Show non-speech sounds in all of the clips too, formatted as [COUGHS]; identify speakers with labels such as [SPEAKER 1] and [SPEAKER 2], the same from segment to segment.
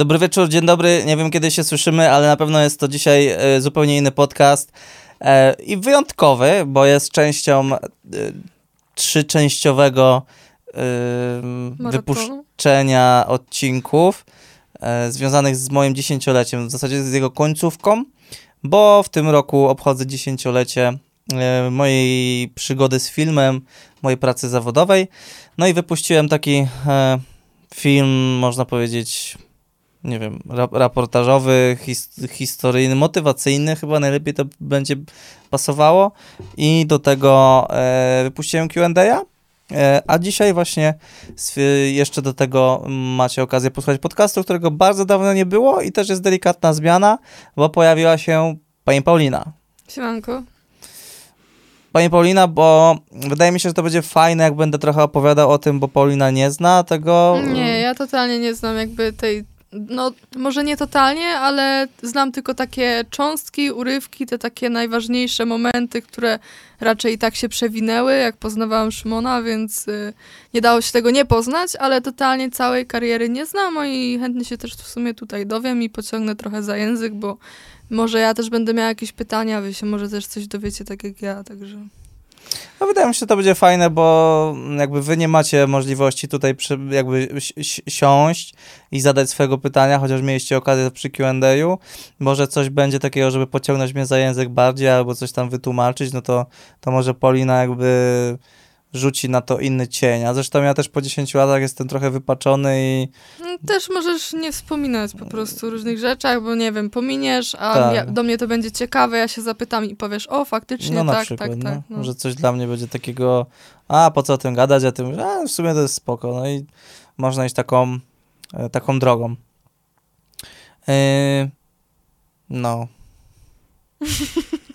[SPEAKER 1] Dobry wieczór, dzień dobry. Nie wiem kiedy się słyszymy, ale na pewno jest to dzisiaj e, zupełnie inny podcast e, i wyjątkowy, bo jest częścią e, trzyczęściowego wypuszczenia odcinków związanych z moim dziesięcioleciem, w zasadzie z jego końcówką, bo w tym roku obchodzę dziesięciolecie mojej przygody z filmem, mojej pracy zawodowej. No i wypuściłem taki film, można powiedzieć, nie wiem, ra raportażowy, his historyjny, motywacyjny, chyba najlepiej to będzie pasowało. I do tego e, wypuściłem Q&A. E, a dzisiaj właśnie jeszcze do tego macie okazję posłuchać podcastu, którego bardzo dawno nie było i też jest delikatna zmiana, bo pojawiła się pani Paulina.
[SPEAKER 2] Siemanko.
[SPEAKER 1] Pani Paulina, bo wydaje mi się, że to będzie fajne, jak będę trochę opowiadał o tym, bo Paulina nie zna tego.
[SPEAKER 2] Nie, ja totalnie nie znam jakby tej no może nie totalnie, ale znam tylko takie cząstki, urywki, te takie najważniejsze momenty, które raczej tak się przewinęły, jak poznawałam Szymona, więc y, nie dało się tego nie poznać, ale totalnie całej kariery nie znam i chętnie się też w sumie tutaj dowiem i pociągnę trochę za język, bo może ja też będę miała jakieś pytania, wy się może też coś dowiecie tak jak ja, także...
[SPEAKER 1] No wydaje mi się, że to będzie fajne, bo jakby wy nie macie możliwości tutaj przy, jakby siąść i zadać swojego pytania, chociaż mieliście okazję przy Q&A. Może coś będzie takiego, żeby pociągnąć mnie za język bardziej albo coś tam wytłumaczyć, no to, to może Polina jakby rzuci na to inny cień. A zresztą ja też po 10 latach jestem trochę wypaczony i...
[SPEAKER 2] No, też możesz nie wspominać po prostu o różnych rzeczach, bo nie wiem, pominiesz, a tak. ja, do mnie to będzie ciekawe, ja się zapytam i powiesz, o faktycznie,
[SPEAKER 1] no, na
[SPEAKER 2] tak,
[SPEAKER 1] przykład,
[SPEAKER 2] tak,
[SPEAKER 1] no.
[SPEAKER 2] tak.
[SPEAKER 1] No. Może coś dla mnie będzie takiego, a po co o tym gadać, a tym, a w sumie to jest spoko. No i można iść taką, e, taką drogą. Yy, no. [LAUGHS]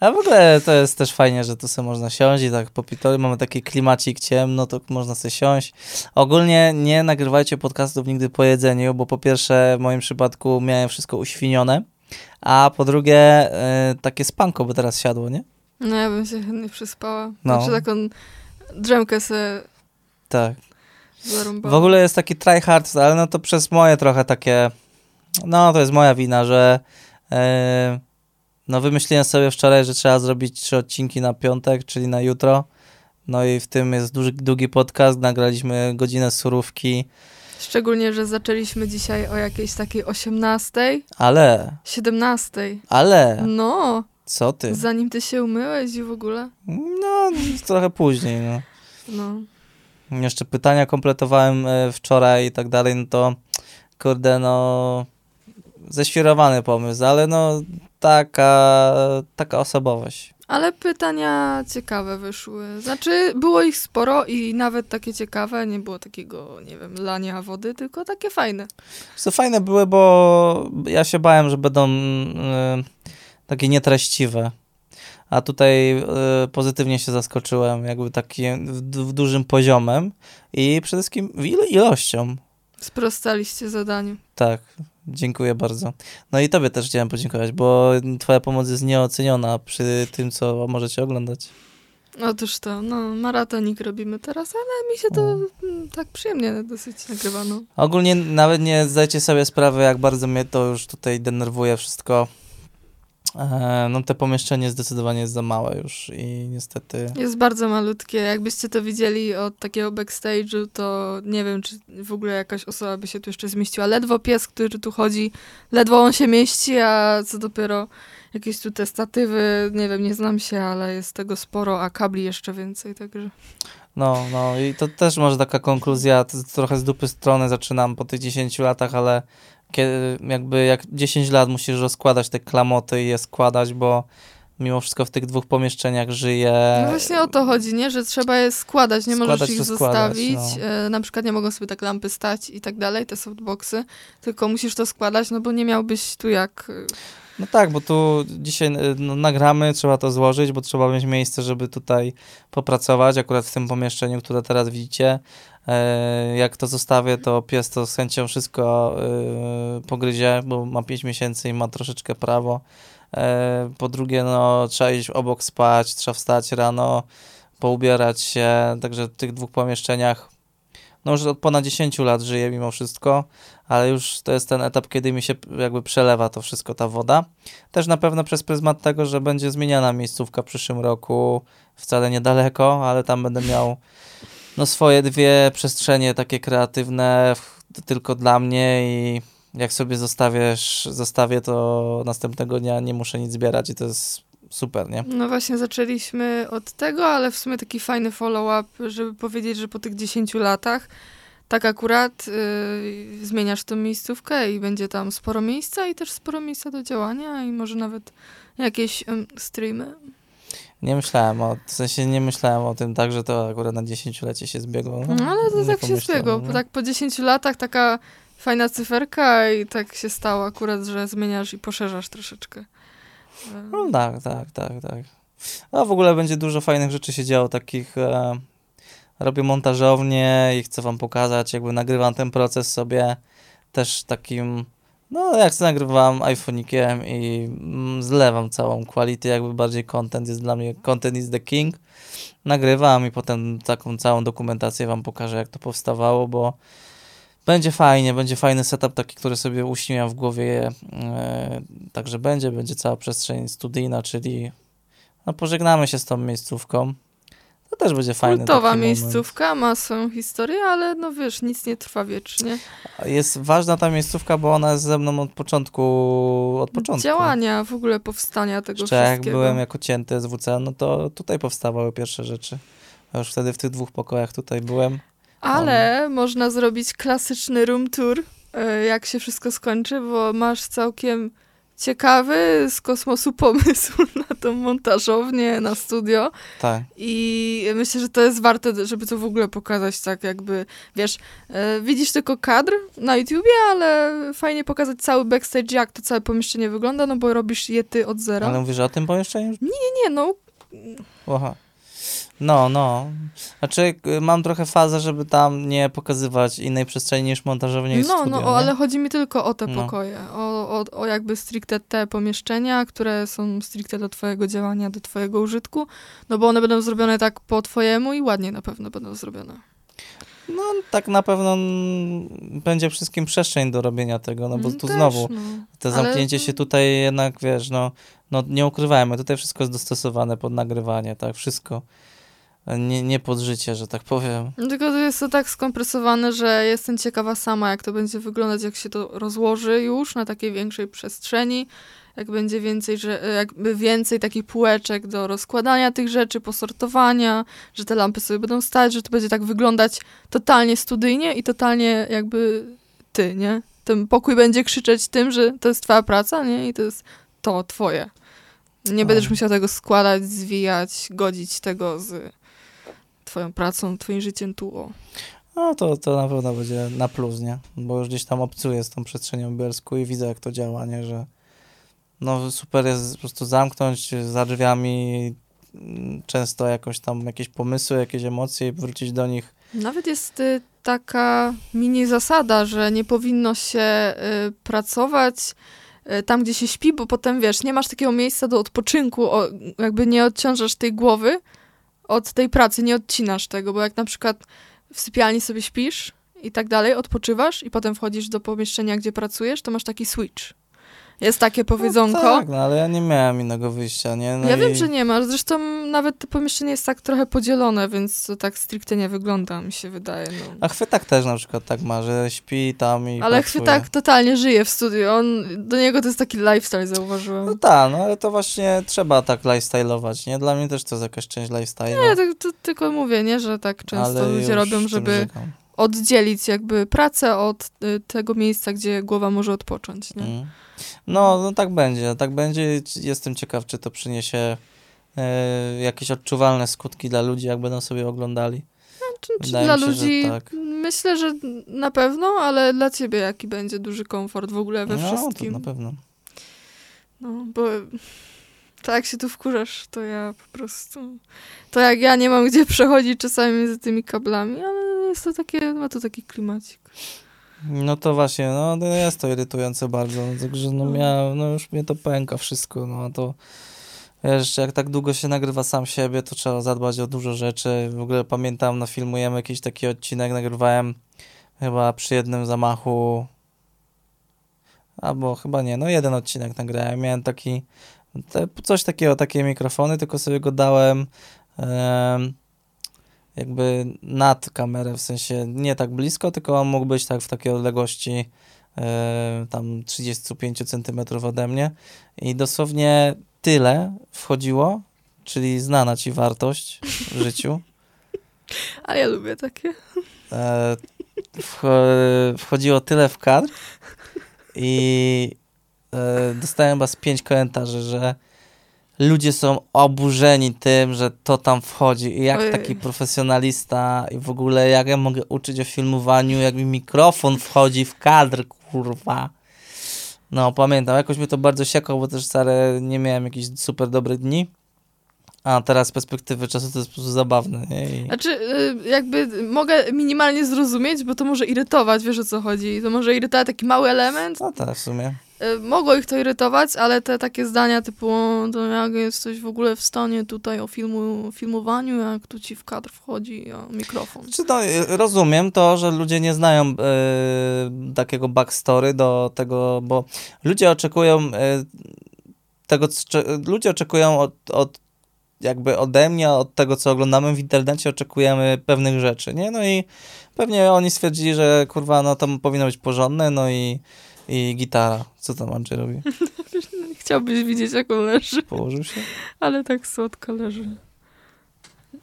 [SPEAKER 1] A w ogóle to jest też fajnie, że tu sobie można siąść i tak po pitoli mamy taki klimacik ciemno, to można sobie siąść. Ogólnie nie nagrywajcie podcastów nigdy po jedzeniu, bo po pierwsze w moim przypadku miałem wszystko uświnione, a po drugie y, takie spanko by teraz siadło, nie?
[SPEAKER 2] No ja bym się chętnie przyspała. No. Znaczy taką drzemkę sobie
[SPEAKER 1] tak. W ogóle jest taki tryhard, ale no to przez moje trochę takie, no to jest moja wina, że yy, no wymyśliłem sobie wczoraj, że trzeba zrobić trzy odcinki na piątek, czyli na jutro. No i w tym jest duży, długi podcast, nagraliśmy godzinę surówki.
[SPEAKER 2] Szczególnie, że zaczęliśmy dzisiaj o jakiejś takiej 18.
[SPEAKER 1] Ale.
[SPEAKER 2] 17.
[SPEAKER 1] Ale.
[SPEAKER 2] No.
[SPEAKER 1] Co ty?
[SPEAKER 2] Zanim ty się umyłeś i w ogóle?
[SPEAKER 1] No, trochę później, no.
[SPEAKER 2] No.
[SPEAKER 1] Jeszcze pytania kompletowałem e, wczoraj i tak dalej, no to kurde, no ześwirowany pomysł, ale no taka, taka osobowość.
[SPEAKER 2] Ale pytania ciekawe wyszły. Znaczy, było ich sporo i nawet takie ciekawe, nie było takiego, nie wiem, lania wody, tylko takie fajne.
[SPEAKER 1] Co fajne były, bo ja się bałem, że będą y, takie nietreściwe. A tutaj y, pozytywnie się zaskoczyłem, jakby takim w, w dużym poziomem i przede wszystkim ilo ilością.
[SPEAKER 2] Sprostaliście zadaniu.
[SPEAKER 1] Tak, dziękuję bardzo. No i tobie też chciałem podziękować, bo twoja pomoc jest nieoceniona przy tym, co możecie oglądać.
[SPEAKER 2] Otóż to, no, maratonik robimy teraz, ale mi się to mm, tak przyjemnie dosyć nagrywano.
[SPEAKER 1] Ogólnie nawet nie zdajcie sobie sprawy, jak bardzo mnie to już tutaj denerwuje wszystko. E, no te pomieszczenie zdecydowanie jest za małe już i niestety...
[SPEAKER 2] Jest bardzo malutkie. Jakbyście to widzieli od takiego backstage'u, to nie wiem, czy w ogóle jakaś osoba by się tu jeszcze zmieściła. Ledwo pies, który tu chodzi, ledwo on się mieści, a co dopiero jakieś tu te statywy, nie wiem, nie znam się, ale jest tego sporo, a kabli jeszcze więcej, także...
[SPEAKER 1] No, no i to też może taka konkluzja, trochę z dupy strony zaczynam po tych 10 latach, ale kiedy, jakby jak 10 lat musisz rozkładać te klamoty i je składać, bo mimo wszystko w tych dwóch pomieszczeniach żyje.
[SPEAKER 2] No właśnie o to chodzi, nie? Że trzeba je składać, nie składać możesz ich zostawić. No. E, na przykład nie mogą sobie tak lampy stać i tak dalej, te softboxy, tylko musisz to składać, no bo nie miałbyś tu jak...
[SPEAKER 1] No tak, bo tu dzisiaj e, no, nagramy, trzeba to złożyć, bo trzeba mieć miejsce, żeby tutaj popracować, akurat w tym pomieszczeniu, które teraz widzicie. E, jak to zostawię, to pies to z chęcią wszystko e, pogryzie, bo ma 5 miesięcy i ma troszeczkę prawo. Po drugie, no, trzeba iść obok spać, trzeba wstać rano, poubierać się, także w tych dwóch pomieszczeniach no już od ponad 10 lat żyję mimo wszystko, ale już to jest ten etap, kiedy mi się jakby przelewa to wszystko, ta woda. Też na pewno przez pryzmat tego, że będzie zmieniana miejscówka w przyszłym roku, wcale niedaleko, ale tam będę miał no swoje dwie przestrzenie takie kreatywne tylko dla mnie i jak sobie zostawiesz, zostawię, to następnego dnia nie muszę nic zbierać i to jest super, nie?
[SPEAKER 2] No właśnie zaczęliśmy od tego, ale w sumie taki fajny follow-up, żeby powiedzieć, że po tych 10 latach tak akurat yy, zmieniasz tę miejscówkę i będzie tam sporo miejsca i też sporo miejsca do działania i może nawet jakieś um, streamy.
[SPEAKER 1] Nie myślałem o, w sensie nie myślałem o tym tak, że to akurat na 10-lecie się zbiegło.
[SPEAKER 2] No, ale to tak się zbiegło, bo tak po 10 latach taka fajna cyferka i tak się stało akurat, że zmieniasz i poszerzasz troszeczkę.
[SPEAKER 1] No tak, tak, tak, tak. No w ogóle będzie dużo fajnych rzeczy się działo, takich e, robię montażownię i chcę wam pokazać, jakby nagrywam ten proces sobie też takim, no jak to nagrywam iPhone'ikiem i mm, zlewam całą quality, jakby bardziej content jest dla mnie, content is the king. Nagrywam i potem taką całą dokumentację wam pokażę, jak to powstawało, bo będzie fajnie, będzie fajny setup taki, który sobie uśniłem w głowie, e, także będzie, będzie cała przestrzeń studyjna, czyli no, pożegnamy się z tą miejscówką. To też będzie fajne.
[SPEAKER 2] Kultowa miejscówka, moment. ma swoją historię, ale no wiesz, nic nie trwa wiecznie.
[SPEAKER 1] Jest ważna ta miejscówka, bo ona jest ze mną od początku, od początku.
[SPEAKER 2] Działania, w ogóle powstania tego
[SPEAKER 1] Jeszcze wszystkiego. jak byłem jako cięty z WC, no to tutaj powstawały pierwsze rzeczy. już wtedy w tych dwóch pokojach tutaj byłem.
[SPEAKER 2] Ale um. można zrobić klasyczny room tour, e, jak się wszystko skończy, bo masz całkiem ciekawy z kosmosu pomysł [LAUGHS] na tą montażownię, na studio.
[SPEAKER 1] Tak.
[SPEAKER 2] I myślę, że to jest warte, żeby to w ogóle pokazać tak jakby, wiesz, e, widzisz tylko kadr na YouTubie, ale fajnie pokazać cały backstage, jak to całe pomieszczenie wygląda, no bo robisz je ty od zera.
[SPEAKER 1] Ale mówisz o tym pomieszczeniu?
[SPEAKER 2] Nie, nie, nie, no.
[SPEAKER 1] Aha. No, no. Znaczy, y, mam trochę fazę, żeby tam nie pokazywać innej przestrzeni niż montażownia i
[SPEAKER 2] No,
[SPEAKER 1] studio,
[SPEAKER 2] no, ale chodzi mi tylko o te no. pokoje. O, o, o jakby stricte te pomieszczenia, które są stricte do twojego działania, do twojego użytku, no bo one będą zrobione tak po twojemu i ładnie na pewno będą zrobione.
[SPEAKER 1] No, tak na pewno będzie wszystkim przestrzeń do robienia tego, no bo mm, tu Też, znowu no. te zamknięcie Ale... się tutaj jednak, wiesz, no, no nie ukrywajmy, tutaj wszystko jest dostosowane pod nagrywanie, tak, wszystko nie, nie pod życie, że tak powiem.
[SPEAKER 2] Tylko to jest to tak skompresowane, że jestem ciekawa sama, jak to będzie wyglądać, jak się to rozłoży już na takiej większej przestrzeni, jak będzie więcej, że, jakby więcej takich półeczek do rozkładania tych rzeczy, posortowania, że te lampy sobie będą stać, że to będzie tak wyglądać totalnie studyjnie i totalnie jakby ty, nie? Ten pokój będzie krzyczeć tym, że to jest twoja praca, nie? I to jest to twoje. Nie będziesz musiał tego składać, zwijać, godzić tego z twoją pracą, twoim życiem tu. O.
[SPEAKER 1] No to, to na pewno będzie na plus, nie? Bo już gdzieś tam obcuję z tą przestrzenią bielską i widzę, jak to działa, nie? Że no super jest po prostu zamknąć za drzwiami często jakoś tam jakieś pomysły, jakieś emocje i wrócić do nich.
[SPEAKER 2] Nawet jest y, taka mini zasada, że nie powinno się y, pracować y, tam, gdzie się śpi, bo potem, wiesz, nie masz takiego miejsca do odpoczynku, o, jakby nie odciążasz tej głowy, od tej pracy, nie odcinasz tego, bo jak na przykład w sypialni sobie śpisz i tak dalej, odpoczywasz i potem wchodzisz do pomieszczenia, gdzie pracujesz, to masz taki switch. Jest takie powiedzonko. No
[SPEAKER 1] tak, no ale ja nie miałem innego wyjścia, nie? No
[SPEAKER 2] ja
[SPEAKER 1] i...
[SPEAKER 2] wiem, że nie masz. Zresztą nawet to pomieszczenie jest tak trochę podzielone, więc to tak stricte nie wygląda, mi się wydaje. No.
[SPEAKER 1] A Chwytak też na przykład tak ma, że śpi tam i
[SPEAKER 2] Ale pracuje. Chwytak totalnie żyje w studiu. On, do niego to jest taki lifestyle, zauważyłem.
[SPEAKER 1] No tak, no ale to właśnie trzeba tak lifestyle'ować, nie? Dla mnie też to jest jakaś część lifestyle'u.
[SPEAKER 2] Nie, to, to, tylko mówię, nie? Że tak często ale ludzie robią, żeby oddzielić jakby pracę od y, tego miejsca, gdzie głowa może odpocząć, nie? Mm.
[SPEAKER 1] No, no tak będzie, tak będzie. Jestem ciekaw, czy to przyniesie e, jakieś odczuwalne skutki dla ludzi, jak będą sobie oglądali.
[SPEAKER 2] No, czy, czy dla się, ludzi, tak. myślę, że na pewno, ale dla ciebie jaki będzie duży komfort w ogóle we no, wszystkim?
[SPEAKER 1] No, na pewno.
[SPEAKER 2] No, bo tak się tu wkurzasz, to ja po prostu... To jak ja nie mam gdzie przechodzić czasami między tymi kablami, ale jest to takie, ma to taki klimacik.
[SPEAKER 1] No to właśnie, no, no jest to irytujące bardzo, także no, no. Miał, no już mnie to pęka wszystko, no to Wiesz, jak tak długo się nagrywa sam siebie, to trzeba zadbać o dużo rzeczy. W ogóle pamiętam, no filmujemy jakiś taki odcinek, nagrywałem chyba przy jednym zamachu, albo chyba nie, no jeden odcinek nagrałem. Miałem taki, te, coś takiego, takie mikrofony, tylko sobie go dałem em, jakby nad kamerę, w sensie nie tak blisko, tylko on mógł być tak w takiej odległości e, tam 35 cm ode mnie i dosłownie tyle wchodziło, czyli znana ci wartość w życiu. [LAUGHS]
[SPEAKER 2] A ja lubię takie.
[SPEAKER 1] E, wch- wchodziło tyle w kadr i e, dostałem z pięć komentarzy, że ludzie są oburzeni tym, że to tam wchodzi i jak taki profesjonalista i w ogóle jak ja mogę uczyć o filmowaniu, jak mi mikrofon wchodzi w kadr, kurwa. No, pamiętam, jakoś mnie to bardzo siekło, bo też stare nie miałem jakichś super dobrych dni. A teraz z perspektywy czasu to jest po prostu zabawne. Nie? I...
[SPEAKER 2] Znaczy, y, jakby mogę minimalnie zrozumieć, bo to może irytować, wiesz o co chodzi. To może irytować taki mały element.
[SPEAKER 1] No tak, w sumie.
[SPEAKER 2] Y, Mogło ich to irytować, ale te takie zdania typu "O, to jak jesteś w ogóle w stanie tutaj o filmu, filmowaniu, jak tu ci w kadr wchodzi o, mikrofon.
[SPEAKER 1] Czy no, y, rozumiem to, że ludzie nie znają y, takiego backstory do tego, bo ludzie oczekują y, tego, ludzie oczekują od, od jakby ode mnie, od tego, co oglądamy w internecie, oczekujemy pewnych rzeczy, nie? No i pewnie oni stwierdzili, że kurwa, no to powinno być porządne, no i, i gitara. Co tam Andrzej robi? [LAUGHS]
[SPEAKER 2] Chciałbyś widzieć, jak on leży,
[SPEAKER 1] Położył się?
[SPEAKER 2] ale tak słodko leży.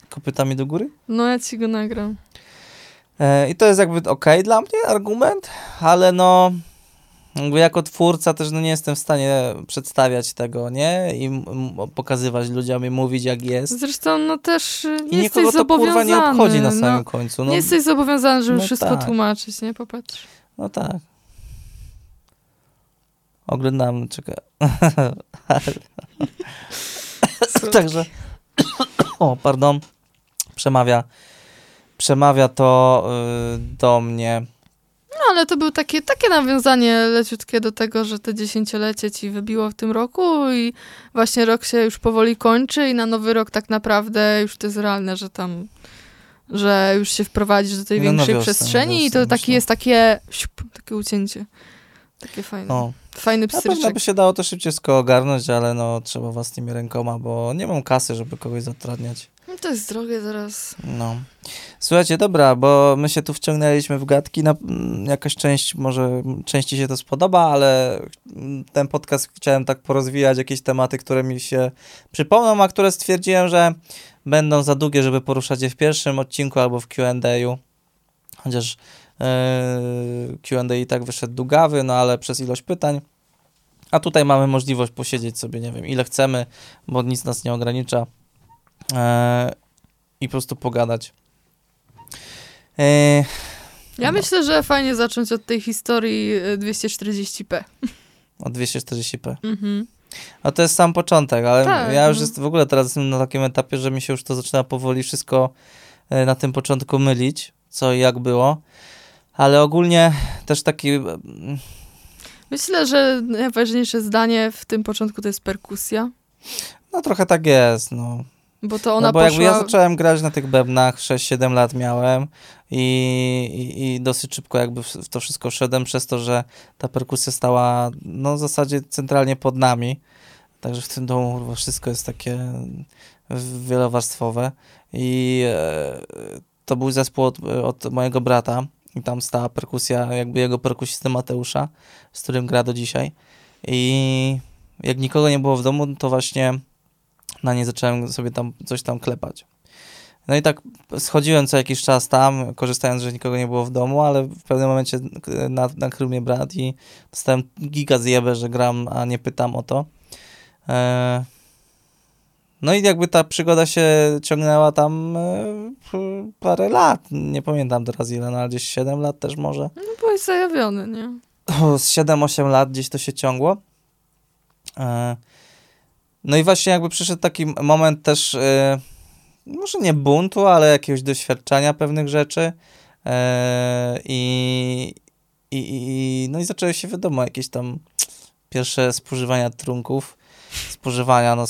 [SPEAKER 1] Kopytami do góry?
[SPEAKER 2] No, ja ci go nagram.
[SPEAKER 1] E, I to jest jakby okej dla mnie argument, ale no jakby jako twórca też no nie jestem w stanie przedstawiać tego, nie? I pokazywać ludziom i mówić jak jest.
[SPEAKER 2] Zresztą, no też y,
[SPEAKER 1] I
[SPEAKER 2] nie
[SPEAKER 1] nikogo to kurwa nie obchodzi na samym
[SPEAKER 2] no,
[SPEAKER 1] końcu. No,
[SPEAKER 2] Nie jesteś zobowiązany, żeby
[SPEAKER 1] no
[SPEAKER 2] wszystko
[SPEAKER 1] tak.
[SPEAKER 2] tłumaczyć, nie? Popatrz.
[SPEAKER 1] no tak. Oglądam, czekaj. [LAUGHS] Także [COUGHS] o, pardon. Przemawia przemawia to y, do mnie.
[SPEAKER 2] Ale to było takie, takie nawiązanie leciutkie do tego, że te dziesięciolecie ci wybiło w tym roku i właśnie rok się już powoli kończy i na nowy rok tak naprawdę już to jest realne, że tam, że już się wprowadzisz do tej
[SPEAKER 1] No, na
[SPEAKER 2] większej
[SPEAKER 1] wiosnę,
[SPEAKER 2] przestrzeni
[SPEAKER 1] na
[SPEAKER 2] i
[SPEAKER 1] wiosnę,
[SPEAKER 2] to taki
[SPEAKER 1] myślę.
[SPEAKER 2] jest takie, siup, takie ucięcie. Takie fajne.
[SPEAKER 1] No.
[SPEAKER 2] Fajny
[SPEAKER 1] Na pewno
[SPEAKER 2] pstryczek.
[SPEAKER 1] by się dało to szybciej ogarnąć, ale no trzeba własnymi rękoma, bo nie mam kasy, żeby kogoś zatrudniać.
[SPEAKER 2] No to jest drogie zaraz.
[SPEAKER 1] No. Słuchajcie, dobra, bo my się tu wciągnęliśmy w gadki. Na, mm, jakaś część, może części się to spodoba, ale ten podcast chciałem tak porozwijać, jakieś tematy, które mi się przypomną, a które stwierdziłem, że będą za długie, żeby poruszać je w pierwszym odcinku albo w Q&A. Chociaż yy, Q&A i tak wyszedł długawy, no ale przez ilość pytań. A tutaj mamy możliwość posiedzieć sobie, nie wiem, ile chcemy, bo nic nas nie ogranicza. Yy, I po prostu pogadać. Yy,
[SPEAKER 2] Ja
[SPEAKER 1] No.
[SPEAKER 2] myślę, że fajnie zacząć od tej historii y, 240p.
[SPEAKER 1] o 240p.
[SPEAKER 2] Mhm.
[SPEAKER 1] A to jest sam początek, ale
[SPEAKER 2] Tak,
[SPEAKER 1] ja już
[SPEAKER 2] no.
[SPEAKER 1] jest w ogóle teraz jestem na takim etapie, że mi się już to zaczyna powoli wszystko e, na tym początku mylić, co i jak było. Ale ogólnie też taki.
[SPEAKER 2] Myślę, że najważniejsze zdanie w tym początku to jest perkusja,
[SPEAKER 1] No trochę tak jest, no.
[SPEAKER 2] Bo to ona
[SPEAKER 1] no bo
[SPEAKER 2] poszła...
[SPEAKER 1] jakby ja zacząłem grać na tych bębnach, 6-7 lat miałem i, i, i dosyć szybko jakby w to wszystko szedłem przez to, że ta perkusja stała no w zasadzie centralnie pod nami. Także w tym domu wszystko jest takie wielowarstwowe i e, to był zespół od, od mojego brata i tam stała perkusja jakby jego perkusisty Mateusza, z którym gra do dzisiaj i jak nikogo nie było w domu, to właśnie na nie zacząłem sobie tam coś tam klepać. No i tak schodziłem co jakiś czas tam, korzystając, że nikogo nie było w domu, ale w pewnym momencie na- nakrył mnie brat i dostałem giga zjebę, że gram, a nie pytam o to. E, No i jakby ta przygoda się ciągnęła tam e, parę lat. Nie pamiętam teraz ile, no ale gdzieś 7 lat też może.
[SPEAKER 2] No byłeś zajawiony, nie?
[SPEAKER 1] Z 7-8 lat gdzieś to się ciągło. No i właśnie jakby przyszedł taki moment też, e, może nie buntu, ale jakiegoś doświadczenia pewnych rzeczy. E, I, i, no i zaczęły się wiadomo jakieś tam pierwsze spożywania trunków. spożywania. No,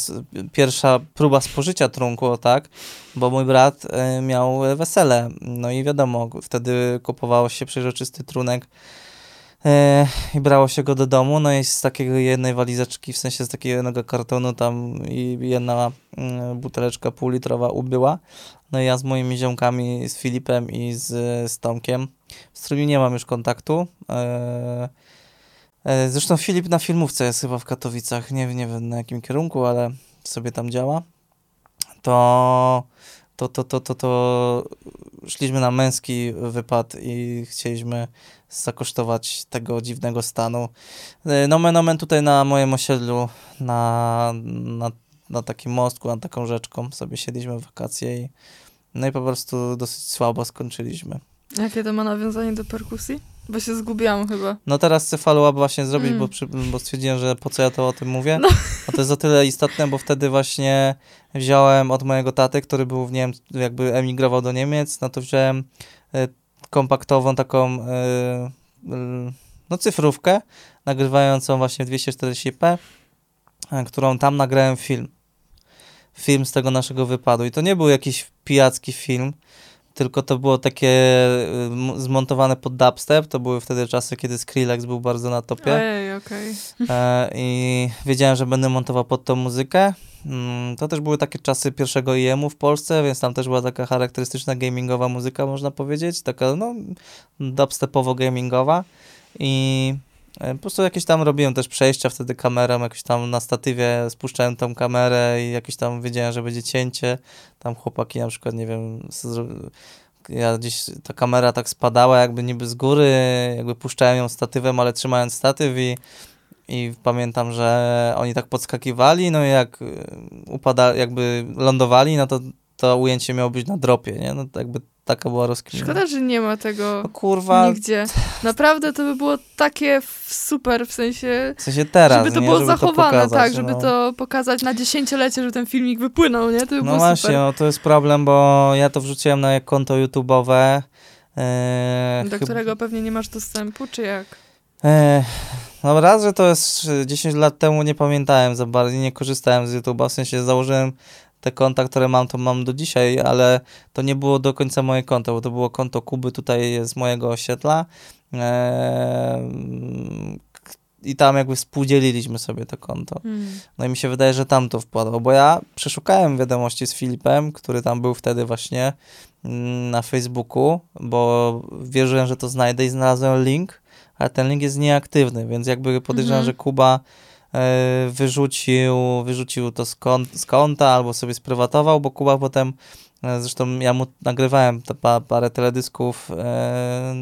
[SPEAKER 1] pierwsza próba spożycia trunku, tak, bo mój brat e, miał wesele. No i wiadomo, wtedy kupowało się przeźroczysty trunek i brało się go do domu. No i z takiego jednej walizeczki, w sensie z takiego jednego kartonu tam i jedna mm, buteleczka półlitrowa ubyła. No i ja z moimi ziomkami, z Filipem i z, z Tomkiem, z którymi nie mam już kontaktu. E, e, zresztą Filip na filmówce jest chyba w Katowicach, nie, nie wiem na jakim kierunku, ale sobie tam działa. To, to, to, to, to, to szliśmy na męski wypad i chcieliśmy zakosztować tego dziwnego stanu. E, Nomen omen tutaj na moim osiedlu, na, na, na takim mostku, nad taką rzeczką sobie siedliśmy w wakacje i no i po prostu dosyć słabo skończyliśmy.
[SPEAKER 2] Jakie to ma nawiązanie do perkusji? Bo się zgubiłam chyba.
[SPEAKER 1] No teraz chcę follow-up właśnie zrobić,
[SPEAKER 2] Mm.
[SPEAKER 1] bo, przy, bo stwierdziłem, że po co ja to o tym mówię.
[SPEAKER 2] No.
[SPEAKER 1] A to jest o tyle istotne, bo wtedy właśnie wziąłem od mojego taty, który był w Niem, jakby emigrował do Niemiec, no to wziąłem e, kompaktową taką e, e, no cyfrówkę, nagrywającą właśnie w 240p, e, którą tam nagrałem film. Film z tego naszego wypadu. I to nie był jakiś pijacki film, tylko to było takie y, zmontowane pod dubstep. To były wtedy czasy, kiedy Skrillex był bardzo na topie.
[SPEAKER 2] Ojej, okej.
[SPEAKER 1] E, I wiedziałem, że będę montował pod tą muzykę. Mm, To też były takie czasy pierwszego IEM-u w Polsce, więc tam też była taka charakterystyczna gamingowa muzyka, można powiedzieć. Taka, no, dubstepowo-gamingowa. I po prostu jakieś tam robiłem też przejścia wtedy kamerą, jakoś tam na statywie spuszczałem tą kamerę i jakieś tam wiedziałem, że będzie cięcie. Tam chłopaki na przykład, nie wiem, ja gdzieś ta kamera tak spadała jakby niby z góry, jakby puszczałem ją statywem, ale trzymając statyw i, i pamiętam, że oni tak podskakiwali, no i jak y, upada, jakby lądowali, no to to ujęcie miało być na dropie, nie? No to jakby taka była rozkmina.
[SPEAKER 2] Szkoda, że nie ma tego
[SPEAKER 1] No kurwa,
[SPEAKER 2] nigdzie. Naprawdę to by było takie super, w sensie,
[SPEAKER 1] w sensie teraz,
[SPEAKER 2] żeby to
[SPEAKER 1] nie?
[SPEAKER 2] było
[SPEAKER 1] żeby
[SPEAKER 2] zachowane,
[SPEAKER 1] to pokazać,
[SPEAKER 2] tak, żeby
[SPEAKER 1] no.
[SPEAKER 2] to pokazać na dziesięciolecie, żeby ten filmik wypłynął, nie? To by
[SPEAKER 1] No
[SPEAKER 2] było
[SPEAKER 1] właśnie,
[SPEAKER 2] super.
[SPEAKER 1] no to jest problem, bo ja to wrzuciłem na konto YouTube'owe. e,
[SPEAKER 2] Do
[SPEAKER 1] chyba-
[SPEAKER 2] którego pewnie nie masz dostępu, czy jak?
[SPEAKER 1] E, no raz, że to jest e, 10 lat temu, nie pamiętałem za bardzo, nie korzystałem z YouTube'a, w sensie założyłem te konta, które mam, to mam do dzisiaj, ale to nie było do końca moje konto, bo to było konto Kuby tutaj z mojego osiedla e, k- i tam jakby współdzieliliśmy sobie to konto.
[SPEAKER 2] Hmm.
[SPEAKER 1] No i mi się wydaje, że tam to wpadło, bo ja przeszukałem wiadomości z Filipem, który tam był wtedy właśnie mm, na Facebooku, bo wierzyłem, że to znajdę i znalazłem link, ale ten link jest nieaktywny, więc jakby podejrzewam,
[SPEAKER 2] Mhm.
[SPEAKER 1] że Kuba wyrzucił, wyrzucił to z, kont- z konta albo sobie sprywatował, bo Kuba potem, e, zresztą ja mu nagrywałem te pa, parę teledysków, e,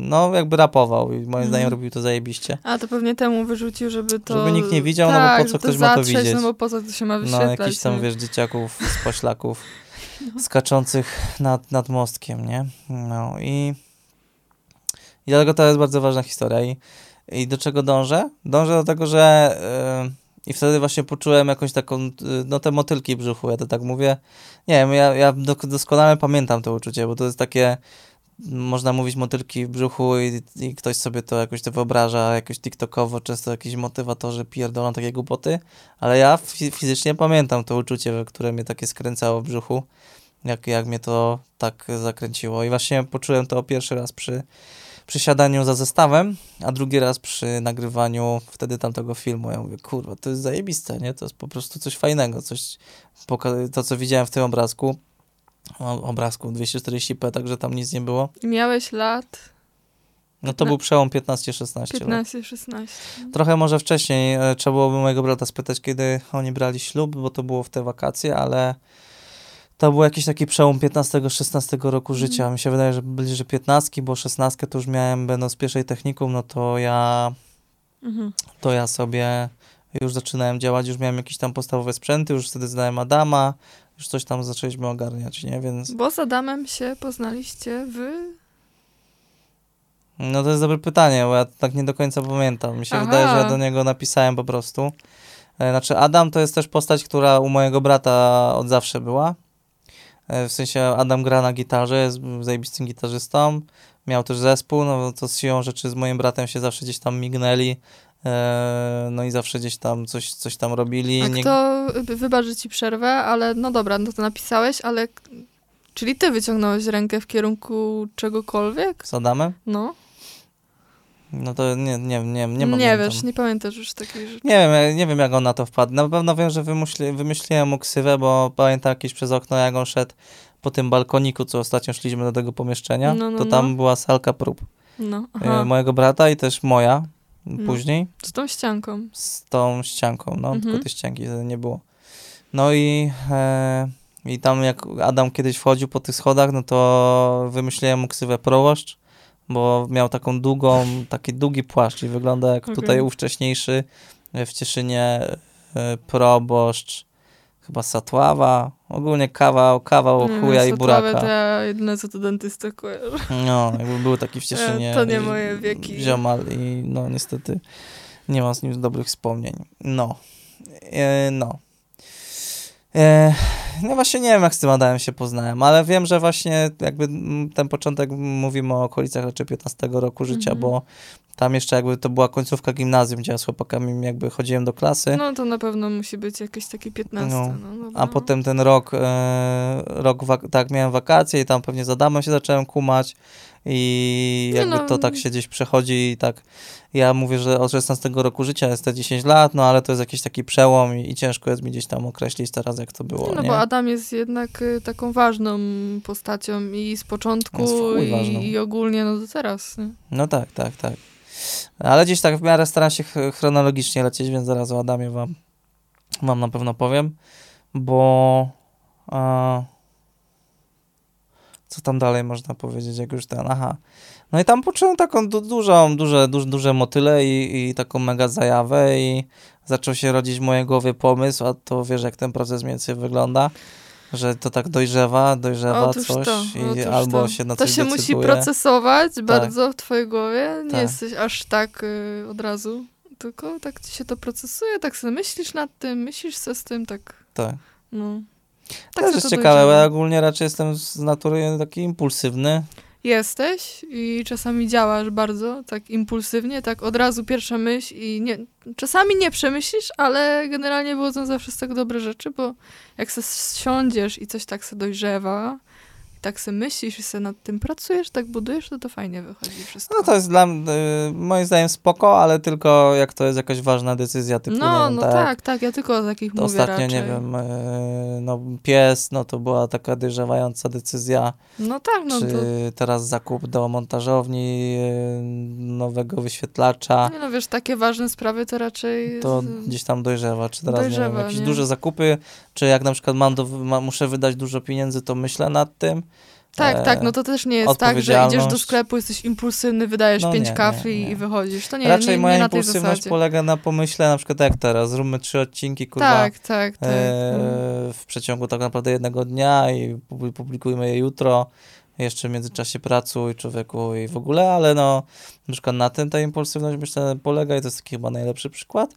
[SPEAKER 1] no jakby rapował i moim
[SPEAKER 2] Mhm.
[SPEAKER 1] zdaniem robił to zajebiście.
[SPEAKER 2] A to pewnie temu wyrzucił, żeby to...
[SPEAKER 1] Żeby nikt nie widział, no bo
[SPEAKER 2] tak,
[SPEAKER 1] po co ktoś ma to
[SPEAKER 2] zatrzeć,
[SPEAKER 1] widzieć?
[SPEAKER 2] No bo po co to się ma
[SPEAKER 1] No,
[SPEAKER 2] wyświetlać?
[SPEAKER 1] jakichś tam,
[SPEAKER 2] nie?
[SPEAKER 1] wiesz, dzieciaków z poślaków [LAUGHS] skaczących nad, nad mostkiem, nie? No i, i dlatego to jest bardzo ważna historia. I, i do czego dążę? Dążę do tego, że yy, i wtedy właśnie poczułem jakąś taką, yy, no te motylki brzuchu, ja to tak mówię. Nie wiem, ja, ja doskonale pamiętam to uczucie, bo to jest takie, można mówić motylki w brzuchu i, i ktoś sobie to jakoś to wyobraża, jakoś tiktokowo, często jakiś motywatorzy pierdolą takie głupoty, ale ja fi- fizycznie pamiętam to uczucie, które mnie takie skręcało w brzuchu, jak, jak mnie to tak zakręciło. I właśnie poczułem to pierwszy raz przy, przy siadaniu za zestawem, a drugi raz przy nagrywaniu wtedy tamtego filmu. Ja mówię, kurwa, to jest zajebiste, nie? To jest po prostu coś fajnego, coś, to co widziałem w tym obrazku, obrazku 240p, także tam nic nie było.
[SPEAKER 2] Miałeś lat
[SPEAKER 1] No to był przełom 15-16 lat.
[SPEAKER 2] 15-16.
[SPEAKER 1] Trochę może wcześniej, e, trzeba byłoby mojego brata spytać, kiedy oni brali ślub, bo to było w te wakacje, ale to był jakiś taki przełom 15-16 roku
[SPEAKER 2] Mhm.
[SPEAKER 1] życia. Mi się wydaje, że bliżej 15, bo 16 to już miałem, będąc pierwszej technikum, no to ja,
[SPEAKER 2] Mhm.
[SPEAKER 1] to ja sobie już zaczynałem działać, już miałem jakieś tam podstawowe sprzęty, już wtedy znałem Adama, już coś tam zaczęliśmy ogarniać, nie? Więc
[SPEAKER 2] Bo z Adamem się poznaliście w...
[SPEAKER 1] No to jest dobre pytanie, bo ja tak nie do końca pamiętam. Mi się
[SPEAKER 2] Aha.
[SPEAKER 1] wydaje, że ja do niego napisałem po prostu. E, Znaczy Adam to jest też postać, która u mojego brata od zawsze była. E, W sensie Adam gra na gitarze, jest zajebistym gitarzystą. miał też zespół, no to z siłą rzeczy z moim bratem się zawsze gdzieś tam mignęli, e, no i zawsze gdzieś tam coś, coś tam robili.
[SPEAKER 2] A
[SPEAKER 1] Nie-
[SPEAKER 2] kto, wybaczy ci przerwę, ale no dobra, no to napisałeś, ale... Czyli ty wyciągnąłeś rękę w kierunku czegokolwiek?
[SPEAKER 1] Z Adamem?
[SPEAKER 2] No.
[SPEAKER 1] No to nie, nie, nie, nie
[SPEAKER 2] Nie,
[SPEAKER 1] pamiętam.
[SPEAKER 2] wiesz, nie pamiętasz już takiej rzeczy.
[SPEAKER 1] Nie wiem, nie wiem jak on na to wpadł. Na pewno wiem, że wymyśli, wymyśliłem mu ksywę, bo pamiętam jakieś przez okno, jak on szedł po tym balkoniku, co ostatnio szliśmy do tego pomieszczenia,
[SPEAKER 2] No, no,
[SPEAKER 1] to
[SPEAKER 2] no.
[SPEAKER 1] tam była salka prób.
[SPEAKER 2] No,
[SPEAKER 1] E,
[SPEAKER 2] aha.
[SPEAKER 1] mojego brata i też moja
[SPEAKER 2] No.
[SPEAKER 1] później
[SPEAKER 2] Z tą ścianką.
[SPEAKER 1] z tą ścianką, no,
[SPEAKER 2] Mhm.
[SPEAKER 1] tylko tej ścianki nie było. No i, e, i tam jak Adam kiedyś wchodził po tych schodach, no to wymyśliłem mu ksywę proboszcz, bo miał taką długą, taki długi płaszcz i wygląda jak
[SPEAKER 2] Okej.
[SPEAKER 1] tutaj ów wcześniejszy e, w Cieszynie e, proboszcz, chyba Satława, ogólnie kawał, kawał
[SPEAKER 2] Nie
[SPEAKER 1] chuja i buraka.
[SPEAKER 2] To jedyne co to dentystę kojarzę.
[SPEAKER 1] No, jakby był taki w Cieszynie.
[SPEAKER 2] E, to nie moje wieki.
[SPEAKER 1] Ziomal i no niestety nie mam z nim dobrych wspomnień. No. E, no. E, no właśnie nie wiem, jak z tym Adamem się poznałem, ale wiem, że właśnie jakby mm, ten początek mówimy o okolicach raczej 15 roku życia,
[SPEAKER 2] Mhm.
[SPEAKER 1] bo tam jeszcze jakby to była końcówka gimnazjum, gdzie ja z chłopakami jakby chodziłem do klasy.
[SPEAKER 2] No to na pewno musi być jakieś takie 15.
[SPEAKER 1] No.
[SPEAKER 2] No.
[SPEAKER 1] A potem ten rok, e, rok tak, miałem wakacje i tam pewnie z Adamem się zacząłem kumać i jakby
[SPEAKER 2] no.
[SPEAKER 1] to tak się gdzieś przechodzi i tak, ja mówię, że od 16 roku życia jest te 10 lat, no ale to jest jakiś taki przełom i, i ciężko jest mi gdzieś tam określić teraz, jak to było,
[SPEAKER 2] Nie, no
[SPEAKER 1] nie?
[SPEAKER 2] bo Adam jest jednak y, taką ważną postacią i z początku i, i ogólnie no do teraz. Nie?
[SPEAKER 1] No tak, tak, tak. Ale gdzieś tak w miarę staram się ch- chronologicznie lecieć, więc zaraz o Adamie wam, wam na pewno powiem, bo a, co tam dalej można powiedzieć, jak już ten, aha. No i tam poczułem taką du- dużą, duże, duże, duże motyle i, i taką mega zajawę i zaczął się rodzić w mojej głowie pomysł, a to wiesz, jak ten proces mniej więcej wygląda, że to tak dojrzewa, dojrzewa
[SPEAKER 2] Otóż
[SPEAKER 1] coś
[SPEAKER 2] to,
[SPEAKER 1] i albo
[SPEAKER 2] to.
[SPEAKER 1] się na
[SPEAKER 2] To
[SPEAKER 1] coś
[SPEAKER 2] się musi
[SPEAKER 1] decyduje.
[SPEAKER 2] procesować bardzo w twojej głowie. Nie
[SPEAKER 1] Tak.
[SPEAKER 2] jesteś aż tak y, od razu. Tylko tak ci się to procesuje, tak sobie myślisz nad tym, myślisz se z tym, tak
[SPEAKER 1] Tak.
[SPEAKER 2] no.
[SPEAKER 1] Tak też jest
[SPEAKER 2] to
[SPEAKER 1] ciekawe, bo ja ogólnie raczej jestem z natury taki impulsywny.
[SPEAKER 2] Jesteś i czasami działasz bardzo tak impulsywnie, tak od razu pierwsza myśl i nie, czasami nie przemyślisz, ale generalnie wychodzą zawsze z tego dobre rzeczy, bo jak se siądziesz i coś tak se dojrzewa, tak se myślisz i se nad tym pracujesz, tak budujesz, to to fajnie wychodzi wszystko.
[SPEAKER 1] No to jest dla mnie, y, moim zdaniem spoko, ale tylko jak to jest jakaś ważna decyzja typu,
[SPEAKER 2] no,
[SPEAKER 1] wiem,
[SPEAKER 2] no
[SPEAKER 1] tak,
[SPEAKER 2] tak, tak, ja tylko o takich mówię
[SPEAKER 1] ostatnio,
[SPEAKER 2] raczej.
[SPEAKER 1] nie wiem, y, no pies, no to była taka dojrzewająca decyzja,
[SPEAKER 2] No tak, no
[SPEAKER 1] czy
[SPEAKER 2] to...
[SPEAKER 1] teraz zakup do montażowni y, nowego wyświetlacza,
[SPEAKER 2] Nie no wiesz, takie ważne sprawy to raczej...
[SPEAKER 1] to gdzieś tam dojrzewa, czy teraz, nie wiem,
[SPEAKER 2] Dojrzewa,
[SPEAKER 1] jakieś
[SPEAKER 2] nie?
[SPEAKER 1] duże zakupy, czy jak na przykład mam do, ma, muszę wydać dużo pieniędzy, to myślę nad tym.
[SPEAKER 2] Tak,
[SPEAKER 1] E,
[SPEAKER 2] tak, no to też nie jest tak, że idziesz do sklepu, jesteś impulsywny, wydajesz
[SPEAKER 1] No
[SPEAKER 2] pięć
[SPEAKER 1] nie,
[SPEAKER 2] kafli
[SPEAKER 1] nie, nie.
[SPEAKER 2] i wychodzisz. To nie,
[SPEAKER 1] Raczej
[SPEAKER 2] nie, nie
[SPEAKER 1] moja
[SPEAKER 2] na tej
[SPEAKER 1] impulsywność
[SPEAKER 2] zasadzie.
[SPEAKER 1] polega na pomyśle, na przykład jak teraz, zróbmy trzy odcinki, kurwa,
[SPEAKER 2] Tak, tak, tak.
[SPEAKER 1] e, w przeciągu tak naprawdę jednego dnia i publi- publikujmy je jutro, jeszcze w międzyczasie pracuj człowieku i w ogóle, ale no, na przykład na tym ta impulsywność myślę polega i to jest taki chyba najlepszy przykład.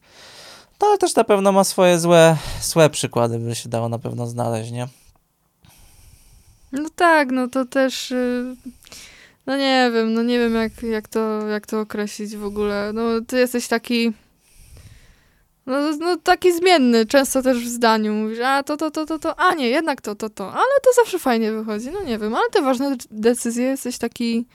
[SPEAKER 1] No ale też na pewno ma swoje złe, złe przykłady, by się dało na pewno znaleźć, nie?
[SPEAKER 2] No tak, no to też... y, No nie wiem, no nie wiem jak, jak, to, jak to określić w ogóle. No ty jesteś taki... No, no taki zmienny, często też w zdaniu mówisz, a to, to, to, to, to, a nie, jednak to, to, to, ale to zawsze fajnie wychodzi, no nie wiem, ale te ważne decyzje jesteś taki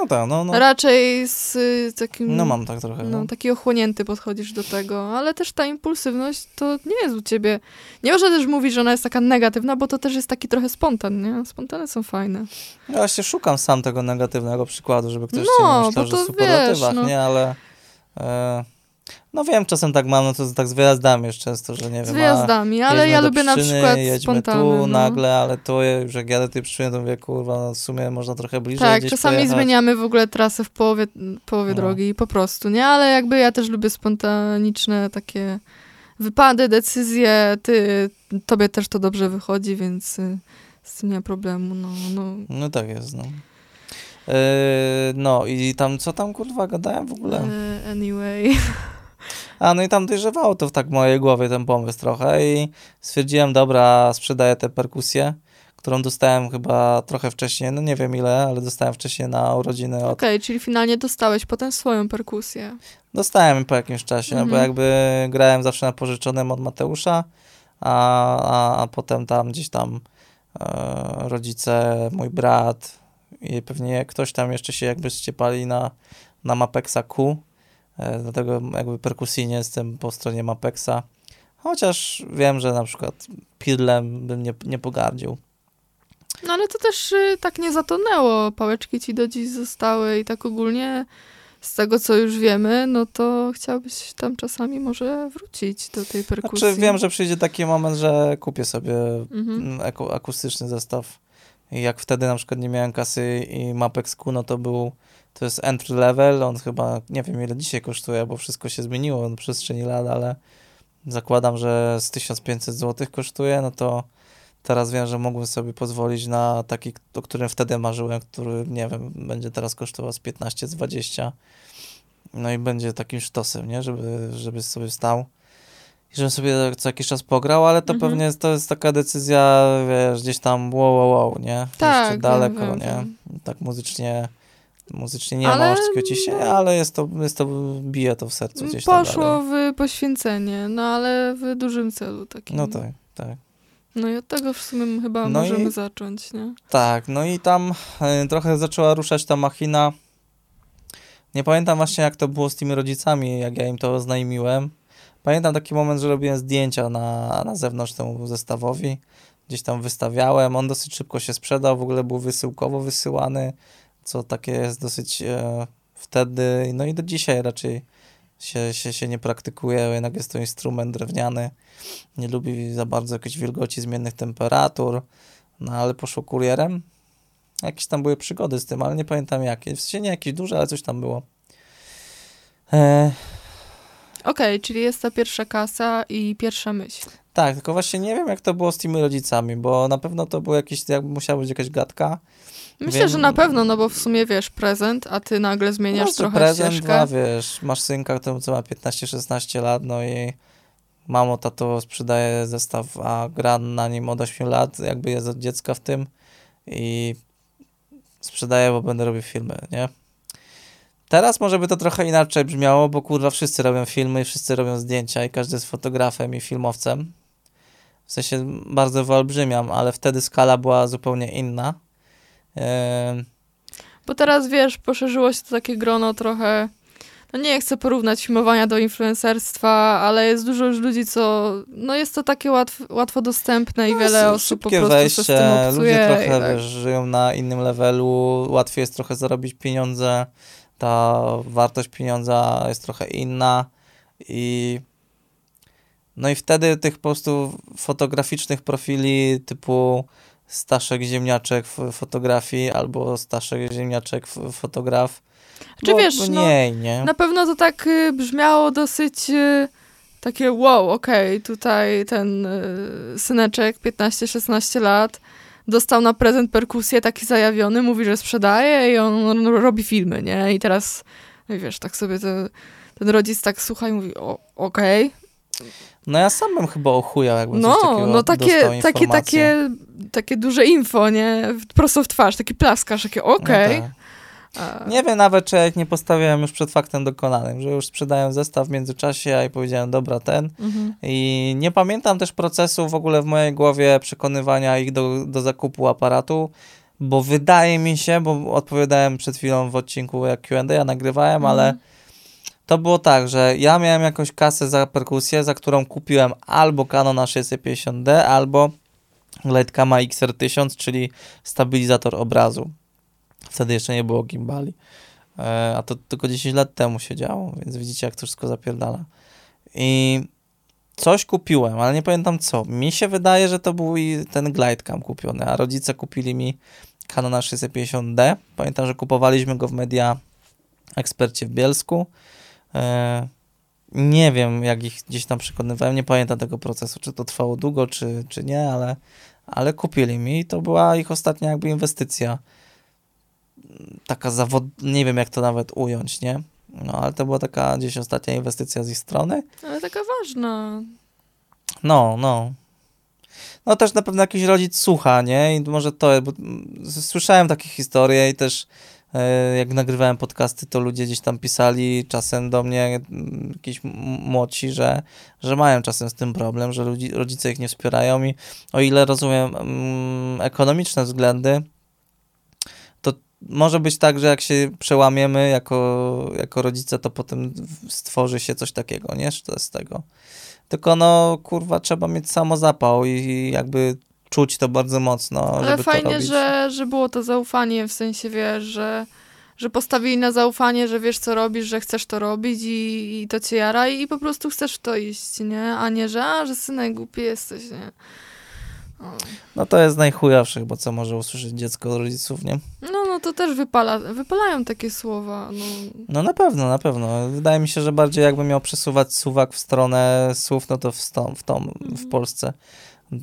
[SPEAKER 1] No tak, no, no,
[SPEAKER 2] raczej z y, takim...
[SPEAKER 1] no mam tak trochę.
[SPEAKER 2] No,
[SPEAKER 1] No.
[SPEAKER 2] taki ochłonięty podchodzisz do tego, ale też ta impulsywność to nie jest u ciebie. Nie można też mówić, że ona jest taka negatywna, bo to też jest taki trochę spontan, nie? Spontany są fajne.
[SPEAKER 1] Ja właśnie szukam sam tego negatywnego przykładu, żeby ktoś
[SPEAKER 2] No,
[SPEAKER 1] się nie myślał, że
[SPEAKER 2] to
[SPEAKER 1] w superlatywach,
[SPEAKER 2] wiesz, no.
[SPEAKER 1] nie, ale e, no wiem, czasem tak mam, no to tak z wyjazdami już często, że nie wiem,
[SPEAKER 2] Z wyjazdami,
[SPEAKER 1] a,
[SPEAKER 2] ale ja lubię na przykład
[SPEAKER 1] jedźmy tu
[SPEAKER 2] no.
[SPEAKER 1] nagle, ale tu już jak jadę tej przyczyny, to mówię, kurwa, no w sumie można trochę bliżej
[SPEAKER 2] Tak, czasami
[SPEAKER 1] pojechać.
[SPEAKER 2] zmieniamy w ogóle trasę w połowie, połowie
[SPEAKER 1] No.
[SPEAKER 2] drogi, po prostu, nie? Ale jakby ja też lubię spontaniczne takie wypady, decyzje. Ty, tobie też to dobrze wychodzi, więc y, z tym nie ma problemu, no, no.
[SPEAKER 1] No tak jest, no. E, no i tam, co tam kurwa gadałem w ogóle?
[SPEAKER 2] E, Anyway. [LAUGHS]
[SPEAKER 1] A no i tam dojrzewało to w tak mojej głowie ten pomysł trochę i stwierdziłem, dobra, sprzedaję tę perkusję, którą dostałem chyba trochę wcześniej, no nie wiem ile, ale dostałem wcześniej na urodziny od...
[SPEAKER 2] Okej, czyli finalnie dostałeś potem swoją perkusję.
[SPEAKER 1] Dostałem po jakimś czasie, no bo
[SPEAKER 2] Mhm.
[SPEAKER 1] jakby grałem zawsze na pożyczonym od Mateusza, a, a, a potem tam gdzieś tam e, rodzice, mój brat i pewnie ktoś tam jeszcze się jakby ściepali na, na Mapexa Q, dlatego jakby perkusyjnie jestem po stronie Mapexa, chociaż wiem, że na przykład Pirlem bym nie, nie pogardził.
[SPEAKER 2] No ale to też y, tak nie zatonęło. Pałeczki ci do dziś zostały i tak ogólnie z tego, co już wiemy, no to chciałbyś tam czasami może wrócić do tej perkusji.
[SPEAKER 1] Znaczy wiem, że przyjdzie taki moment, że kupię sobie
[SPEAKER 2] Mhm.
[SPEAKER 1] mm, aku- akustyczny zestaw. I jak wtedy na przykład nie miałem kasy i Mapex Q, no to był, to jest entry level, on chyba, nie wiem ile dzisiaj kosztuje, bo wszystko się zmieniło na przestrzeni lat, ale zakładam, że z 1500 zł kosztuje, no to teraz wiem, że mógłbym sobie pozwolić na taki, o którym wtedy marzyłem, który, nie wiem, będzie teraz kosztował z 15, z 20. No i będzie takim sztosem, nie, żeby, żeby sobie stał. I żebym sobie co jakiś czas pograł, ale to
[SPEAKER 2] Mhm.
[SPEAKER 1] pewnie to jest taka decyzja, wiesz, gdzieś tam wow, wow, wow, nie?
[SPEAKER 2] Tak,
[SPEAKER 1] Jeszcze daleko,
[SPEAKER 2] wiem,
[SPEAKER 1] nie? Tak muzycznie, muzycznie nie
[SPEAKER 2] Ale
[SPEAKER 1] ma aż takiego ciśnienia,
[SPEAKER 2] no-
[SPEAKER 1] ale jest to, jest to, bije to w sercu gdzieś tam
[SPEAKER 2] Poszło
[SPEAKER 1] dalej.
[SPEAKER 2] w poświęcenie, no ale w dużym celu takim.
[SPEAKER 1] No tak, tak.
[SPEAKER 2] No i od tego w sumie chyba
[SPEAKER 1] No
[SPEAKER 2] możemy
[SPEAKER 1] i-
[SPEAKER 2] zacząć, nie?
[SPEAKER 1] Tak, no i tam e, trochę zaczęła ruszać ta machina. Nie pamiętam właśnie jak to było z tymi rodzicami, jak ja im to oznajmiłem. Pamiętam taki moment, że robiłem zdjęcia na, na zewnątrz temu zestawowi. Gdzieś tam wystawiałem. On dosyć szybko się sprzedał, w ogóle był wysyłkowo wysyłany, co takie jest dosyć e, wtedy, no i do dzisiaj raczej się, się, się nie praktykuje, jednak jest to instrument drewniany. Nie lubi za bardzo jakiejś wilgoci, zmiennych temperatur. No ale poszło kurierem. Jakieś tam były przygody z tym, ale nie pamiętam jakie. W sensie nie jakieś duże, ale coś tam było. E,
[SPEAKER 2] Okej, czyli jest ta pierwsza kasa i pierwsza myśl.
[SPEAKER 1] Tak, tylko właśnie nie wiem jak to było z tymi rodzicami, bo na pewno to było jakieś, jakby musiała być jakaś gadka.
[SPEAKER 2] Myślę,
[SPEAKER 1] Wiem-
[SPEAKER 2] że na pewno, no bo w sumie wiesz, prezent, a ty nagle zmieniasz
[SPEAKER 1] Może
[SPEAKER 2] trochę
[SPEAKER 1] prezent,
[SPEAKER 2] ścieżkę.
[SPEAKER 1] a wiesz, masz synka, który ma 15-16 lat, no i mamo, tato sprzedaje zestaw, a gra na nim od 8 lat, jakby jest od dziecka w tym i sprzedaję, bo będę robił filmy, nie? Teraz może by to trochę inaczej brzmiało, bo kurwa wszyscy robią filmy i wszyscy robią zdjęcia i każdy jest fotografem i filmowcem. W sensie bardzo wyolbrzymiam, ale wtedy skala była zupełnie inna. Ehm,
[SPEAKER 2] Bo teraz wiesz, poszerzyło się to takie grono trochę. No nie chcę porównać filmowania do influencerstwa, ale jest dużo już ludzi, co. No jest to takie łatw, łatwo dostępne i
[SPEAKER 1] No,
[SPEAKER 2] wiele osób po prostu
[SPEAKER 1] wejście,
[SPEAKER 2] z tym obcuje.
[SPEAKER 1] ludzie trochę
[SPEAKER 2] tak.
[SPEAKER 1] wiesz, żyją na innym levelu, łatwiej jest trochę zarobić pieniądze, ta wartość pieniądza jest trochę inna i no i wtedy tych po prostu fotograficznych profili typu Staszek Ziemniaczek w fotografii albo Staszek Ziemniaczek w fotograf
[SPEAKER 2] Czy wiesz, no,
[SPEAKER 1] mniej, nie?
[SPEAKER 2] Na pewno to tak y, brzmiało dosyć y, takie wow, okej, tutaj ten y, syneczek 15-16 lat dostał na prezent perkusję taki zajawiony, mówi, że sprzedaje i on, on robi filmy, nie? I teraz, no wiesz, tak sobie te, ten rodzic tak słucha i mówi, okej.
[SPEAKER 1] No ja sam bym chyba ochujał, jakbym coś
[SPEAKER 2] No,
[SPEAKER 1] takiego
[SPEAKER 2] no takie, takie, takie, takie duże info, nie? Prosto w twarz, taki plaskasz, takie okej.
[SPEAKER 1] No tak. Nie wiem nawet, czy jak nie postawiłem już przed faktem dokonanym, że już sprzedają zestaw w międzyczasie, a i powiedziałem, dobra, ten.
[SPEAKER 2] Mhm.
[SPEAKER 1] I nie pamiętam też procesu w ogóle w mojej głowie przekonywania ich do, do zakupu aparatu, bo wydaje mi się, bo odpowiadałem przed chwilą w odcinku jak Q&A, ja nagrywałem,
[SPEAKER 2] Mhm.
[SPEAKER 1] ale to było tak, że ja miałem jakąś kasę za perkusję, za którą kupiłem albo Canona 650D, albo Lightcama XR1000, czyli stabilizator obrazu. Wtedy jeszcze nie było gimbali. E, a to tylko 10 lat temu się działo, więc widzicie, jak to wszystko zapierdala. I coś kupiłem, ale nie pamiętam co. Mi się wydaje, że to był ten Glidecam kupiony, a rodzice kupili mi Canona 650D. Pamiętam, że kupowaliśmy go w Media Ekspercie w Bielsku. E, nie wiem, jak ich gdzieś tam przekonywałem, nie pamiętam tego procesu, czy to trwało długo, czy, czy nie, ale, ale kupili mi i to była ich ostatnia jakby inwestycja. Taka zawod... nie wiem jak to nawet ująć, nie? No, ale to była taka gdzieś ostatnia inwestycja z ich strony.
[SPEAKER 2] Ale taka ważna.
[SPEAKER 1] No, no. no też na pewno jakiś rodzic słucha, nie? I może to, bo słyszałem takie historie i też jak nagrywałem podcasty, to ludzie gdzieś tam pisali czasem do mnie, jakiś młodsi, że, że mają czasem z tym problem, że ludzi, rodzice ich nie wspierają i o ile rozumiem ekonomiczne względy, to może być tak, że jak się przełamiemy jako, jako rodzice, to potem stworzy się coś takiego, nie? Z tego. Tylko no, kurwa, trzeba mieć samozapał i jakby czuć to bardzo mocno,
[SPEAKER 2] Ale
[SPEAKER 1] żeby
[SPEAKER 2] fajnie,
[SPEAKER 1] to robić.
[SPEAKER 2] że, że było to zaufanie, w sensie, wiesz, że, że postawili na zaufanie, że wiesz, co robisz, że chcesz to robić i, i to cię jara i, po prostu chcesz w to iść, nie? A nie, że a, że synek głupi jesteś, nie?
[SPEAKER 1] No to jest najchujawsze chyba, co może usłyszeć dziecko od rodziców, nie?
[SPEAKER 2] No, no to też wypala, wypalają takie słowa. No.
[SPEAKER 1] no na pewno, na pewno. Wydaje mi się, że bardziej jakbym miał przesuwać suwak w stronę słów, no to w, tą, w, w mhm. Polsce.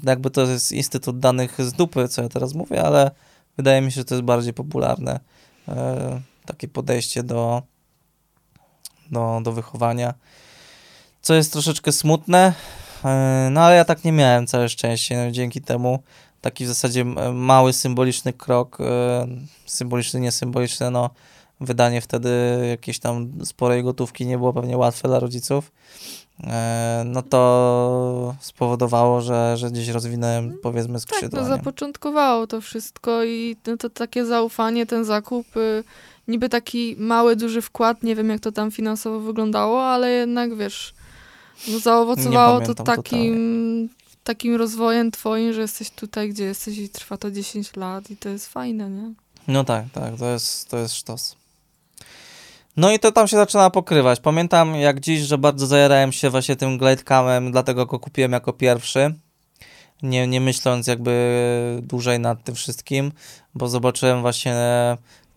[SPEAKER 1] Jakby to jest instytut danych z dupy, co ja teraz mówię, ale wydaje mi się, że to jest bardziej popularne e, takie podejście do, do, do wychowania. Co jest troszeczkę smutne, E, no ale ja tak nie miałem całe szczęście, no, dzięki temu taki w zasadzie mały, symboliczny krok, e, symboliczny, niesymboliczny, no wydanie wtedy jakiejś tam sporej gotówki nie było pewnie łatwe dla rodziców, no to spowodowało, że, że gdzieś rozwinąłem powiedzmy skrzydła.
[SPEAKER 2] Tak, to zapoczątkowało to wszystko i no, to takie zaufanie, ten zakup, y, niby taki mały, duży wkład, nie wiem jak to tam finansowo wyglądało, ale jednak wiesz no zaowocowało to takim, takim rozwojem twoim, że jesteś tutaj, gdzie jesteś i trwa to 10 lat i to jest fajne, nie?
[SPEAKER 1] No tak, tak, to jest, to jest sztos. No i to tam się zaczyna pokrywać. Pamiętam jak dziś, że bardzo zajarałem się właśnie tym glidecamem, dlatego go kupiłem jako pierwszy. Nie, nie myśląc jakby dłużej nad tym wszystkim, bo zobaczyłem właśnie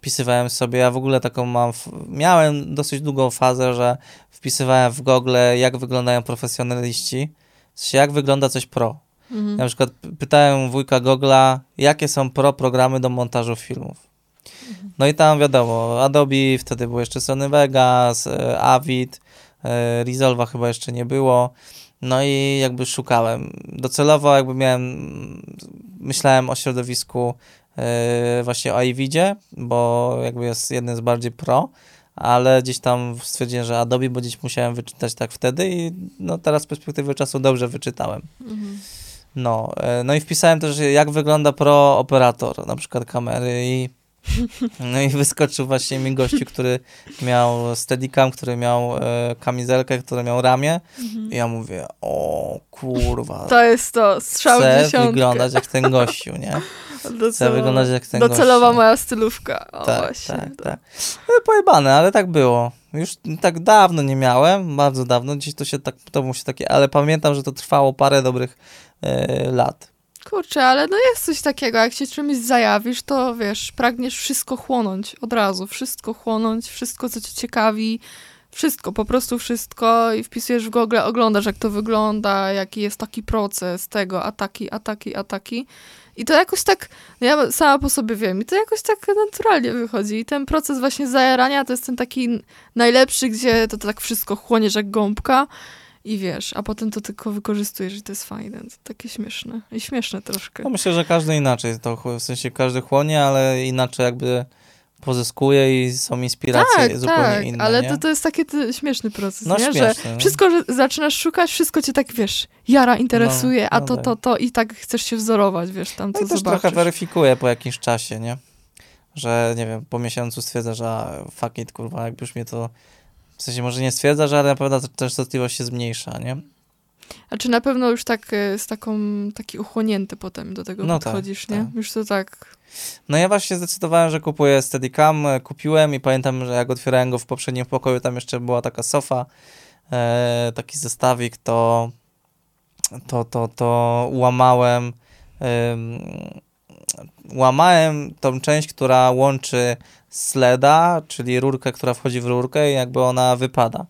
[SPEAKER 1] wpisywałem sobie, ja w ogóle taką mam, miałem dosyć długą fazę, że wpisywałem w Google, jak wyglądają profesjonaliści, w sensie, jak wygląda coś pro. Mhm. Na przykład pytałem wujka Google'a, jakie są pro programy do montażu filmów. No i tam wiadomo, Adobe, wtedy był jeszcze Sony Vegas, e, Avid, e, Resolve'a chyba jeszcze nie było. No i jakby szukałem. Docelowo jakby miałem, myślałem o środowisku yy, właśnie o iVidzie, bo jakby jest jeden z bardziej pro, ale gdzieś tam stwierdziłem, że Adobe, bo gdzieś musiałem wyczytać tak wtedy i no teraz z perspektywy czasu dobrze wyczytałem. Mhm. No, no i wpisałem też, jak wygląda pro operator, na przykład kamery i [LAUGHS] no i wyskoczył właśnie mi gościu, który miał steadicam, który miał e, kamizelkę, który miał ramię. Mhm. I ja mówię, o kurwa.
[SPEAKER 2] To jest to, strzał Chcę
[SPEAKER 1] wyglądać jak ten gościu, nie? [LAUGHS]
[SPEAKER 2] Docelowa, Chcę wyglądać jak ten Docelowa gościu. moja stylówka. O, tak, właśnie, tak,
[SPEAKER 1] to. tak. No, pojebane, ale tak było. Już tak dawno nie miałem, bardzo dawno, gdzieś to się tak, to mu się takie, ale pamiętam, że to trwało parę dobrych e, lat.
[SPEAKER 2] Kurczę, ale no jest coś takiego, jak się czymś zajawisz, to wiesz, pragniesz wszystko chłonąć od razu, wszystko chłonąć, wszystko, co cię ciekawi, wszystko, po prostu wszystko i wpisujesz w Google, oglądasz, jak to wygląda, jaki jest taki proces tego, ataki, ataki, ataki. I to jakoś tak, ja sama po sobie wiem, i to jakoś tak naturalnie wychodzi. I ten proces właśnie zajarania to jest ten taki najlepszy, gdzie to, to tak wszystko chłoniesz jak gąbka i wiesz, a potem to tylko wykorzystujesz i to jest fajne. To takie śmieszne. I śmieszne troszkę.
[SPEAKER 1] No myślę, że każdy inaczej to, w sensie każdy chłonie, ale inaczej jakby pozyskuje i są inspiracje tak, zupełnie tak, inne.
[SPEAKER 2] Ale
[SPEAKER 1] nie?
[SPEAKER 2] to, to jest taki śmieszny proces, no, nie? Śmieszny, że no. wszystko, że zaczynasz szukać, wszystko cię tak, wiesz, jara interesuje, no, a no to, tak. to, to i tak chcesz się wzorować, wiesz, tam co no i też
[SPEAKER 1] trochę weryfikuje po jakimś czasie, nie? Że, nie wiem, po miesiącu stwierdza, że fuck it, kurwa, jakbyś mnie to w sensie może nie stwierdza, że ale na pewno częstotliwość się zmniejsza, nie?
[SPEAKER 2] A czy na pewno już tak e, z taką, taki uchłonięty potem do tego no tak, podchodzisz, tak, nie? Tak. Już to tak...
[SPEAKER 1] No ja właśnie zdecydowałem, że kupuję Steadicam, e, kupiłem i pamiętam, że jak otwierałem go w poprzednim pokoju, tam jeszcze była taka sofa, e, taki zestawik, to to, to, to łamałem e, łamałem tą część, która łączy sleda, czyli rurkę, która wchodzi w rurkę i jakby ona wypada.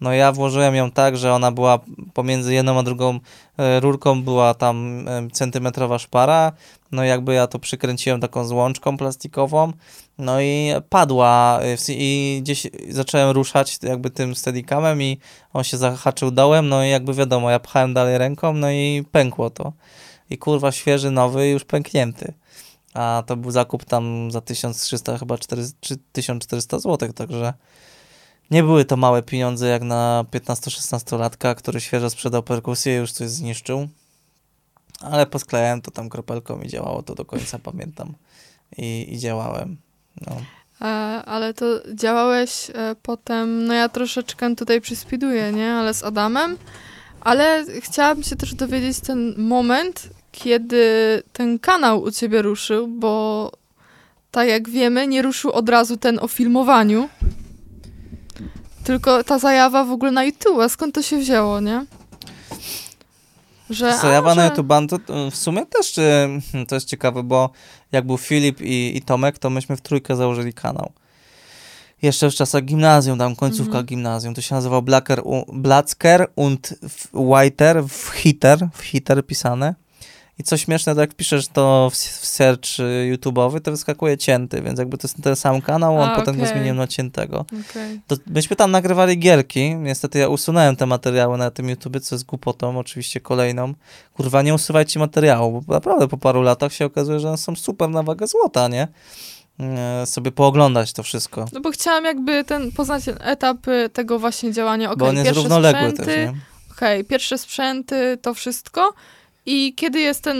[SPEAKER 1] No ja włożyłem ją tak, że ona była pomiędzy jedną a drugą e, rurką była tam e, centymetrowa szpara, no jakby ja to przykręciłem taką złączką plastikową, no i padła e, i gdzieś zacząłem ruszać jakby tym steadicamem i on się zahaczył dołem, no i jakby wiadomo, ja pchałem dalej ręką, no i pękło to. I kurwa świeży, nowy, już pęknięty. A to był zakup tam za 1300, chyba 4, czy 1400 zł, także nie były to małe pieniądze jak na 15-16 latka, który świeżo sprzedał perkusję i już coś zniszczył. Ale posklejałem to tam kropelką i działało to do końca, pamiętam. I, i działałem. No.
[SPEAKER 2] E, ale to działałeś e, potem, no ja troszeczkę tutaj przyspiduję, nie? Ale z Adamem. Ale chciałabym się też dowiedzieć ten moment, kiedy ten kanał u ciebie ruszył, bo tak jak wiemy, nie ruszył od razu ten o filmowaniu. Tylko ta zajawa w ogóle na YouTube, a skąd to się wzięło, nie?
[SPEAKER 1] Że, Zajawa na YouTube, to, to w sumie też to jest ciekawe, bo jak był Filip i, i Tomek, to myśmy w trójkę założyli kanał. Jeszcze w czasach gimnazjum, tam końcówka mm -hmm. gimnazjum, to się nazywał Blacker, Blacker und Whiter w Hitter, w Hitter pisane. I co śmieszne, to jak piszesz to w, w search y, YouTube'owy, to wyskakuje cięty, więc jakby to jest ten sam kanał, on a, potem okay. go zmieniłem na ciętego. Okay. To myśmy tam nagrywali gierki, niestety ja usunąłem te materiały na tym YouTube, co jest głupotą, oczywiście kolejną. Kurwa, nie usuwajcie materiału, bo naprawdę po paru latach się okazuje, że one są super na wagę złota, nie? E, sobie pooglądać to wszystko.
[SPEAKER 2] No bo chciałam jakby ten, poznać ten etap y, tego właśnie działania. Okay,
[SPEAKER 1] bo on jest równoległy sprzęty, też, nie?
[SPEAKER 2] Okej, okay, pierwsze sprzęty, to wszystko. I kiedy jest ten,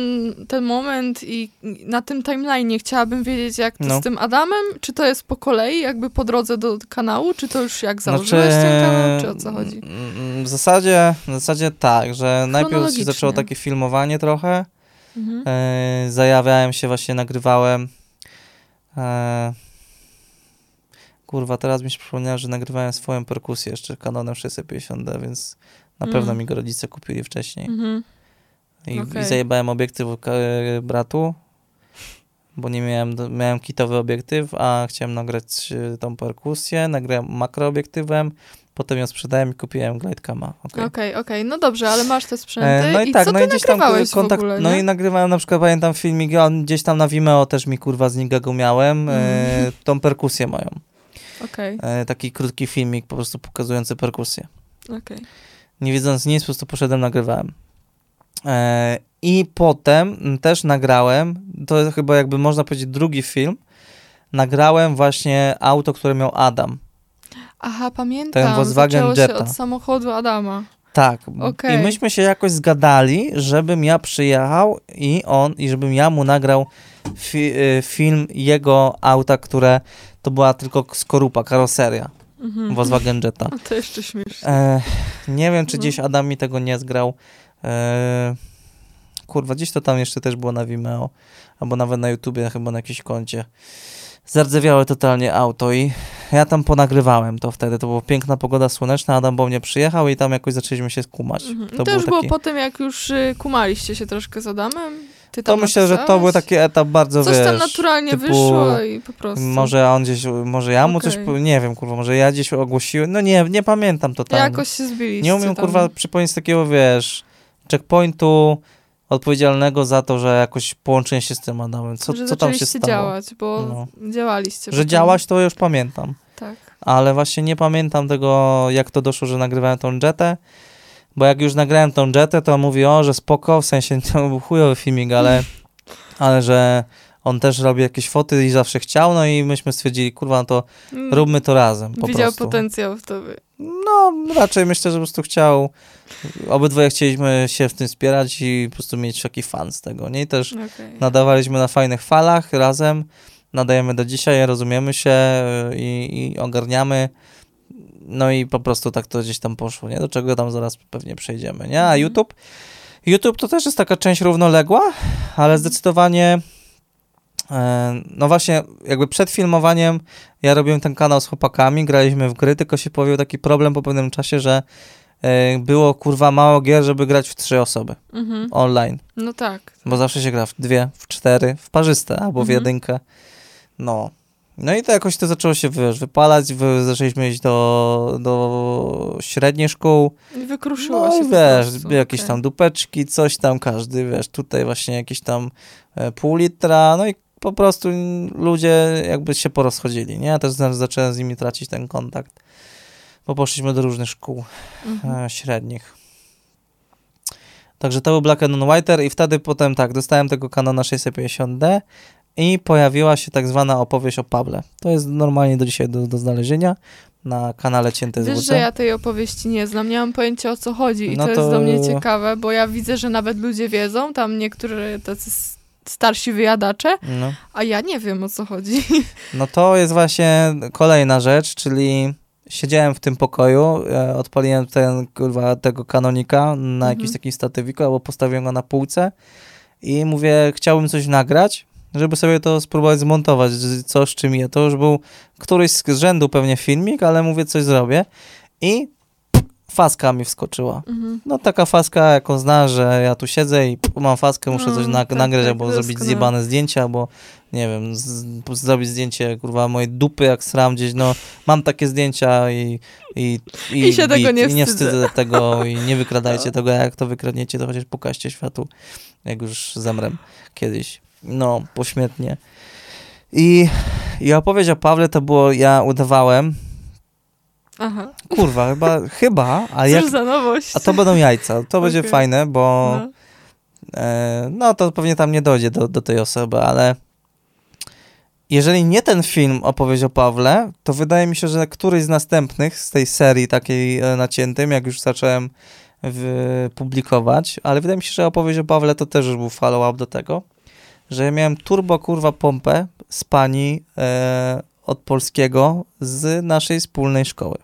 [SPEAKER 2] ten moment i na tym timeline chciałabym wiedzieć, jak to no. z tym Adamem, czy to jest po kolei, jakby po drodze do kanału, czy to już jak założyłeś znaczy, ten kanał, czy o co chodzi?
[SPEAKER 1] Mm, w zasadzie, w zasadzie tak, że najpierw się zaczęło takie filmowanie trochę, mhm. e, zajawiałem się, właśnie nagrywałem e, kurwa, teraz mi się przypomniało, że nagrywałem swoją perkusję jeszcze kanonem 650D, więc na pewno mhm. mi go rodzice kupili wcześniej. Mhm. I, okay. i zajebałem obiektyw bratu, bo nie miałem, miałem kitowy obiektyw, a chciałem nagrać e, tą perkusję, nagrałem makroobiektywem, potem ją sprzedałem i kupiłem glidecama.
[SPEAKER 2] Okej, okay. okej, okay, okay. no dobrze, ale masz te sprzęty e, no i, i tak, co no i gdzieś tam kontakt, ogóle,
[SPEAKER 1] No i nagrywałem na przykład, pamiętam filmik, gdzieś tam na Vimeo też mi kurwa z Nigago miałem, mm. e, tą perkusję moją.
[SPEAKER 2] Okay.
[SPEAKER 1] E, taki krótki filmik po prostu pokazujący perkusję.
[SPEAKER 2] Okay.
[SPEAKER 1] Nie wiedząc nic, po prostu poszedłem, nagrywałem. E, I potem też nagrałem, to chyba jakby można powiedzieć drugi film, nagrałem właśnie auto, które miał Adam.
[SPEAKER 2] Aha, pamiętam. Ten Volkswagen Zaczęło Jetta. się od samochodu Adama.
[SPEAKER 1] Tak. Okay. I myśmy się jakoś zgadali, żebym ja przyjechał i on, i żebym ja mu nagrał fi y, film jego auta, które to była tylko skorupa, karoseria. Mhm. Volkswagen Jetta. [LAUGHS]
[SPEAKER 2] to jeszcze śmieszne. E,
[SPEAKER 1] nie wiem, czy no. gdzieś Adam mi tego nie zgrał. Eee, kurwa, gdzieś to tam jeszcze też było na Vimeo, albo nawet na YouTubie, chyba na jakimś koncie. Zardzewiałe totalnie auto i ja tam ponagrywałem to wtedy. To była piękna pogoda słoneczna, Adam bo mnie przyjechał i tam jakoś zaczęliśmy się skumać.
[SPEAKER 2] Mhm. To, to już taki... było po tym, jak już y, kumaliście się troszkę z Adamem?
[SPEAKER 1] Ty to myślę, że to był taki etap bardzo,
[SPEAKER 2] Coś
[SPEAKER 1] wiesz...
[SPEAKER 2] tam naturalnie typu, wyszło i po prostu...
[SPEAKER 1] Może on gdzieś, może ja mu okay. coś, nie wiem, kurwa, może ja gdzieś ogłosiłem, no nie, nie pamiętam totalnie.
[SPEAKER 2] Jakoś się zbiliście
[SPEAKER 1] Nie umiem, tam. kurwa, przypomnieć takiego, wiesz checkpointu odpowiedzialnego za to, że jakoś połączenie się z tym Adamem. Co, co tam się stało?
[SPEAKER 2] działać, bo no. działaliście.
[SPEAKER 1] Że działać to już pamiętam.
[SPEAKER 2] Tak.
[SPEAKER 1] Ale właśnie nie pamiętam tego, jak to doszło, że nagrywałem tą jetę, bo jak już nagrałem tą jetę, to mówi, o, że spoko, w sensie [LAUGHS] to był chujowy filmik, ale, [LAUGHS] ale że on też robi jakieś foty i zawsze chciał, no i myśmy stwierdzili, kurwa, no to mm. róbmy to razem. Po
[SPEAKER 2] Widział
[SPEAKER 1] prostu.
[SPEAKER 2] potencjał w tobie.
[SPEAKER 1] No, raczej myślę, że po prostu chciał, obydwoje chcieliśmy się w tym wspierać i po prostu mieć taki fan z tego, nie? I też okay. nadawaliśmy na fajnych falach razem, nadajemy do dzisiaj, rozumiemy się i, i ogarniamy, no i po prostu tak to gdzieś tam poszło, nie? Do czego tam zaraz pewnie przejdziemy, nie? A mhm. YouTube? YouTube to też jest taka część równoległa, ale zdecydowanie E, no właśnie, jakby przed filmowaniem ja robiłem ten kanał z chłopakami, graliśmy w gry, tylko się pojawił taki problem po pewnym czasie, że e, było kurwa mało gier, żeby grać w trzy osoby mhm. online.
[SPEAKER 2] No tak.
[SPEAKER 1] Bo zawsze się gra w dwie, w cztery, w parzyste albo w mhm. jedynkę. No. No i to jakoś to zaczęło się wiesz, wypalać, wy, zaczęliśmy iść do, do średnich szkół.
[SPEAKER 2] I wykruszyło
[SPEAKER 1] no,
[SPEAKER 2] się.
[SPEAKER 1] I wiesz, jakieś okay. tam dupeczki, coś tam, każdy, wiesz, tutaj właśnie jakieś tam e, pół litra, no i po prostu ludzie jakby się porozchodzili, nie? Ja też zacząłem z nimi tracić ten kontakt, bo poszliśmy do różnych szkół mhm. e, średnich. Także to był Black and Whiter i wtedy potem tak, dostałem tego Canona 650D i pojawiła się tak zwana opowieść o Pawle. To jest normalnie do dzisiaj do, do znalezienia na kanale Cięte
[SPEAKER 2] Wiesz,
[SPEAKER 1] ZWC.
[SPEAKER 2] że ja tej opowieści nie znam, nie mam pojęcia o co chodzi i
[SPEAKER 1] No
[SPEAKER 2] to,
[SPEAKER 1] to-
[SPEAKER 2] jest do mnie ciekawe, bo ja widzę, że nawet ludzie wiedzą, tam niektórzy tacy starsi wyjadacze,
[SPEAKER 1] No.
[SPEAKER 2] a ja nie wiem o co chodzi.
[SPEAKER 1] no to jest właśnie kolejna rzecz, czyli siedziałem w tym pokoju, e, odpaliłem ten, kurwa, tego kanonika na jakimś
[SPEAKER 2] Mhm.
[SPEAKER 1] takim statywiku, albo postawiłem go na półce i mówię, chciałbym coś nagrać, żeby sobie to spróbować zmontować, co z czym je. To już był któryś z rzędu pewnie filmik, ale mówię, coś zrobię i faska mi wskoczyła.
[SPEAKER 2] Mhm.
[SPEAKER 1] No taka faska, jaką zna, że ja tu siedzę i mam faskę, muszę
[SPEAKER 2] No,
[SPEAKER 1] coś nag-
[SPEAKER 2] tak,
[SPEAKER 1] nagrać,
[SPEAKER 2] tak,
[SPEAKER 1] albo zrobić zjebane zdjęcia, albo nie wiem, z- zrobić zdjęcie, kurwa, mojej dupy, jak sram gdzieś, no mam takie zdjęcia i i,
[SPEAKER 2] I się tego nie
[SPEAKER 1] i nie
[SPEAKER 2] wstydzę.
[SPEAKER 1] wstydzę tego i nie wykradajcie tego, a jak to wykradniecie, to chociaż pokażcie światu, jak już zemrę kiedyś, no, pośmiertnie. I, I opowieść o Pawle to było, ja udawałem,
[SPEAKER 2] Aha,
[SPEAKER 1] kurwa, chyba, chyba, a
[SPEAKER 2] cóż
[SPEAKER 1] jak,
[SPEAKER 2] za nowość.
[SPEAKER 1] a to będą jajca, to [LAUGHS] będzie fajne, bo
[SPEAKER 2] No.
[SPEAKER 1] E, no to pewnie tam nie dojdzie do, do tej osoby, ale jeżeli nie ten film opowieść o Pawle, to wydaje mi się, że któryś z następnych z tej serii takiej e, naciętym, jak już zacząłem w, publikować, ale wydaje mi się, że opowieść o Pawle to też już był follow-up do tego, że ja miałem turbo kurwa pompę z pani e, od polskiego z naszej wspólnej szkoły,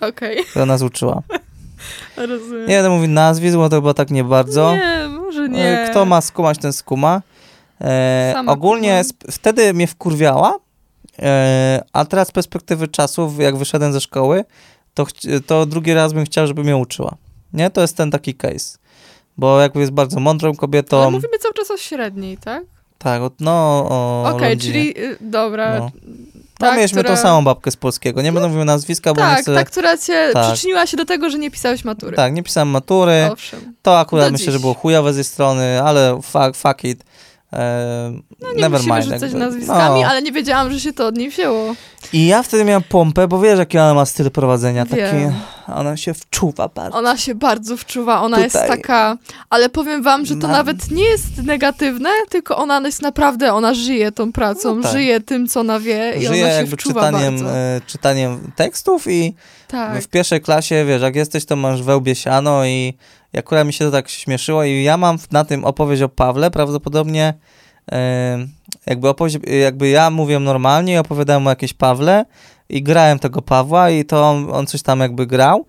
[SPEAKER 2] Okej,
[SPEAKER 1] która nas uczyła. [LAUGHS]
[SPEAKER 2] rozumiem.
[SPEAKER 1] Nie będę mówił nazwisk, bo to chyba tak nie bardzo.
[SPEAKER 2] Nie, może
[SPEAKER 1] E,
[SPEAKER 2] nie.
[SPEAKER 1] Kto ma skumać, ten skuma. E, ogólnie wtedy mnie wkurwiała, e, a teraz z perspektywy czasów, jak wyszedłem ze szkoły, to, to drugi raz bym chciał, żeby mnie uczyła. Nie? To jest ten taki case. Bo jakby jest bardzo mądrą kobietą.
[SPEAKER 2] Ale mówimy cały czas o średniej, tak?
[SPEAKER 1] Tak, no
[SPEAKER 2] Okej,
[SPEAKER 1] Londynie.
[SPEAKER 2] czyli y, dobra.
[SPEAKER 1] No.
[SPEAKER 2] Ta,
[SPEAKER 1] no mieliśmy
[SPEAKER 2] która-
[SPEAKER 1] tą samą babkę z polskiego. Nie będę mówił nazwiska, bo nie
[SPEAKER 2] Tak,
[SPEAKER 1] chcę...
[SPEAKER 2] ta, która cię
[SPEAKER 1] Tak.
[SPEAKER 2] przyczyniła się do tego, że nie pisałeś matury.
[SPEAKER 1] Tak, nie pisałem matury.
[SPEAKER 2] Owszem.
[SPEAKER 1] To akurat
[SPEAKER 2] Do
[SPEAKER 1] myślę,
[SPEAKER 2] dziś.
[SPEAKER 1] że było chujowe z jej strony, ale fuck, fuck it. E,
[SPEAKER 2] No nie
[SPEAKER 1] never
[SPEAKER 2] musimy
[SPEAKER 1] mind.
[SPEAKER 2] rzucać
[SPEAKER 1] jakby.
[SPEAKER 2] nazwiskami,
[SPEAKER 1] No.
[SPEAKER 2] ale nie wiedziałam, że się to od niej wzięło.
[SPEAKER 1] I ja wtedy miałem pompę, bo wiesz, jaki ona ma styl prowadzenia. Taki,
[SPEAKER 2] Wiem.
[SPEAKER 1] ona się wczuwa bardzo.
[SPEAKER 2] Ona się bardzo wczuwa, ona
[SPEAKER 1] Tutaj.
[SPEAKER 2] jest taka... Ale powiem wam, że to
[SPEAKER 1] Mam.
[SPEAKER 2] nawet nie jest negatywne, tylko ona jest naprawdę, ona żyje tą pracą,
[SPEAKER 1] No tak.
[SPEAKER 2] żyje tym, co ona wie i
[SPEAKER 1] Żyje
[SPEAKER 2] ona się
[SPEAKER 1] jakby
[SPEAKER 2] wczuwa
[SPEAKER 1] czytaniem,
[SPEAKER 2] bardzo.
[SPEAKER 1] e, czytaniem tekstów i
[SPEAKER 2] Tak.
[SPEAKER 1] w pierwszej klasie, wiesz, jak jesteś, to masz wełbie siano i i akurat mi się to tak śmieszyło i ja mam na tym opowieść o Pawle, prawdopodobnie jakby opowieść, jakby ja mówiłem normalnie i opowiadałem o jakiejś Pawle i grałem tego Pawła i to on, on coś tam jakby grał.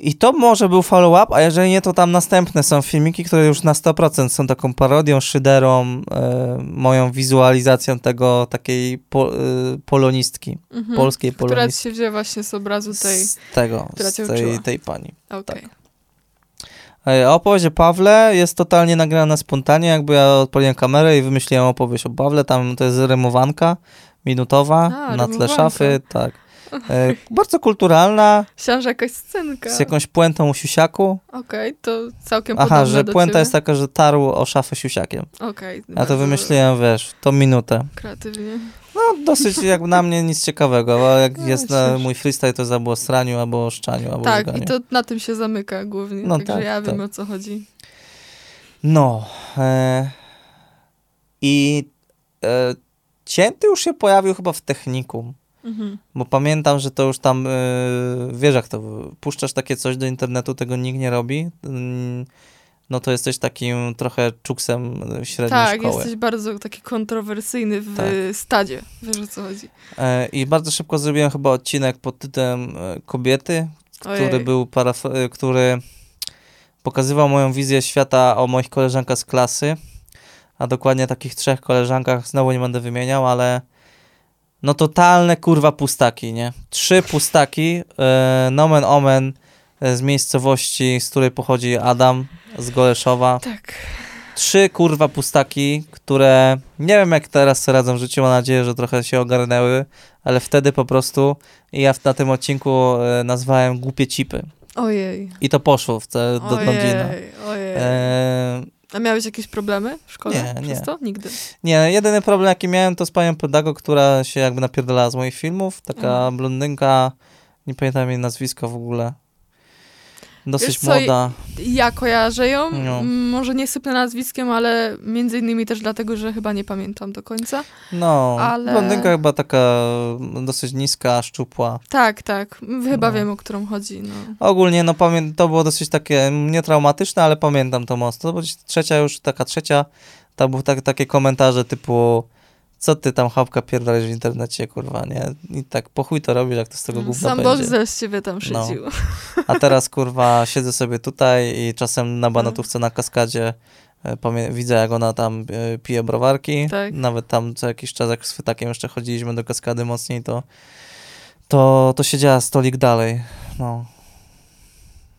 [SPEAKER 1] I to może był follow-up, a jeżeli nie, to tam następne są filmiki, które już na 100% są taką parodią, szyderą, e, moją wizualizacją tego takiej po, e, polonistki,
[SPEAKER 2] Mhm.
[SPEAKER 1] polskiej
[SPEAKER 2] Która
[SPEAKER 1] polonistki.
[SPEAKER 2] się wzięła właśnie z obrazu tej...
[SPEAKER 1] Z tego,
[SPEAKER 2] która
[SPEAKER 1] z tej, tej pani.
[SPEAKER 2] Okej.
[SPEAKER 1] E, Opowieść o Pawle jest totalnie nagrana spontanie, jakby ja odpaliłem kamerę i wymyśliłem opowieść o Pawle, tam to jest rymowanka minutowa
[SPEAKER 2] A,
[SPEAKER 1] na tle
[SPEAKER 2] rymowanka.
[SPEAKER 1] szafy, tak. E, bardzo kulturalna,
[SPEAKER 2] Myślałam, że jakaś scenka.
[SPEAKER 1] z jakąś puentą o siusiaku.
[SPEAKER 2] Okej, to całkiem
[SPEAKER 1] Aha, że
[SPEAKER 2] do
[SPEAKER 1] puenta
[SPEAKER 2] ciebie.
[SPEAKER 1] jest taka, że tarł o szafę siusiakiem.
[SPEAKER 2] Okej.
[SPEAKER 1] Ja
[SPEAKER 2] bardzo
[SPEAKER 1] to wymyśliłem, wiesz, tą minutę.
[SPEAKER 2] Kreatywnie.
[SPEAKER 1] No, dosyć jak na mnie nic ciekawego, bo jak
[SPEAKER 2] No,
[SPEAKER 1] jest na mój freestyle, to albo o sraniu, albo o szczaniu, albo
[SPEAKER 2] Tak,
[SPEAKER 1] żganiu.
[SPEAKER 2] i to na tym się zamyka głównie,
[SPEAKER 1] No
[SPEAKER 2] także
[SPEAKER 1] tak,
[SPEAKER 2] ja wiem
[SPEAKER 1] tak.
[SPEAKER 2] o co chodzi.
[SPEAKER 1] No. E, I e, cięty już się pojawił chyba w technikum.
[SPEAKER 2] Mhm.
[SPEAKER 1] Bo pamiętam, że to już tam, e, wiesz jak to, puszczasz takie coś do internetu, tego nikt nie robi, mm, no to jesteś takim trochę czuksem e, średniej
[SPEAKER 2] Tak,
[SPEAKER 1] szkoły.
[SPEAKER 2] jesteś bardzo taki kontrowersyjny w
[SPEAKER 1] Tak.
[SPEAKER 2] stadzie, wiesz o co chodzi.
[SPEAKER 1] E, I bardzo szybko zrobiłem chyba odcinek pod tytułem e, Kobiety, który
[SPEAKER 2] Ojej.
[SPEAKER 1] był paraf- e, który pokazywał moją wizję świata o moich koleżankach z klasy, a dokładnie takich trzech koleżankach, znowu nie będę wymieniał, ale no totalne kurwa pustaki, nie? Trzy pustaki, e, nomen omen e, z miejscowości, z której pochodzi Adam, z Goleszowa.
[SPEAKER 2] Tak.
[SPEAKER 1] Trzy kurwa pustaki, które nie wiem jak teraz sobie radzą w życiu, mam nadzieję, że trochę się ogarnęły, ale wtedy po prostu ja na tym odcinku e, nazwałem głupie cipy.
[SPEAKER 2] Ojej.
[SPEAKER 1] I to poszło w te, do.
[SPEAKER 2] Ojej, ojej.
[SPEAKER 1] E,
[SPEAKER 2] A miałeś jakieś problemy w szkole
[SPEAKER 1] Nie,
[SPEAKER 2] przez
[SPEAKER 1] nie.
[SPEAKER 2] to? Nigdy.
[SPEAKER 1] nie, jedyny problem jaki miałem to z panią pedagog, która się jakby napierdalała z moich filmów. Taka
[SPEAKER 2] Mhm.
[SPEAKER 1] blondynka, nie pamiętam jej nazwiska w ogóle. Dosyć
[SPEAKER 2] Wiesz co,
[SPEAKER 1] młoda.
[SPEAKER 2] Ja kojarzę ją,
[SPEAKER 1] No.
[SPEAKER 2] m, może nie sypnę nazwiskiem, ale między innymi też dlatego, że chyba nie pamiętam do końca.
[SPEAKER 1] No,
[SPEAKER 2] ale-
[SPEAKER 1] blondynka chyba taka dosyć niska, szczupła.
[SPEAKER 2] Tak, tak, chyba
[SPEAKER 1] No.
[SPEAKER 2] wiem, o którą chodzi. No.
[SPEAKER 1] Ogólnie, no pamię- to było dosyć takie nietraumatyczne, ale pamiętam to mocno, bo trzecia już, taka trzecia, tam były tak, takie komentarze typu co ty tam chałupka pierdolisz w internecie, kurwa, nie? I tak po chuj to robisz, jak to z tego gówna
[SPEAKER 2] Sam
[SPEAKER 1] będzie.
[SPEAKER 2] Boże z ciebie tam
[SPEAKER 1] No.
[SPEAKER 2] szydził.
[SPEAKER 1] A teraz, [LAUGHS] kurwa, siedzę sobie tutaj i czasem na banatówce na kaskadzie e, pamię- widzę, jak ona tam e, pije browarki.
[SPEAKER 2] Tak.
[SPEAKER 1] Nawet tam co jakiś czas, jak z Fytakiem jeszcze chodziliśmy do kaskady mocniej, to to, to siedziała stolik dalej. No.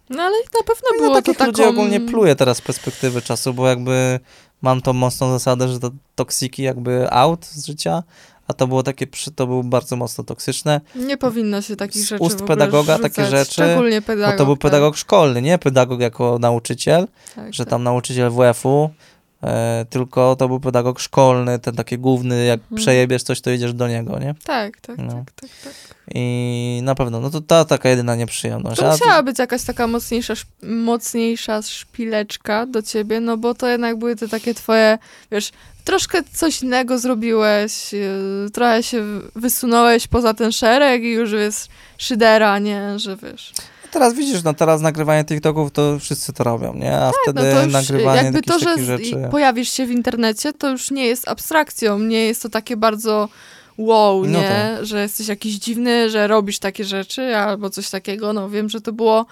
[SPEAKER 2] No ale na pewno
[SPEAKER 1] No i na
[SPEAKER 2] było to
[SPEAKER 1] takich
[SPEAKER 2] taką...
[SPEAKER 1] ludzi ogólnie pluję teraz z perspektywy czasu, bo jakby mam tą mocną zasadę, że to toksiki jakby out z życia, a to było takie, to było bardzo mocno toksyczne.
[SPEAKER 2] Nie powinno się takich rzeczy
[SPEAKER 1] ust pedagoga
[SPEAKER 2] rzucać,
[SPEAKER 1] takie rzeczy,
[SPEAKER 2] Szczególnie
[SPEAKER 1] Bo
[SPEAKER 2] pedagog.
[SPEAKER 1] to był
[SPEAKER 2] tak,
[SPEAKER 1] pedagog szkolny, nie pedagog jako nauczyciel,
[SPEAKER 2] tak,
[SPEAKER 1] że
[SPEAKER 2] tak.
[SPEAKER 1] tam nauczyciel WF-u, tylko to był pedagog szkolny, ten taki główny, jak
[SPEAKER 2] Mhm.
[SPEAKER 1] przejebiesz coś, to idziesz do niego, nie?
[SPEAKER 2] Tak, tak,
[SPEAKER 1] No.
[SPEAKER 2] tak, tak, tak.
[SPEAKER 1] I na pewno, no to ta taka jedyna nieprzyjemność.
[SPEAKER 2] To musiała być jakaś taka mocniejsza, mocniejsza szpileczka do ciebie, no bo to jednak były te takie twoje, wiesz, troszkę coś innego zrobiłeś, yy, trochę się wysunąłeś poza ten szereg i już jest szydera, nie, że wiesz.
[SPEAKER 1] Teraz widzisz, no teraz nagrywanie TikToków to wszyscy to robią, nie? A
[SPEAKER 2] No
[SPEAKER 1] wtedy
[SPEAKER 2] to już
[SPEAKER 1] nagrywanie
[SPEAKER 2] jakby to, że
[SPEAKER 1] rzeczy...
[SPEAKER 2] pojawisz się w internecie, to już nie jest abstrakcją, nie jest to takie bardzo wow,
[SPEAKER 1] No
[SPEAKER 2] nie, że jesteś jakiś dziwny, że robisz takie rzeczy albo coś takiego, no wiem, że to było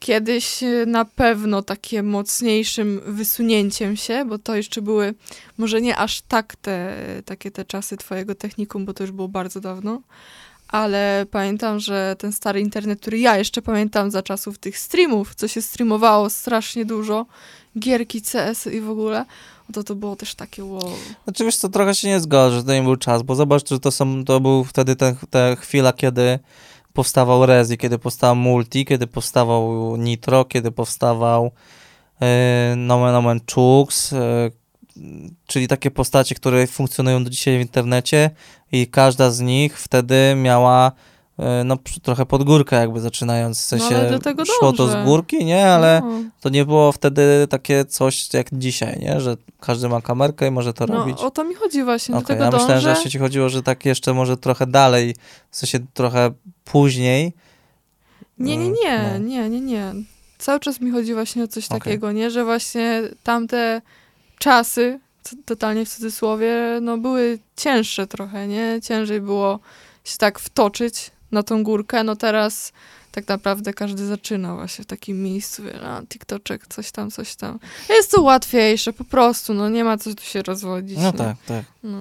[SPEAKER 2] kiedyś e, na pewno takie mocniejszym wysunięciem się, bo to jeszcze były może nie aż tak te, takie te czasy twojego technikum, bo to już było bardzo dawno, ale pamiętam, że ten stary internet, który ja jeszcze pamiętam za czasów tych streamów, co się streamowało strasznie dużo, gierki CS i w ogóle, to to było też takie wow.
[SPEAKER 1] Znaczy wiesz co, trochę się nie zgodzę, że to nie był czas, bo zobacz, że to są, to był wtedy ten, ta chwila, kiedy powstawał Rezi, kiedy powstał Multi, kiedy powstawał Nitro, kiedy powstawał e, Nomen Omen Chux, e, czyli takie postacie, które funkcjonują do dzisiaj w internecie i każda z nich wtedy miała e, no trochę pod górkę jakby zaczynając, w
[SPEAKER 2] No,
[SPEAKER 1] sensie
[SPEAKER 2] ale do tego
[SPEAKER 1] szło to
[SPEAKER 2] dążę.
[SPEAKER 1] z górki, nie, ale
[SPEAKER 2] no,
[SPEAKER 1] to nie było wtedy takie coś jak dzisiaj, nie, że każdy ma kamerkę i może to
[SPEAKER 2] no,
[SPEAKER 1] robić.
[SPEAKER 2] o to mi chodzi właśnie, do
[SPEAKER 1] Okej,
[SPEAKER 2] tego
[SPEAKER 1] ja myślałem, że
[SPEAKER 2] dążę.
[SPEAKER 1] jeszcze ci chodziło, że tak jeszcze może trochę dalej, w sensie trochę później.
[SPEAKER 2] Nie, nie,
[SPEAKER 1] Mm,
[SPEAKER 2] nie,
[SPEAKER 1] no.
[SPEAKER 2] nie, nie, nie. Cały czas mi chodzi właśnie o coś
[SPEAKER 1] Okej.
[SPEAKER 2] takiego, nie, że właśnie tamte czasy, totalnie w cudzysłowie, no były cięższe trochę, nie? Ciężej było się tak wtoczyć na tą górkę, no teraz tak naprawdę każdy zaczyna właśnie w takim miejscu, wie, a TikToczek, coś tam, coś tam. Jest to łatwiejsze, po prostu, no nie ma co tu się rozwodzić.
[SPEAKER 1] No tak, tak.
[SPEAKER 2] No.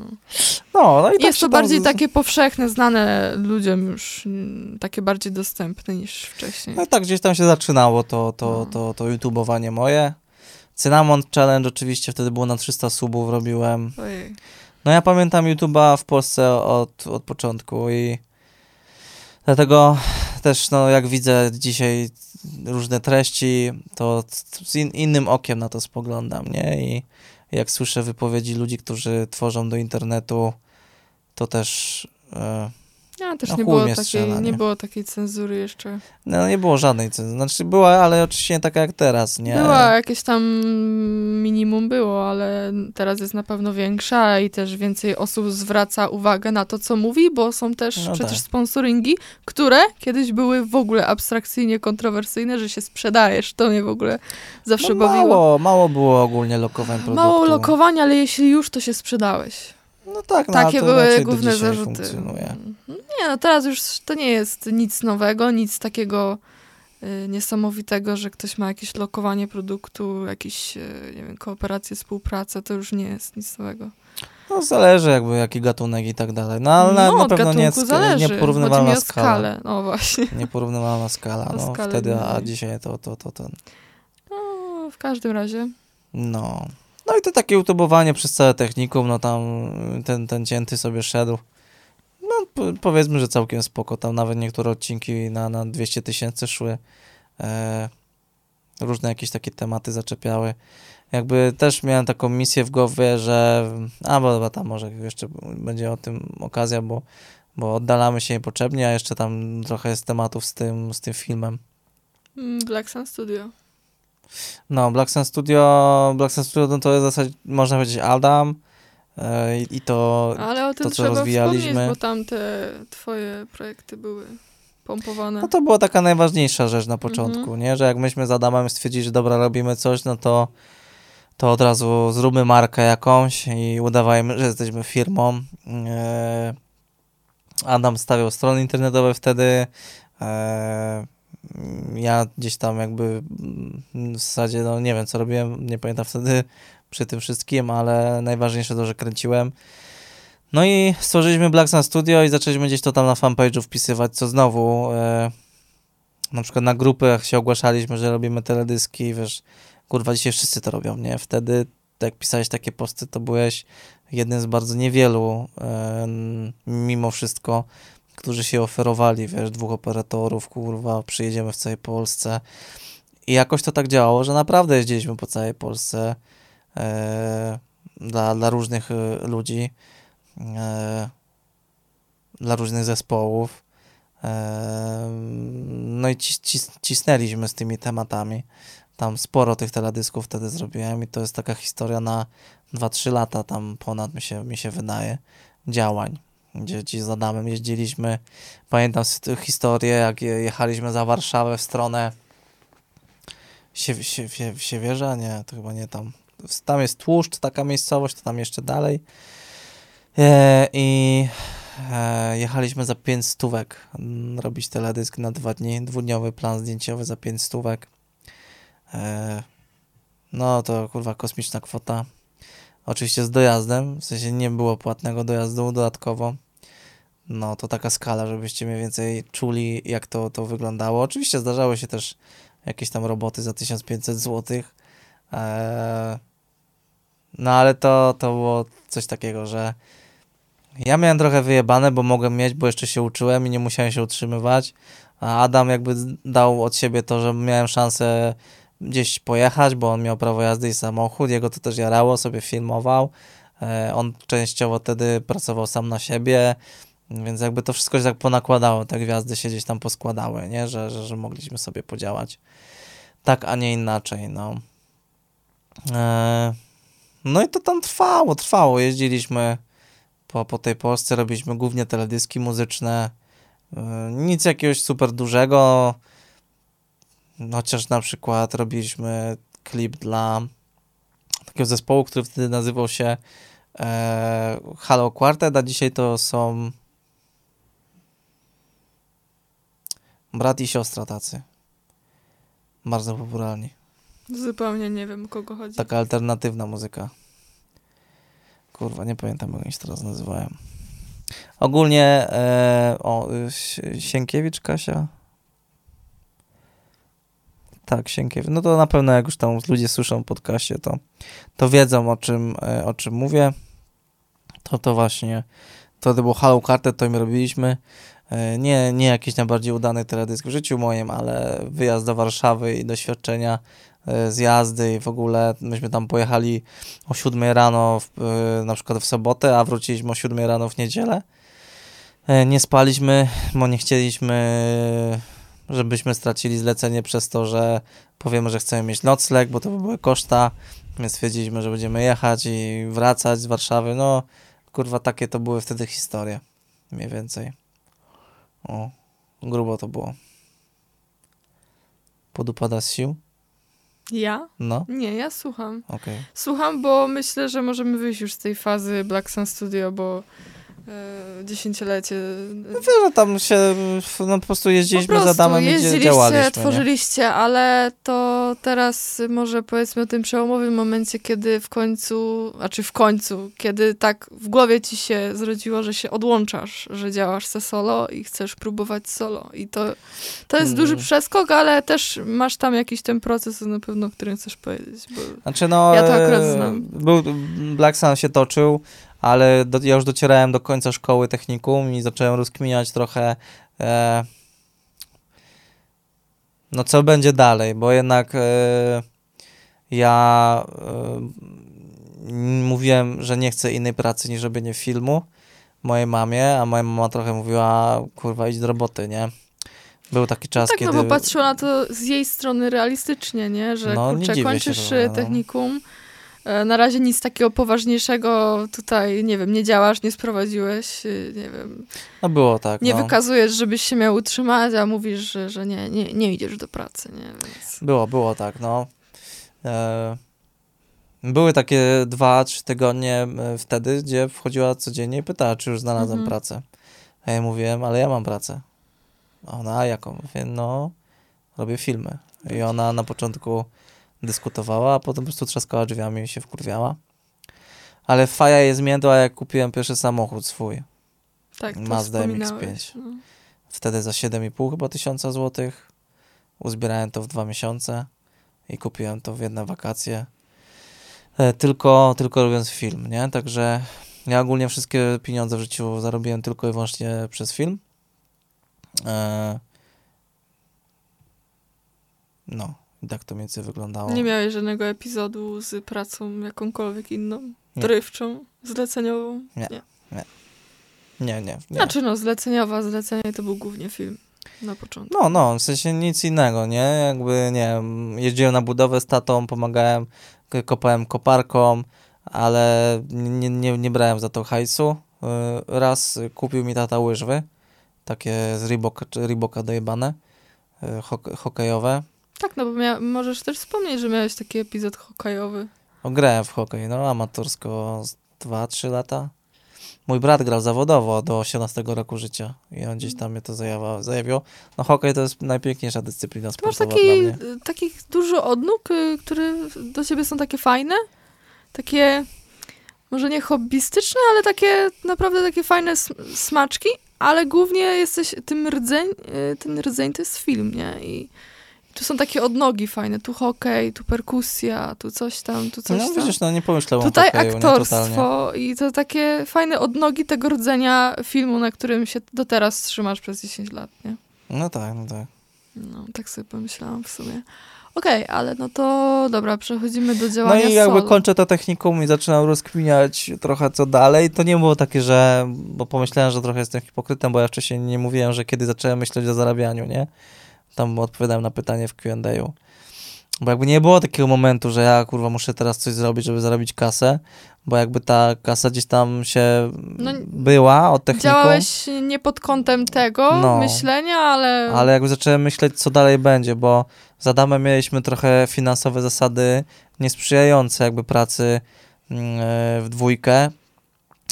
[SPEAKER 1] No, no i tak
[SPEAKER 2] Jest to
[SPEAKER 1] tam
[SPEAKER 2] bardziej
[SPEAKER 1] z-
[SPEAKER 2] takie powszechne, znane ludziom już, mm, takie bardziej dostępne niż wcześniej.
[SPEAKER 1] No tak gdzieś tam się zaczynało to, to,
[SPEAKER 2] No.
[SPEAKER 1] to, to YouTubeowanie moje. Cinnamon Challenge oczywiście wtedy było na 300 subów robiłem.
[SPEAKER 2] Ojej.
[SPEAKER 1] No ja pamiętam YouTube'a w Polsce od, od początku i dlatego też no jak widzę dzisiaj różne treści, to z in, innym okiem na to spoglądam, nie? I jak słyszę wypowiedzi ludzi, którzy tworzą do internetu, to też e,
[SPEAKER 2] Ja też
[SPEAKER 1] No
[SPEAKER 2] nie, było takiej,
[SPEAKER 1] strzela,
[SPEAKER 2] nie
[SPEAKER 1] nie?
[SPEAKER 2] było takiej cenzury jeszcze.
[SPEAKER 1] no, nie było żadnej cenzury. Znaczy była, ale oczywiście nie taka jak teraz, nie?
[SPEAKER 2] Była jakieś tam minimum było, ale teraz jest na pewno większa i też więcej osób zwraca uwagę na to, co mówi, bo są też
[SPEAKER 1] No
[SPEAKER 2] przecież
[SPEAKER 1] tak.
[SPEAKER 2] sponsoringi, które kiedyś były w ogóle abstrakcyjnie kontrowersyjne, że się sprzedajesz. To mnie w ogóle zawsze
[SPEAKER 1] no,
[SPEAKER 2] bawiło.
[SPEAKER 1] mało, mało było ogólnie lokowań produktu.
[SPEAKER 2] Mało lokowania, ale jeśli już, to się sprzedałeś.
[SPEAKER 1] No tak, no,
[SPEAKER 2] Takie
[SPEAKER 1] to
[SPEAKER 2] były
[SPEAKER 1] do
[SPEAKER 2] główne zarzuty.
[SPEAKER 1] funkcjonuje.
[SPEAKER 2] Nie, no teraz już to nie jest nic nowego, nic takiego y, niesamowitego, że ktoś ma jakieś lokowanie produktu, jakieś, y, nie wiem, kooperację, współpracę, to już nie jest nic nowego.
[SPEAKER 1] No zależy jakby jaki gatunek i tak dalej. No ale na,
[SPEAKER 2] no,
[SPEAKER 1] na pewno nie.
[SPEAKER 2] Chodzi mi
[SPEAKER 1] nieporównywalna
[SPEAKER 2] o
[SPEAKER 1] skala.
[SPEAKER 2] skalę. No właśnie. [LAUGHS]
[SPEAKER 1] Nieporównywalna skala. No
[SPEAKER 2] skalę
[SPEAKER 1] wtedy, a dzisiaj to, to, to, to.
[SPEAKER 2] No, w każdym razie.
[SPEAKER 1] No. No i to takie utubowanie przez całe technikum, no tam ten, ten cięty sobie szedł. No po, powiedzmy, że całkiem spoko. Tam nawet niektóre odcinki na, na 200 tysięcy szły. E, różne jakieś takie tematy zaczepiały. Jakby też miałem taką misję w głowie, że a bo chyba tam może jeszcze będzie o tym okazja, bo, bo oddalamy się niepotrzebnie, a jeszcze tam trochę jest tematów z tym, z tym filmem.
[SPEAKER 2] Mm, Black Sun Studio.
[SPEAKER 1] No, Black Sun Studio, Black Sun Studio no to jest w zasadzie, można powiedzieć, Adam i to,
[SPEAKER 2] Ale o tym
[SPEAKER 1] to, co
[SPEAKER 2] trzeba
[SPEAKER 1] rozwijaliśmy.
[SPEAKER 2] bo tam te twoje projekty były pompowane.
[SPEAKER 1] no to była taka najważniejsza rzecz na początku,
[SPEAKER 2] Mhm.
[SPEAKER 1] nie? Że jak myśmy z Adamem stwierdzili, że dobra, robimy coś, no to to od razu zróbmy markę jakąś i udawajmy, że jesteśmy firmą. E, Adam stawiał strony internetowe wtedy. E, ja gdzieś tam jakby w zasadzie, no nie wiem co robiłem, nie pamiętam wtedy przy tym wszystkim, ale najważniejsze to, że kręciłem. No i stworzyliśmy Black Sun Studio i zaczęliśmy gdzieś to tam na fanpage'u wpisywać, co znowu e, na przykład na grupach się ogłaszaliśmy, że robimy teledyski, wiesz, kurwa dzisiaj wszyscy to robią, nie? Wtedy jak pisałeś takie posty, to byłeś jednym z bardzo niewielu e, mimo wszystko, którzy się oferowali, wiesz, dwóch operatorów, kurwa, przyjedziemy w całej Polsce. I jakoś to tak działało, że naprawdę jeździliśmy po całej Polsce dla, dla różnych e, ludzi, e, dla różnych zespołów. E, no i cis, cis, cisnęliśmy z tymi tematami. Tam sporo tych teledysków wtedy zrobiłem i to jest taka historia na 2-3 lata tam ponad mi się, mi się wydaje działań, gdzie ci z Adamem jeździliśmy. Pamiętam historię, jak je- jechaliśmy za Warszawę w stronę sie, Siewierza? Nie, to chyba nie tam. Tam jest Tłuszcz, taka miejscowość, to tam jeszcze dalej. E, I e, jechaliśmy za 5 stówek mm, robić teledysk na dwa dni, dwudniowy plan zdjęciowy za 5 stówek. E, no to kurwa kosmiczna kwota. Oczywiście z dojazdem, w sensie nie było płatnego dojazdu dodatkowo. No to taka skala, żebyście mniej więcej czuli, jak to, to wyglądało. Oczywiście zdarzały się też jakieś tam roboty za 1500 zł. Eee, no ale to, to było coś takiego, że ja miałem trochę wyjebane, bo mogłem mieć, bo jeszcze się uczyłem i nie musiałem się utrzymywać. A Adam jakby dał od siebie to, że miałem szansę gdzieś pojechać, bo on miał prawo jazdy i samochód, jego to też jarało, sobie filmował. E, On częściowo wtedy pracował sam na siebie, więc jakby to wszystko się tak ponakładało, te gwiazdy się gdzieś tam poskładały, nie? Że, że, że mogliśmy sobie podziałać tak, a nie inaczej, no. E, No i to tam trwało, trwało. Jeździliśmy po, po tej Polsce, robiliśmy głównie teledyski muzyczne. E, Nic jakiegoś super dużego, chociaż na przykład robiliśmy klip dla takiego zespołu, który wtedy nazywał się e, Halo Quartet, a dzisiaj to są brat i siostra tacy. Bardzo popularni.
[SPEAKER 2] Zupełnie nie wiem, kogo chodzi.
[SPEAKER 1] Taka alternatywna muzyka. Kurwa, nie pamiętam jak oni się teraz nazywają. Ogólnie e, o, Sienkiewicz, Kasia? Tak, Sienkiewicz. No to na pewno jak już tam ludzie słyszą podcaście, to, to wiedzą o czym, e, o czym mówię. To to właśnie, to to był Halo Quartet, to im robiliśmy. E, Nie, nie jakiś najbardziej udany teledysk w życiu moim, ale wyjazd do Warszawy i doświadczenia e, z jazdy i w ogóle myśmy tam pojechali o 7 rano w, e, na przykład w sobotę, a wróciliśmy o 7 rano w niedzielę. E, Nie spaliśmy, bo nie chcieliśmy, żebyśmy stracili zlecenie przez to, że powiemy, że chcemy mieć nocleg, bo to by były koszta, więc stwierdziliśmy, że będziemy jechać i wracać z Warszawy. No, kurwa, takie to były wtedy historie, mniej więcej. O, grubo to było. Podupada z sił?
[SPEAKER 2] Ja?
[SPEAKER 1] No,
[SPEAKER 2] Nie, ja słucham.
[SPEAKER 1] okej.
[SPEAKER 2] Słucham, bo myślę, że możemy wyjść już z tej fazy Black Sun Studio, bo e, dziesięciolecie.
[SPEAKER 1] Wiesz, że tam się no, po prostu jeździliśmy
[SPEAKER 2] po
[SPEAKER 1] za
[SPEAKER 2] prostu
[SPEAKER 1] damem i działaliśmy. Nie?
[SPEAKER 2] tworzyliście, ale to teraz może powiedzmy o tym przełomowym momencie, kiedy w końcu, a czy w końcu, kiedy tak w głowie ci się zrodziło, że się odłączasz, że działasz se solo i chcesz próbować solo. I to, to jest
[SPEAKER 1] Mm.
[SPEAKER 2] duży przeskok, ale też masz tam jakiś ten proces na pewno, o którym chcesz powiedzieć. Bo...
[SPEAKER 1] Znaczy no,
[SPEAKER 2] Ja to akurat
[SPEAKER 1] e,
[SPEAKER 2] znam.
[SPEAKER 1] Był, Black Sun się toczył, ale do, ja już docierałem do końca szkoły technikum i zacząłem rozkminiać trochę e, no co będzie dalej, bo jednak e, ja e, mówiłem, że nie chcę innej pracy niż robienie filmu mojej mamie, a moja mama trochę mówiła, kurwa idź do roboty, nie? Był taki czas,
[SPEAKER 2] tak,
[SPEAKER 1] kiedy...
[SPEAKER 2] no bo patrzyła na to z jej strony realistycznie, nie? Że
[SPEAKER 1] No,
[SPEAKER 2] kurczę,
[SPEAKER 1] się
[SPEAKER 2] kończysz y,
[SPEAKER 1] no.
[SPEAKER 2] technikum, e, na razie nic takiego poważniejszego tutaj, nie wiem, nie działasz, nie sprowadziłeś, y, nie wiem,
[SPEAKER 1] No było tak,
[SPEAKER 2] nie
[SPEAKER 1] no.
[SPEAKER 2] wykazujesz, żebyś się miał utrzymać, a mówisz, że, że nie, nie, nie idziesz do pracy, nie? Więc...
[SPEAKER 1] Było, było tak, no. E, były takie dwa, trzy tygodnie e, wtedy, gdzie wchodziła codziennie i pytała, czy już znalazłem
[SPEAKER 2] Mhm.
[SPEAKER 1] pracę. A ja mówiłem, ale ja mam pracę. Ona, jaką? Mówię, no, robię filmy. I ona na początku dyskutowała, a potem po prostu trzaskała drzwiami i się wkurwiała. Ale faja jest międła, jak kupiłem pierwszy samochód swój.
[SPEAKER 2] Tak,
[SPEAKER 1] Mazda
[SPEAKER 2] wspominałeś,
[SPEAKER 1] MX-5.
[SPEAKER 2] No.
[SPEAKER 1] Wtedy za 7,5 chyba tysiąca złotych. Uzbierałem to w dwa miesiące i kupiłem to w jedne wakacje. E, Tylko, tylko robiąc film, nie? Także ja ogólnie wszystkie pieniądze w życiu zarobiłem tylko i wyłącznie przez film. E, No, tak to mniej więcej wyglądało.
[SPEAKER 2] Nie miałeś żadnego epizodu z pracą jakąkolwiek inną,
[SPEAKER 1] Nie.
[SPEAKER 2] dorywczą, zleceniową?
[SPEAKER 1] Nie. Nie, nie, nie.
[SPEAKER 2] Znaczy no, zleceniowa, zlecenie to był głównie film na początku.
[SPEAKER 1] No, no, w sensie nic innego, nie? Jakby, nie wiem, jeździłem na budowę z tatą, pomagałem, kopałem koparką, ale nie, nie, nie brałem za to hajsu. Y, Raz kupił mi tata łyżwy, takie z Reeboka, Reeboka dojebane, y, hok- hokejowe.
[SPEAKER 2] Tak, no bo mia- możesz też wspomnieć, że miałeś taki epizod hokejowy.
[SPEAKER 1] O, grałem w hokej, no, amatorsko z 2-3 lata. Mój brat grał zawodowo do 18 roku życia i on gdzieś tam mnie to zajawa, zajawił. No hokej to jest najpiękniejsza dyscyplina
[SPEAKER 2] Ty masz
[SPEAKER 1] sportowa
[SPEAKER 2] taki,
[SPEAKER 1] dla mnie.
[SPEAKER 2] takich dużo odnóg, y, które do ciebie są takie fajne, takie może nie hobbystyczne, ale takie naprawdę takie fajne sm- smaczki, ale głównie jesteś tym rdzeń, y, ten rdzeń to jest film, nie? I tu są takie odnogi fajne, tu hokej, tu perkusja, tu coś tam, tu coś
[SPEAKER 1] No
[SPEAKER 2] tam.
[SPEAKER 1] widzisz, no nie pomyślałem
[SPEAKER 2] Tutaj
[SPEAKER 1] o hokeju, nie,
[SPEAKER 2] aktorstwo i to takie fajne odnogi tego rdzenia filmu, na którym się do teraz trzymasz przez 10 lat, nie?
[SPEAKER 1] No tak, no tak.
[SPEAKER 2] No, tak sobie pomyślałam w sumie. Okej, ale no to dobra, przechodzimy do
[SPEAKER 1] No
[SPEAKER 2] działania
[SPEAKER 1] i jakby
[SPEAKER 2] solo.
[SPEAKER 1] kończę to technikum i zaczynam rozkminiać trochę co dalej. To nie było takie, że, bo pomyślałem, że trochę jestem hipokrytą, bo ja wcześniej nie mówiłem, że kiedy zacząłem myśleć o zarabianiu, nie? Tam odpowiadałem na pytanie w Q&A. Bo jakby nie było takiego momentu, że ja kurwa muszę teraz coś zrobić, żeby zarobić kasę, bo jakby ta kasa gdzieś tam się
[SPEAKER 2] No,
[SPEAKER 1] była od technikum.
[SPEAKER 2] Działałeś nie pod kątem tego
[SPEAKER 1] No.
[SPEAKER 2] myślenia, ale...
[SPEAKER 1] Ale jakby zacząłem myśleć, co dalej będzie, bo z Adamem mieliśmy trochę finansowe zasady niesprzyjające jakby pracy mm, e, w dwójkę.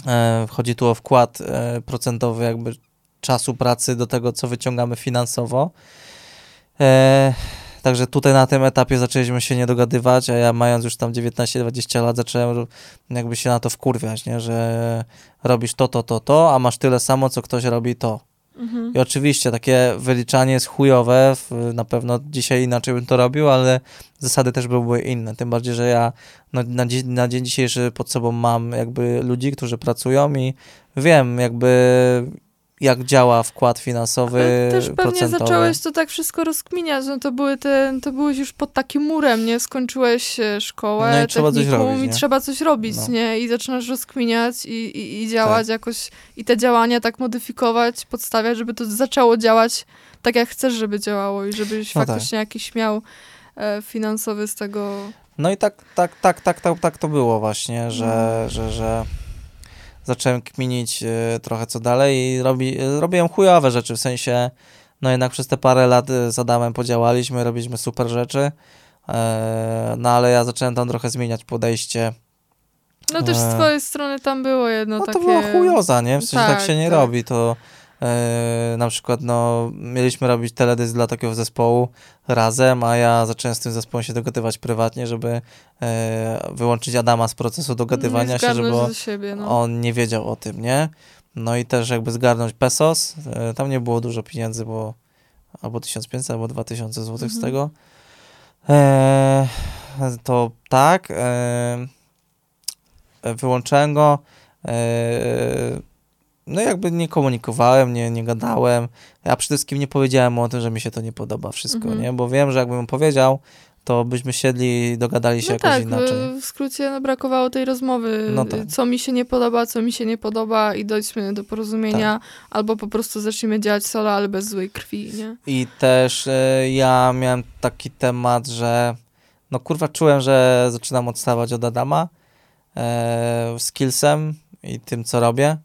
[SPEAKER 1] E, Chodzi tu o wkład e, procentowy jakby czasu pracy do tego, co wyciągamy finansowo. E, Także tutaj na tym etapie zaczęliśmy się nie dogadywać, a ja mając już tam 19-20 lat zacząłem jakby się na to wkurwiać, nie? że robisz to, to, to, to, a masz tyle samo, co ktoś robi to.
[SPEAKER 2] Mhm.
[SPEAKER 1] I oczywiście takie wyliczanie jest chujowe, na pewno dzisiaj inaczej bym to robił, ale zasady też były inne. Tym bardziej, że ja no, na, dzi- na dzień dzisiejszy pod sobą mam jakby ludzi, którzy pracują i wiem jakby jak działa wkład finansowy,
[SPEAKER 2] Ale też pewnie
[SPEAKER 1] procentowy.
[SPEAKER 2] zacząłeś to tak wszystko rozkminiać, no to były te, to byłeś już pod takim murem, nie? Skończyłeś e, szkołę,
[SPEAKER 1] No i trzeba coś robić,
[SPEAKER 2] i
[SPEAKER 1] nie?
[SPEAKER 2] trzeba coś robić,
[SPEAKER 1] No.
[SPEAKER 2] nie? I zaczynasz rozkminiać i, i, i działać jakoś, i te działania tak modyfikować, podstawiać, żeby to zaczęło działać tak, jak chcesz, żeby działało i żebyś
[SPEAKER 1] No tak.
[SPEAKER 2] faktycznie jakiś miał e, finansowy z tego...
[SPEAKER 1] No i tak, tak, tak, tak, tak, tak to było właśnie, że,
[SPEAKER 2] No.
[SPEAKER 1] że, że zacząłem kminić y, trochę co dalej i robi, y, robiłem chujowe rzeczy, w sensie, no jednak przez te parę lat y, z Adamem podziałaliśmy, robiliśmy super rzeczy, e, no ale ja zacząłem tam trochę zmieniać podejście.
[SPEAKER 2] No też z
[SPEAKER 1] E.
[SPEAKER 2] twojej strony tam było jedno
[SPEAKER 1] No
[SPEAKER 2] takie...
[SPEAKER 1] to była chujoza, nie? W sensie tak,
[SPEAKER 2] Tak,
[SPEAKER 1] się nie
[SPEAKER 2] tak.
[SPEAKER 1] robi, to e, na przykład no mieliśmy robić teledysk dla takiego zespołu razem, a ja zacząłem z tym zespołem się dogadywać prywatnie, żeby e, wyłączyć Adama z procesu dogadywania się, żeby
[SPEAKER 2] siebie, no.
[SPEAKER 1] on nie wiedział o tym, nie? No i też jakby zgarnąć pesos, e, tam nie było dużo pieniędzy, bo albo 1500, albo 2000 zł z
[SPEAKER 2] Mhm.
[SPEAKER 1] tego. E, to tak, e, wyłączyłem go, e, no jakby nie komunikowałem, nie, nie gadałem, ja przede wszystkim nie powiedziałem mu o tym, że mi się to nie podoba wszystko,
[SPEAKER 2] Mhm.
[SPEAKER 1] nie? Bo wiem, że jakbym powiedział, to byśmy siedli i dogadali się
[SPEAKER 2] No
[SPEAKER 1] jakoś
[SPEAKER 2] tak,
[SPEAKER 1] inaczej.
[SPEAKER 2] w skrócie no, brakowało tej rozmowy,
[SPEAKER 1] No tak.
[SPEAKER 2] co mi się nie podoba, co mi się nie podoba i dojdźmy do porozumienia,
[SPEAKER 1] Tak.
[SPEAKER 2] albo po prostu zaczniemy działać solo, ale bez złej krwi, nie?
[SPEAKER 1] I też e, ja miałem taki temat, że no kurwa czułem, że zaczynam odstawać od Adama e, skillsem i tym, co robię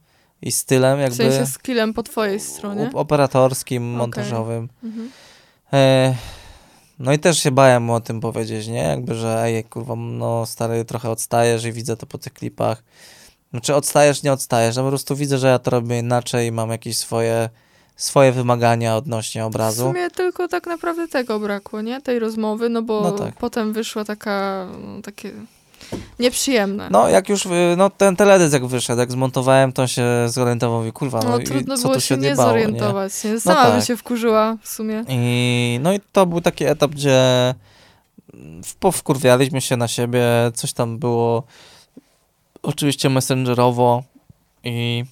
[SPEAKER 1] i stylem
[SPEAKER 2] W
[SPEAKER 1] jakby
[SPEAKER 2] sensie skillem po twojej stronie.
[SPEAKER 1] op- operatorskim,
[SPEAKER 2] Okej.
[SPEAKER 1] montażowym.
[SPEAKER 2] Mhm.
[SPEAKER 1] E, no i też się bałem mu o tym powiedzieć, nie? Jakby, że ej, kurwa, no stary, trochę odstajesz i widzę to po tych klipach. Znaczy odstajesz, nie odstajesz, no po prostu widzę, że ja to robię inaczej i mam jakieś swoje, swoje wymagania odnośnie
[SPEAKER 2] W
[SPEAKER 1] obrazu.
[SPEAKER 2] sumie tylko tak naprawdę tego brakło, nie? Tej rozmowy, no bo
[SPEAKER 1] No tak.
[SPEAKER 2] potem wyszła taka, takie nieprzyjemne.
[SPEAKER 1] No, jak już, y, no ten teledysk jak wyszedł, jak zmontowałem, to się zorientował i kurwa, no,
[SPEAKER 2] No,
[SPEAKER 1] i
[SPEAKER 2] trudno
[SPEAKER 1] co
[SPEAKER 2] było
[SPEAKER 1] tu
[SPEAKER 2] się nie
[SPEAKER 1] nie?
[SPEAKER 2] zorientować. Nie? Sama bym
[SPEAKER 1] tak.
[SPEAKER 2] się wkurzyła w sumie.
[SPEAKER 1] I, no i to był taki etap, gdzie powkurwialiśmy się na siebie, coś tam było oczywiście messengerowo i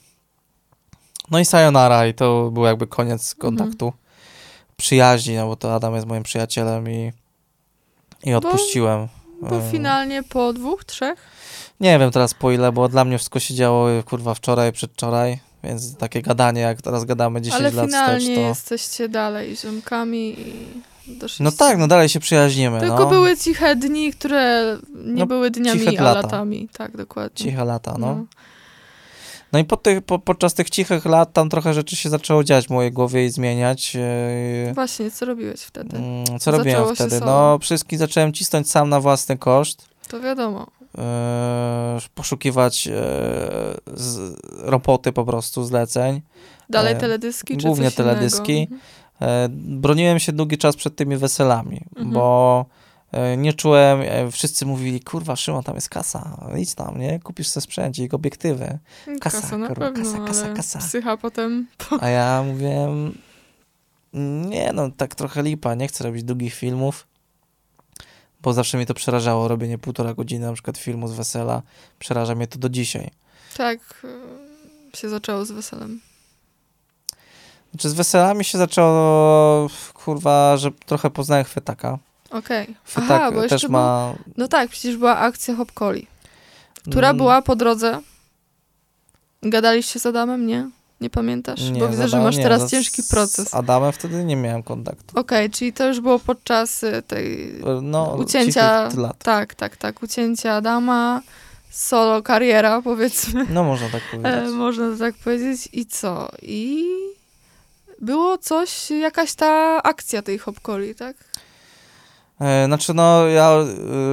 [SPEAKER 1] no i sayonara i to był jakby koniec
[SPEAKER 2] Mhm.
[SPEAKER 1] kontaktu przyjaźni, no bo to Adam jest moim przyjacielem i, i odpuściłem.
[SPEAKER 2] Bo
[SPEAKER 1] E,
[SPEAKER 2] finalnie po dwóch, trzech?
[SPEAKER 1] Nie wiem teraz po ile, bo dla mnie wszystko się działo kurwa wczoraj, przedwczoraj, więc takie gadanie, jak teraz gadamy 10
[SPEAKER 2] Ale
[SPEAKER 1] lat wstecz, to...
[SPEAKER 2] jesteście dalej ziomkami i doszliście.
[SPEAKER 1] No tak, no dalej się przyjaźnimy,
[SPEAKER 2] Tylko
[SPEAKER 1] no.
[SPEAKER 2] były ciche dni, które nie
[SPEAKER 1] No,
[SPEAKER 2] były dniami, a
[SPEAKER 1] lata.
[SPEAKER 2] latami. Tak, dokładnie.
[SPEAKER 1] Ciche lata, no. No i po tych, po, podczas tych cichych lat tam trochę rzeczy się zaczęło dziać w mojej głowie i zmieniać. e,
[SPEAKER 2] Właśnie, co robiłeś wtedy?
[SPEAKER 1] mm, Co robiłem wtedy? No, wszystkich zacząłem cisnąć sam na własny koszt.
[SPEAKER 2] To wiadomo.
[SPEAKER 1] e, poszukiwać e, z, roboty po prostu, zleceń.
[SPEAKER 2] Dalej teledyski, czy
[SPEAKER 1] głównie
[SPEAKER 2] coś innego?
[SPEAKER 1] teledyski.
[SPEAKER 2] Mhm.
[SPEAKER 1] Broniłem się długi czas przed tymi weselami,
[SPEAKER 2] Mhm.
[SPEAKER 1] bo nie czułem, e, wszyscy mówili, kurwa Szymon, tam jest kasa, idź tam, nie? Kupisz sobie sprzęcik, obiektywy. Kasa,
[SPEAKER 2] Kasa na
[SPEAKER 1] kurwa,
[SPEAKER 2] pewno,
[SPEAKER 1] kasa, kasa, kasa.
[SPEAKER 2] psycha potem...
[SPEAKER 1] A ja mówiłem, nie no, tak trochę lipa, nie chcę robić długich filmów, bo zawsze mnie to przerażało, robienie półtora godziny na przykład filmu z wesela, przeraża mnie to do dzisiaj.
[SPEAKER 2] Tak, y, się zaczęło z weselem.
[SPEAKER 1] Znaczy z weselami się zaczęło, kurwa, że trochę poznałem chwytaka.
[SPEAKER 2] Okej.
[SPEAKER 1] Chwytak
[SPEAKER 2] Aha, bo
[SPEAKER 1] też
[SPEAKER 2] jeszcze
[SPEAKER 1] ma...
[SPEAKER 2] był... No tak, przecież była akcja Hopkoli, która
[SPEAKER 1] Mm,
[SPEAKER 2] była po drodze. Gadaliście z Adamem, nie? Nie pamiętasz?
[SPEAKER 1] nie,
[SPEAKER 2] bo widzę, że masz
[SPEAKER 1] nie,
[SPEAKER 2] teraz
[SPEAKER 1] no,
[SPEAKER 2] ciężki proces.
[SPEAKER 1] Z Adamem wtedy nie miałem kontaktu.
[SPEAKER 2] Okej, czyli to już było podczas y, tej...
[SPEAKER 1] No,
[SPEAKER 2] Ucięcia-
[SPEAKER 1] lat.
[SPEAKER 2] Tak, tak, tak. Ucięcia Adama, solo kariera, powiedzmy.
[SPEAKER 1] No można tak
[SPEAKER 2] E,
[SPEAKER 1] powiedzieć.
[SPEAKER 2] można to tak powiedzieć. I co? I było coś, jakaś ta akcja tej Hopkoli, tak?
[SPEAKER 1] E, Znaczy, no, ja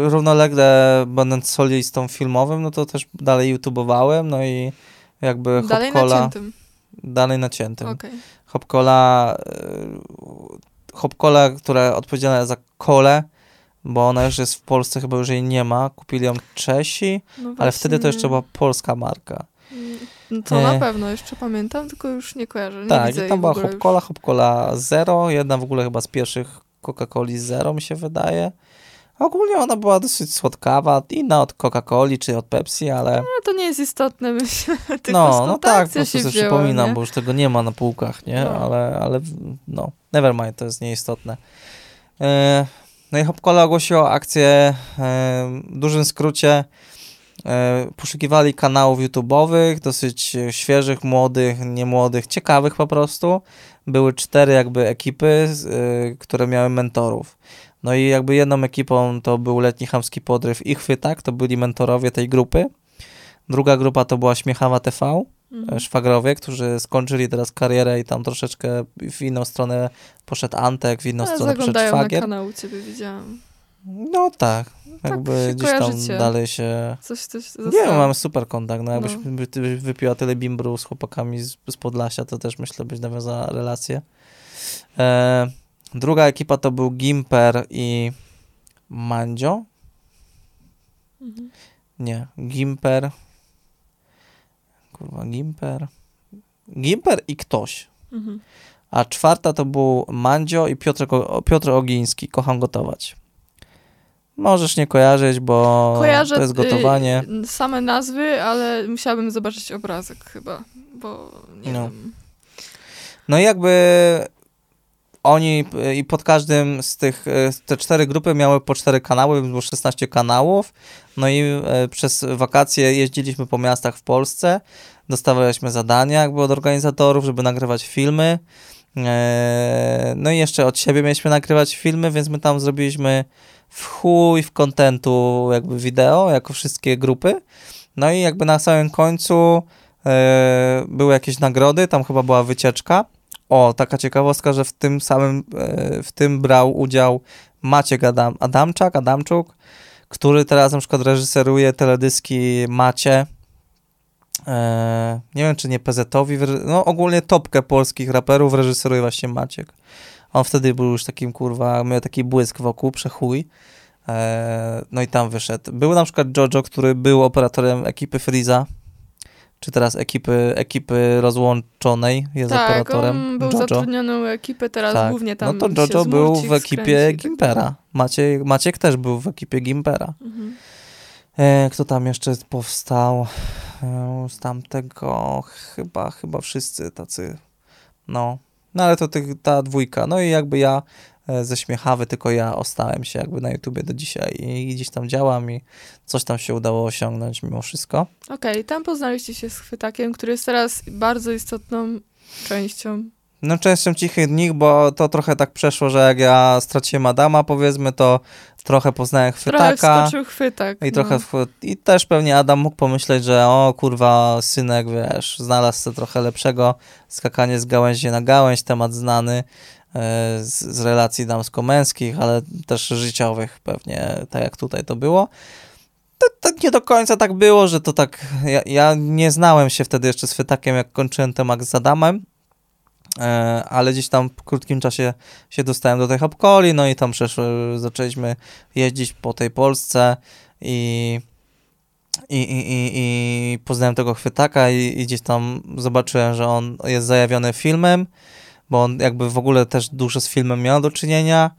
[SPEAKER 1] y, równolegle, będąc solistą filmowym, no to też dalej YouTubowałem, no i jakby
[SPEAKER 2] Dalej
[SPEAKER 1] Hopkola...
[SPEAKER 2] naciętym.
[SPEAKER 1] Dalej naciętym.
[SPEAKER 2] Okej.
[SPEAKER 1] Hopkola, Hopkola, która odpowiedzialna za kole, bo ona już jest w Polsce, chyba już jej nie ma. Kupili ją Czesi,
[SPEAKER 2] No
[SPEAKER 1] ale wtedy to jeszcze była polska marka.
[SPEAKER 2] No to na
[SPEAKER 1] E.
[SPEAKER 2] pewno, jeszcze pamiętam, tylko już nie kojarzę. Nie
[SPEAKER 1] tak,
[SPEAKER 2] widzę
[SPEAKER 1] i tam była
[SPEAKER 2] ogóle już.
[SPEAKER 1] Hopkola, Hopkola Zero, jedna w ogóle chyba z pierwszych Coca-Coli Zero, mi się wydaje. Ogólnie ona była dosyć słodkawa, inna od Coca-Coli czy od Pepsi, ale
[SPEAKER 2] No to nie jest istotne, [LAUGHS] myślę. Tylko
[SPEAKER 1] no, no
[SPEAKER 2] ta
[SPEAKER 1] tak, po prostu
[SPEAKER 2] się
[SPEAKER 1] sobie
[SPEAKER 2] wzięła,
[SPEAKER 1] przypominam,
[SPEAKER 2] nie?
[SPEAKER 1] bo już tego nie ma na półkach, nie?
[SPEAKER 2] No.
[SPEAKER 1] Ale, ale no, never mind, to jest nieistotne. E, no i Hopkola ogłosiła akcję, e, w dużym skrócie, e, poszukiwali kanałów YouTube'owych, dosyć świeżych, młodych, niemłodych, ciekawych po prostu. Były cztery jakby ekipy, e, które miały mentorów. No i jakby jedną ekipą to był Letni Chamski Podryw i Chwytak, to byli mentorowie tej grupy. Druga grupa to była Śmiechawa TV,
[SPEAKER 2] Mhm.
[SPEAKER 1] szwagrowie, którzy skończyli teraz karierę i tam troszeczkę w inną stronę poszedł Antek, w inną
[SPEAKER 2] Ale
[SPEAKER 1] stronę poszedł
[SPEAKER 2] zaglądają na
[SPEAKER 1] szwagier.
[SPEAKER 2] kanał ciebie, widziałam.
[SPEAKER 1] No tak,
[SPEAKER 2] Tak
[SPEAKER 1] jakby gdzieś tam dalej się...
[SPEAKER 2] Coś, coś
[SPEAKER 1] Nie mamy super kontakt, no jakbyś
[SPEAKER 2] No.
[SPEAKER 1] wypiła tyle bimbru z chłopakami z, z Podlasia, to też myślę, byś nawiązała relację. E, druga ekipa to był Gimper i Mandzio.
[SPEAKER 2] Mhm.
[SPEAKER 1] Nie, Gimper. Kurwa, Gimper. Gimper i ktoś.
[SPEAKER 2] Mhm.
[SPEAKER 1] A czwarta to był Mandzio i Piotr, Piotr Ogiński. Kocham gotować. Możesz nie kojarzyć, bo
[SPEAKER 2] Kojarzę
[SPEAKER 1] to jest gotowanie.
[SPEAKER 2] y, same nazwy, ale musiałabym zobaczyć obrazek chyba, bo nie
[SPEAKER 1] No.
[SPEAKER 2] wiem.
[SPEAKER 1] No i jakby oni y, i pod każdym z tych, y, te cztery grupy miały po cztery kanały, było 16 kanałów, no i y, przez wakacje jeździliśmy po miastach w Polsce, dostawaliśmy zadania jakby od organizatorów, żeby nagrywać filmy, e, no i jeszcze od siebie mieliśmy nagrywać filmy, więc my tam zrobiliśmy w chuj w kontentu jakby wideo, jako wszystkie grupy, no i jakby na samym końcu e, były jakieś nagrody, tam chyba była wycieczka, o, taka ciekawostka, że w tym samym, e, w tym brał udział Maciek Adam, Adamczak, Adamczuk, który teraz na przykład reżyseruje teledyski Macie. E, nie wiem, czy nie PZ-owi, no ogólnie topkę polskich raperów reżyseruje właśnie Maciek. On wtedy był już takim, kurwa, miał taki błysk wokół, przechuj. E, no i tam wyszedł. Był na przykład Jojo, który był operatorem ekipy Freeza, czy teraz ekipy, ekipy rozłączonej jest
[SPEAKER 2] tak,
[SPEAKER 1] operatorem.
[SPEAKER 2] On był Jojo. zatrudniony u ekipy, teraz tak. głównie tam.
[SPEAKER 1] No to Jojo był w ekipie Gimpera. Maciek, Maciek też był w ekipie Gimpera. Mhm. E, kto tam jeszcze powstał? E, z tamtego chyba, chyba wszyscy tacy. No. No ale to tych, ta dwójka. No i jakby ja E, ze śmiechawy, tylko ja ostałem się jakby na YouTubie do dzisiaj i gdzieś tam działam i coś tam się udało osiągnąć mimo wszystko.
[SPEAKER 2] Okej, okay, tam poznaliście się z Chwytakiem, który jest teraz bardzo istotną częścią
[SPEAKER 1] no częścią Cichy Dni, bo to trochę tak przeszło, że jak ja straciłem Adama, powiedzmy, to trochę poznałem Chwytaka.
[SPEAKER 2] Trochę wskoczył Chwytak.
[SPEAKER 1] I, no. trochę I też pewnie Adam mógł pomyśleć, że o kurwa, synek, wiesz, znalazł sobie trochę lepszego, skakanie z gałęzi na gałęź, temat znany, E, z, z relacji damsko-męskich, ale też życiowych pewnie, tak jak tutaj to było. To, to, nie do końca tak było, że to tak. Ja, ja, nie znałem się wtedy jeszcze z Fytakiem, jak kończyłem temat z Adamem, ale gdzieś tam w krótkim czasie się dostałem do tej Hopkoli, no i tam przeszło, zaczęliśmy jeździć po tej Polsce i. I, i, i, i poznałem tego chwytaka i, i gdzieś tam zobaczyłem, że on jest zajawiony filmem bo on jakby w ogóle też dużo z filmem miał do czynienia e,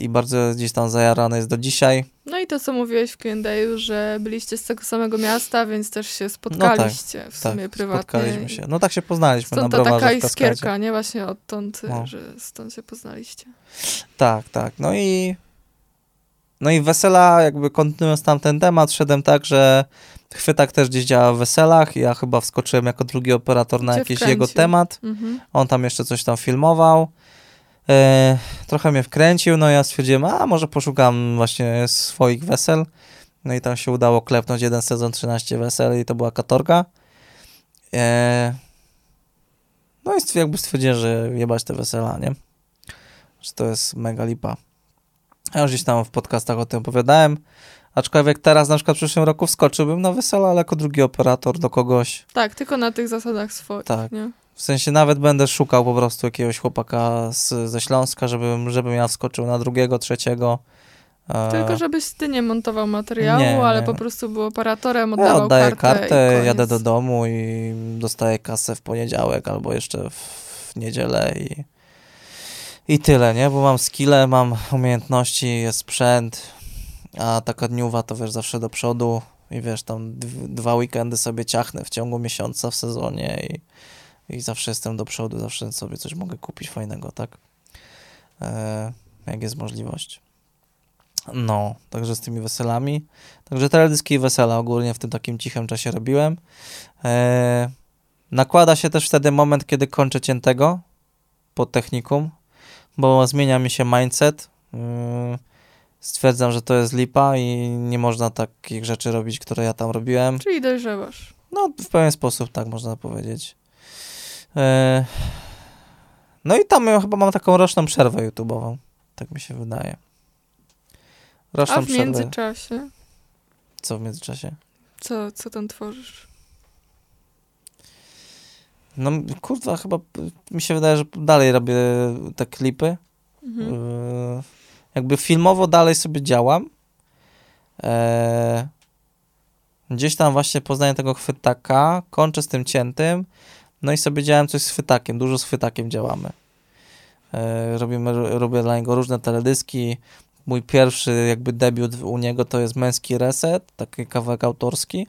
[SPEAKER 1] i bardzo gdzieś tam zajarany jest do dzisiaj.
[SPEAKER 2] No i to, co mówiłeś w Q&A, że byliście z tego samego miasta, więc też się spotkaliście no tak, w sumie tak, prywatnie.
[SPEAKER 1] spotkaliśmy się. No tak się poznaliśmy
[SPEAKER 2] stąd
[SPEAKER 1] na
[SPEAKER 2] browarze taka iskierka, nie? Właśnie odtąd, no. że stąd się poznaliście.
[SPEAKER 1] Tak, tak. No i no i wesela, jakby kontynuując tam ten temat, szedłem tak, że Chwytak też gdzieś działa w weselach. Ja chyba wskoczyłem jako drugi operator na jakiś wkręcił. jego temat. Mhm. On tam jeszcze coś tam filmował. E, trochę mnie wkręcił, no ja stwierdziłem, a może poszukam właśnie swoich wesel. No i tam się udało klepnąć jeden sezon, 13 wesel i to była katorga. E, no i jakby stwierdziłem, że jebać te wesela, nie? Że to jest mega lipa. Ja już gdzieś tam w podcastach o tym opowiadałem. Aczkolwiek teraz na przykład w przyszłym roku wskoczyłbym na wesele, ale jako drugi operator do kogoś.
[SPEAKER 2] Tak, tylko na tych zasadach swoich. Tak. Nie?
[SPEAKER 1] W sensie nawet będę szukał po prostu jakiegoś chłopaka z, ze Śląska, żebym, żebym ja wskoczył na drugiego, trzeciego.
[SPEAKER 2] E, tylko żebyś ty nie montował materiału, nie, ale nie. po prostu był operatorem, oddawał ja oddaję kartę,
[SPEAKER 1] kartę jadę do domu i dostaję kasę w poniedziałek albo jeszcze w niedzielę i, i tyle, nie? Bo mam skille, mam umiejętności, jest sprzęt, a taka dniuwa to wiesz zawsze do przodu i wiesz tam dwa weekendy sobie ciachnę w ciągu miesiąca w sezonie i, i zawsze jestem do przodu, zawsze sobie coś mogę kupić fajnego, tak? E, jak jest możliwość. No, także z tymi weselami. Także teledyski i wesela ogólnie w tym takim cichym czasie robiłem. E, nakłada się też wtedy moment, kiedy kończę ciętego po technikum, bo zmienia mi się mindset. Yy, stwierdzam, że to jest lipa i nie można takich rzeczy robić, które ja tam robiłem.
[SPEAKER 2] Czyli dojrzewasz.
[SPEAKER 1] No, w pewien sposób, tak można powiedzieć. E, no i tam ja chyba mam taką roczną przerwę YouTube'ową. Tak mi się wydaje.
[SPEAKER 2] Roczną A w przerwę. międzyczasie?
[SPEAKER 1] Co w międzyczasie?
[SPEAKER 2] Co, co tam tworzysz?
[SPEAKER 1] No, kurwa, chyba mi się wydaje, że dalej robię te klipy. Mhm. E, jakby filmowo dalej sobie działam. Eee, gdzieś tam właśnie poznaję tego chwytaka, kończę z tym ciętym, no i sobie działam coś z chwytakiem, dużo z chwytakiem działamy. Eee, robimy, robię dla niego różne teledyski. Mój pierwszy jakby debiut u niego to jest Męski Reset, taki kawałek autorski,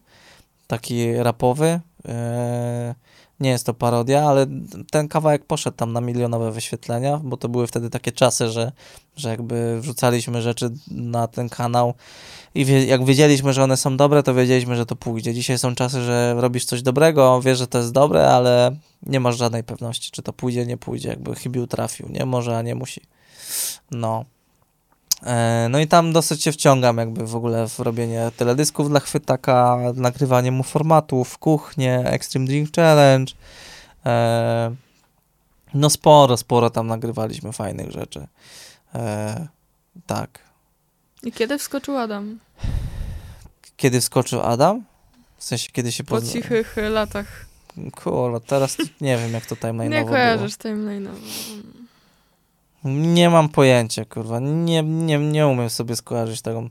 [SPEAKER 1] taki rapowy. Eee, Nie jest to parodia, ale ten kawałek poszedł tam na milionowe wyświetlenia, bo to były wtedy takie czasy, że, że jakby wrzucaliśmy rzeczy na ten kanał i wie, jak wiedzieliśmy, że one są dobre, to wiedzieliśmy, że to pójdzie. Dzisiaj są czasy, że robisz coś dobrego, wiesz, że to jest dobre, ale nie masz żadnej pewności, czy to pójdzie, nie pójdzie, jakby chybił trafił, nie? Może, a nie musi. No. E, no i tam dosyć się wciągam jakby w ogóle w robienie teledysków dla chwytaka, nagrywanie mu formatów, kuchnię, Extreme Drink Challenge. E, no sporo, sporo tam nagrywaliśmy fajnych rzeczy. E, tak.
[SPEAKER 2] I kiedy wskoczył Adam?
[SPEAKER 1] Kiedy wskoczył Adam? W sensie, kiedy się
[SPEAKER 2] Po
[SPEAKER 1] pozna...
[SPEAKER 2] cichych latach.
[SPEAKER 1] Kurwa, teraz [LAUGHS] nie wiem, jak to timeline'owo
[SPEAKER 2] Nie kojarzysz timeline'owo.
[SPEAKER 1] Nie mam pojęcia, kurwa. Nie, nie, nie umiem sobie skojarzyć tego.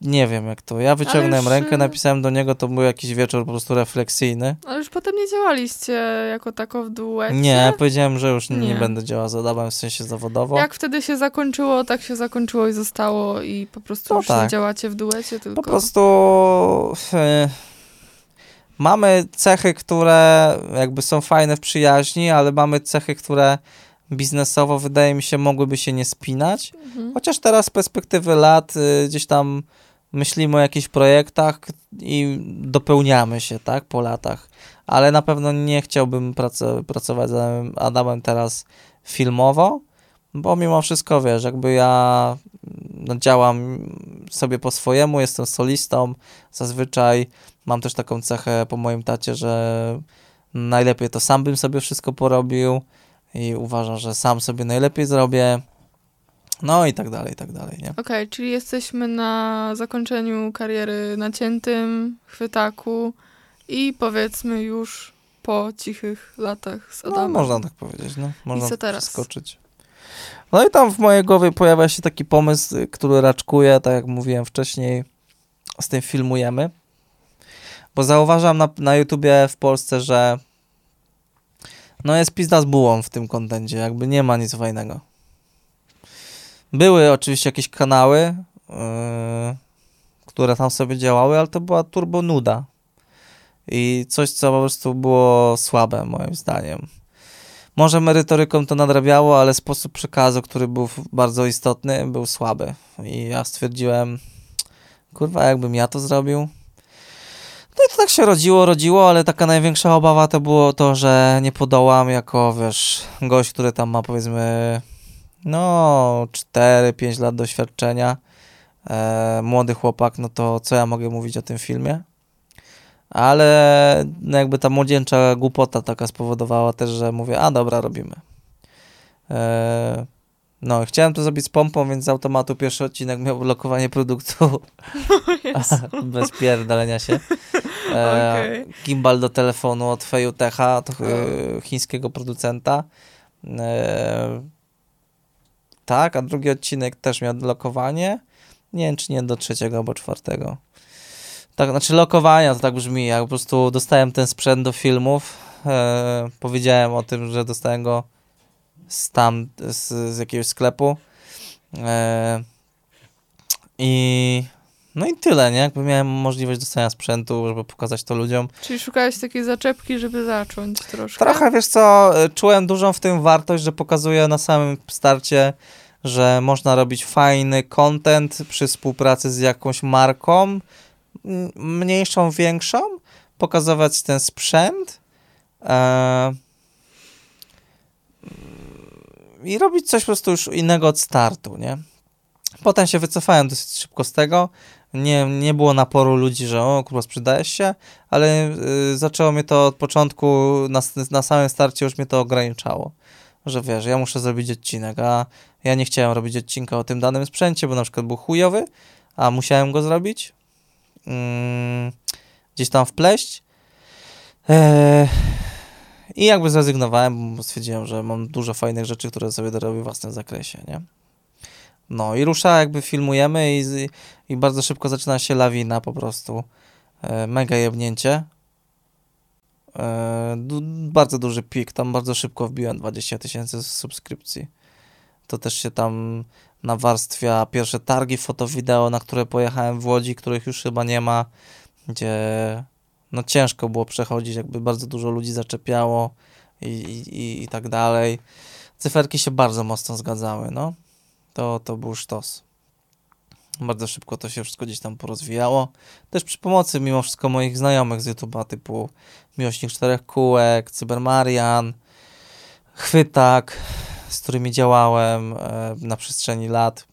[SPEAKER 1] Nie wiem, jak to. Ja wyciągnąłem
[SPEAKER 2] już,
[SPEAKER 1] rękę,
[SPEAKER 2] y-
[SPEAKER 1] napisałem do niego, to był jakiś wieczór po prostu refleksyjny.
[SPEAKER 2] Ale już potem nie działaliście jako tako w duecie.
[SPEAKER 1] Nie, powiedziałem, że już nie,
[SPEAKER 2] Nie.
[SPEAKER 1] będę działał z Adamem w sensie zawodowo.
[SPEAKER 2] Jak wtedy się zakończyło, tak się zakończyło i zostało i po prostu
[SPEAKER 1] No
[SPEAKER 2] już nie
[SPEAKER 1] tak.
[SPEAKER 2] działacie w duecie, tylko...
[SPEAKER 1] Po prostu e, mamy cechy, które jakby są fajne w przyjaźni, ale mamy cechy, które biznesowo wydaje mi się mogłyby się nie spinać.
[SPEAKER 2] Mhm.
[SPEAKER 1] Chociaż teraz z perspektywy lat y, gdzieś tam myślimy o jakichś projektach i dopełniamy się, tak, po latach. Ale na pewno nie chciałbym prac- pracować z Adamem, teraz filmowo, bo mimo wszystko, wiesz, jakby ja no, działam sobie po swojemu, jestem solistą, zazwyczaj mam też taką cechę po moim tacie, że najlepiej to sam bym sobie wszystko porobił i uważam, że sam sobie najlepiej zrobię. No i tak dalej, i tak dalej, nie?
[SPEAKER 2] Okej, czyli jesteśmy na zakończeniu kariery naciętym, chwytaku i powiedzmy już po cichych latach z
[SPEAKER 1] No,
[SPEAKER 2] Adamem.
[SPEAKER 1] można tak powiedzieć, no. Można
[SPEAKER 2] co teraz?
[SPEAKER 1] skoczyć. No i tam w mojej głowie pojawia się taki pomysł, który raczkuje, tak jak mówiłem wcześniej, z tym filmujemy. Bo zauważam na, na YouTubie w Polsce, że no jest pizda z bułą w tym kontencie, jakby nie ma nic fajnego. Były oczywiście jakieś kanały, yy, które tam sobie działały, ale to była turbo nuda. I coś, co po prostu było słabe, moim zdaniem. Może merytoryką to nadrabiało, ale sposób przekazu, który był bardzo istotny, był słaby. I ja stwierdziłem, kurwa, jakbym ja to zrobił. No i to tak się rodziło, rodziło, ale taka największa obawa to było to, że nie podołam jako, wiesz, gość, który tam ma powiedzmy, no, 4-5 lat doświadczenia, e, młody chłopak, no to co ja mogę mówić o tym filmie? Ale no jakby ta młodzieńcza głupota taka spowodowała też, że mówię, a dobra, robimy. E, no, chciałem to zrobić z pompą, więc z automatu pierwszy odcinek miał blokowanie produktu [LAUGHS] [LAUGHS] bez pierdolenia się. E,
[SPEAKER 2] Okej.
[SPEAKER 1] Gimbal do telefonu od Fejutecha, e, chińskiego producenta. E, tak, a drugi odcinek też miał lokowanie. Nie wiem, czy nie do trzeciego albo czwartego. Tak, znaczy lokowania to tak brzmi, jak po prostu dostałem ten sprzęt do filmów. E, powiedziałem o tym, że dostałem go z tam, z, z jakiegoś sklepu. E, I no i tyle, nie? Jakby miałem możliwość dostania sprzętu, żeby pokazać to ludziom.
[SPEAKER 2] Czyli szukałeś takiej zaczepki, żeby zacząć troszkę?
[SPEAKER 1] Trochę, wiesz co, e, czułem dużą w tym wartość, że pokazuję na samym starcie, że można robić fajny content przy współpracy z jakąś marką, mniejszą, większą, pokazywać ten sprzęt e, i robić coś po prostu już innego od startu, nie? Potem się wycofałem dosyć szybko z tego. Nie, nie było naporu ludzi, że o kurwa sprzedajesz się, ale y, zaczęło mnie to od początku, na, na samym starcie już mnie to ograniczało. Że wiesz, ja muszę zrobić odcinek, a ja nie chciałem robić odcinka o tym danym sprzęcie, bo na przykład był chujowy, a musiałem go zrobić. Mm, gdzieś tam wpleść. Eee, I jakby zrezygnowałem, bo stwierdziłem, że mam dużo fajnych rzeczy, które sobie dorobię w własnym zakresie, nie? No i rusza, jakby filmujemy i, i bardzo szybko zaczyna się lawina po prostu. E, mega jebnięcie. E, du, bardzo duży pik, tam bardzo szybko wbiłem 20 tysięcy subskrypcji. To też się tam nawarstwia pierwsze targi foto-wideo, na które pojechałem w Łodzi, których już chyba nie ma, gdzie no ciężko było przechodzić, jakby bardzo dużo ludzi zaczepiało i, i, i tak dalej. Cyferki się bardzo mocno zgadzały, no. To, to był sztos. Bardzo szybko to się wszystko gdzieś tam porozwijało. Też przy pomocy mimo wszystko moich znajomych z YouTube'a typu Miłośnik Czterech Kółek, Cybermarian, Chwytak, z którymi działałem e, na przestrzeni lat.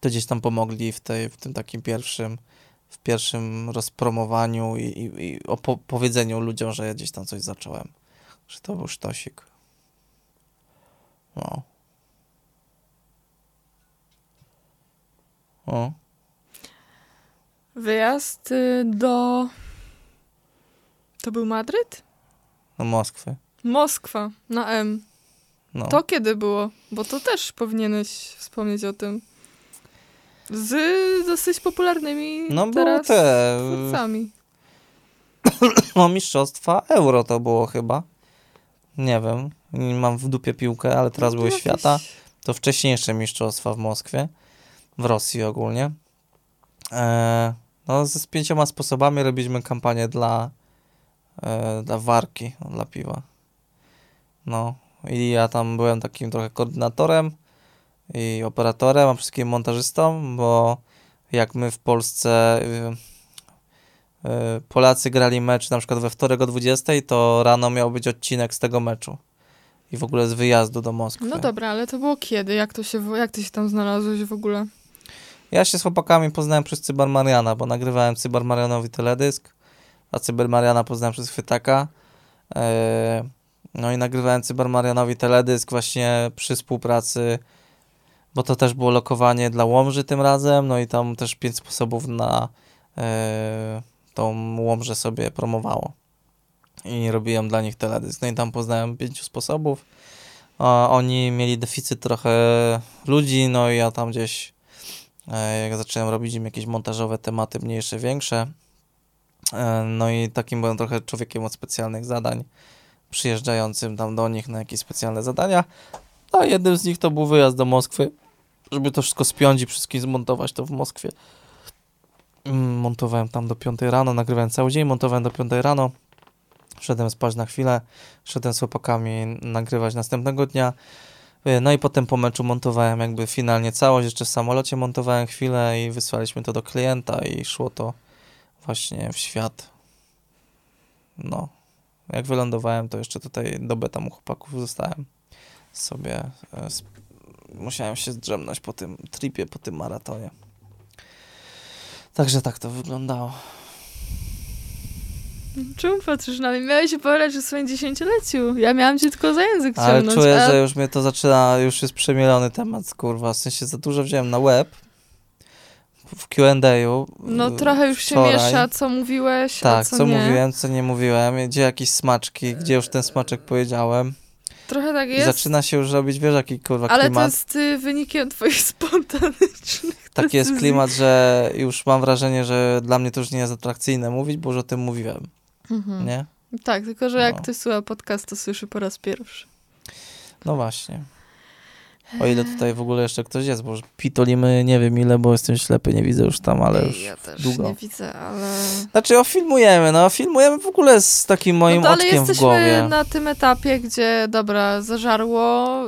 [SPEAKER 1] To gdzieś tam pomogli w, tej, w tym takim pierwszym w pierwszym rozpromowaniu i, i, i opowiedzeniu ludziom, że ja gdzieś tam coś zacząłem. Że to był sztosik. No. O.
[SPEAKER 2] Wyjazd y, do. To był Madryt?
[SPEAKER 1] Do Moskwy.
[SPEAKER 2] Moskwa, na M. No. To kiedy było? Bo to też powinieneś wspomnieć o tym. Z dosyć popularnymi no, teraz te... twórcami. [COUGHS]
[SPEAKER 1] No, mistrzostwa euro to było chyba. Nie wiem, mam w dupie piłkę, ale teraz no, były jakieś... świata. To wcześniejsze mistrzostwa w Moskwie, w Rosji ogólnie. E, no, z, pięcioma sposobami robiliśmy kampanię dla, e, dla warki, dla piwa. No, i ja tam byłem takim trochę koordynatorem i operatorem, a wszystkim montażystą, bo jak my w Polsce y, y, Polacy grali mecz na przykład we wtorek o 20, to rano miał być odcinek z tego meczu. I w ogóle z wyjazdu do Moskwy.
[SPEAKER 2] No dobra, ale to było kiedy? Jak, to się, jak ty się tam znalazłeś w ogóle?
[SPEAKER 1] Ja się z chłopakami poznałem przez Cybermariana, bo nagrywałem Cybermarianowi teledysk, a Cybermariana poznałem przez Chwytaka. E, no i nagrywałem Cybermarianowi teledysk właśnie przy współpracy bo to też było lokowanie dla Łomży tym razem, no i tam też pięć sposobów na e, tą Łomżę sobie promowało. I robiłem dla nich teledysk. No i tam poznałem pięciu sposobów. Oni mieli deficyt trochę ludzi, no i ja tam gdzieś jak zacząłem robić im jakieś montażowe tematy mniejsze, większe. E, no i takim byłem trochę człowiekiem od specjalnych zadań, przyjeżdżającym tam do nich na jakieś specjalne zadania. A jednym z nich to był wyjazd do Moskwy żeby to wszystko spiąć i wszystkim zmontować to w Moskwie. Mm, montowałem tam do 5 rano, nagrywałem cały dzień, montowałem do 5 rano. Szedłem spać na chwilę, szedłem z chłopakami nagrywać następnego dnia. E, no i potem po meczu montowałem jakby finalnie całość, jeszcze w samolocie montowałem chwilę i wysłaliśmy to do klienta i szło to właśnie w świat. No, jak wylądowałem, to jeszcze tutaj dobę tam u chłopaków zostałem sobie e, musiałem się zdrzemnąć po tym tripie, po tym maratonie. Także tak to wyglądało.
[SPEAKER 2] Czemu patrzysz na mnie? Miałeś opowiadać o swoim dziesięcioleciu. Ja miałam cię tylko za język
[SPEAKER 1] ciągnąć. Ale czuję, a... że już mnie to zaczyna, już jest przemielony temat, kurwa. W sensie za dużo wziąłem na web w Q&A.
[SPEAKER 2] No trochę już wczoraj. się miesza, co mówiłeś,
[SPEAKER 1] Tak,
[SPEAKER 2] co,
[SPEAKER 1] co mówiłem, co nie mówiłem. Gdzie jakieś smaczki, gdzie już ten smaczek powiedziałem.
[SPEAKER 2] Trochę tak jest.
[SPEAKER 1] I zaczyna się już robić, wiesz, jaki kurwa
[SPEAKER 2] Ale
[SPEAKER 1] klimat.
[SPEAKER 2] Ale to jest y, wynikiem twoich [LAUGHS] spontanicznych
[SPEAKER 1] Taki jest klimat, że już mam wrażenie, że dla mnie to już nie jest atrakcyjne mówić, bo już o tym mówiłem. Mhm. Nie?
[SPEAKER 2] Tak, tylko że no. jak ktoś słucha podcast, to słyszy po raz pierwszy.
[SPEAKER 1] No właśnie. O ile tutaj w ogóle jeszcze ktoś jest, bo pitolimy nie wiem ile, bo jestem ślepy, nie widzę już tam, ale już
[SPEAKER 2] Ja też
[SPEAKER 1] długo.
[SPEAKER 2] nie widzę, ale...
[SPEAKER 1] Znaczy, o filmujemy, no filmujemy w ogóle z takim moim no ale
[SPEAKER 2] oczkiem
[SPEAKER 1] w głowie.
[SPEAKER 2] jesteśmy na tym etapie, gdzie dobra, zażarło,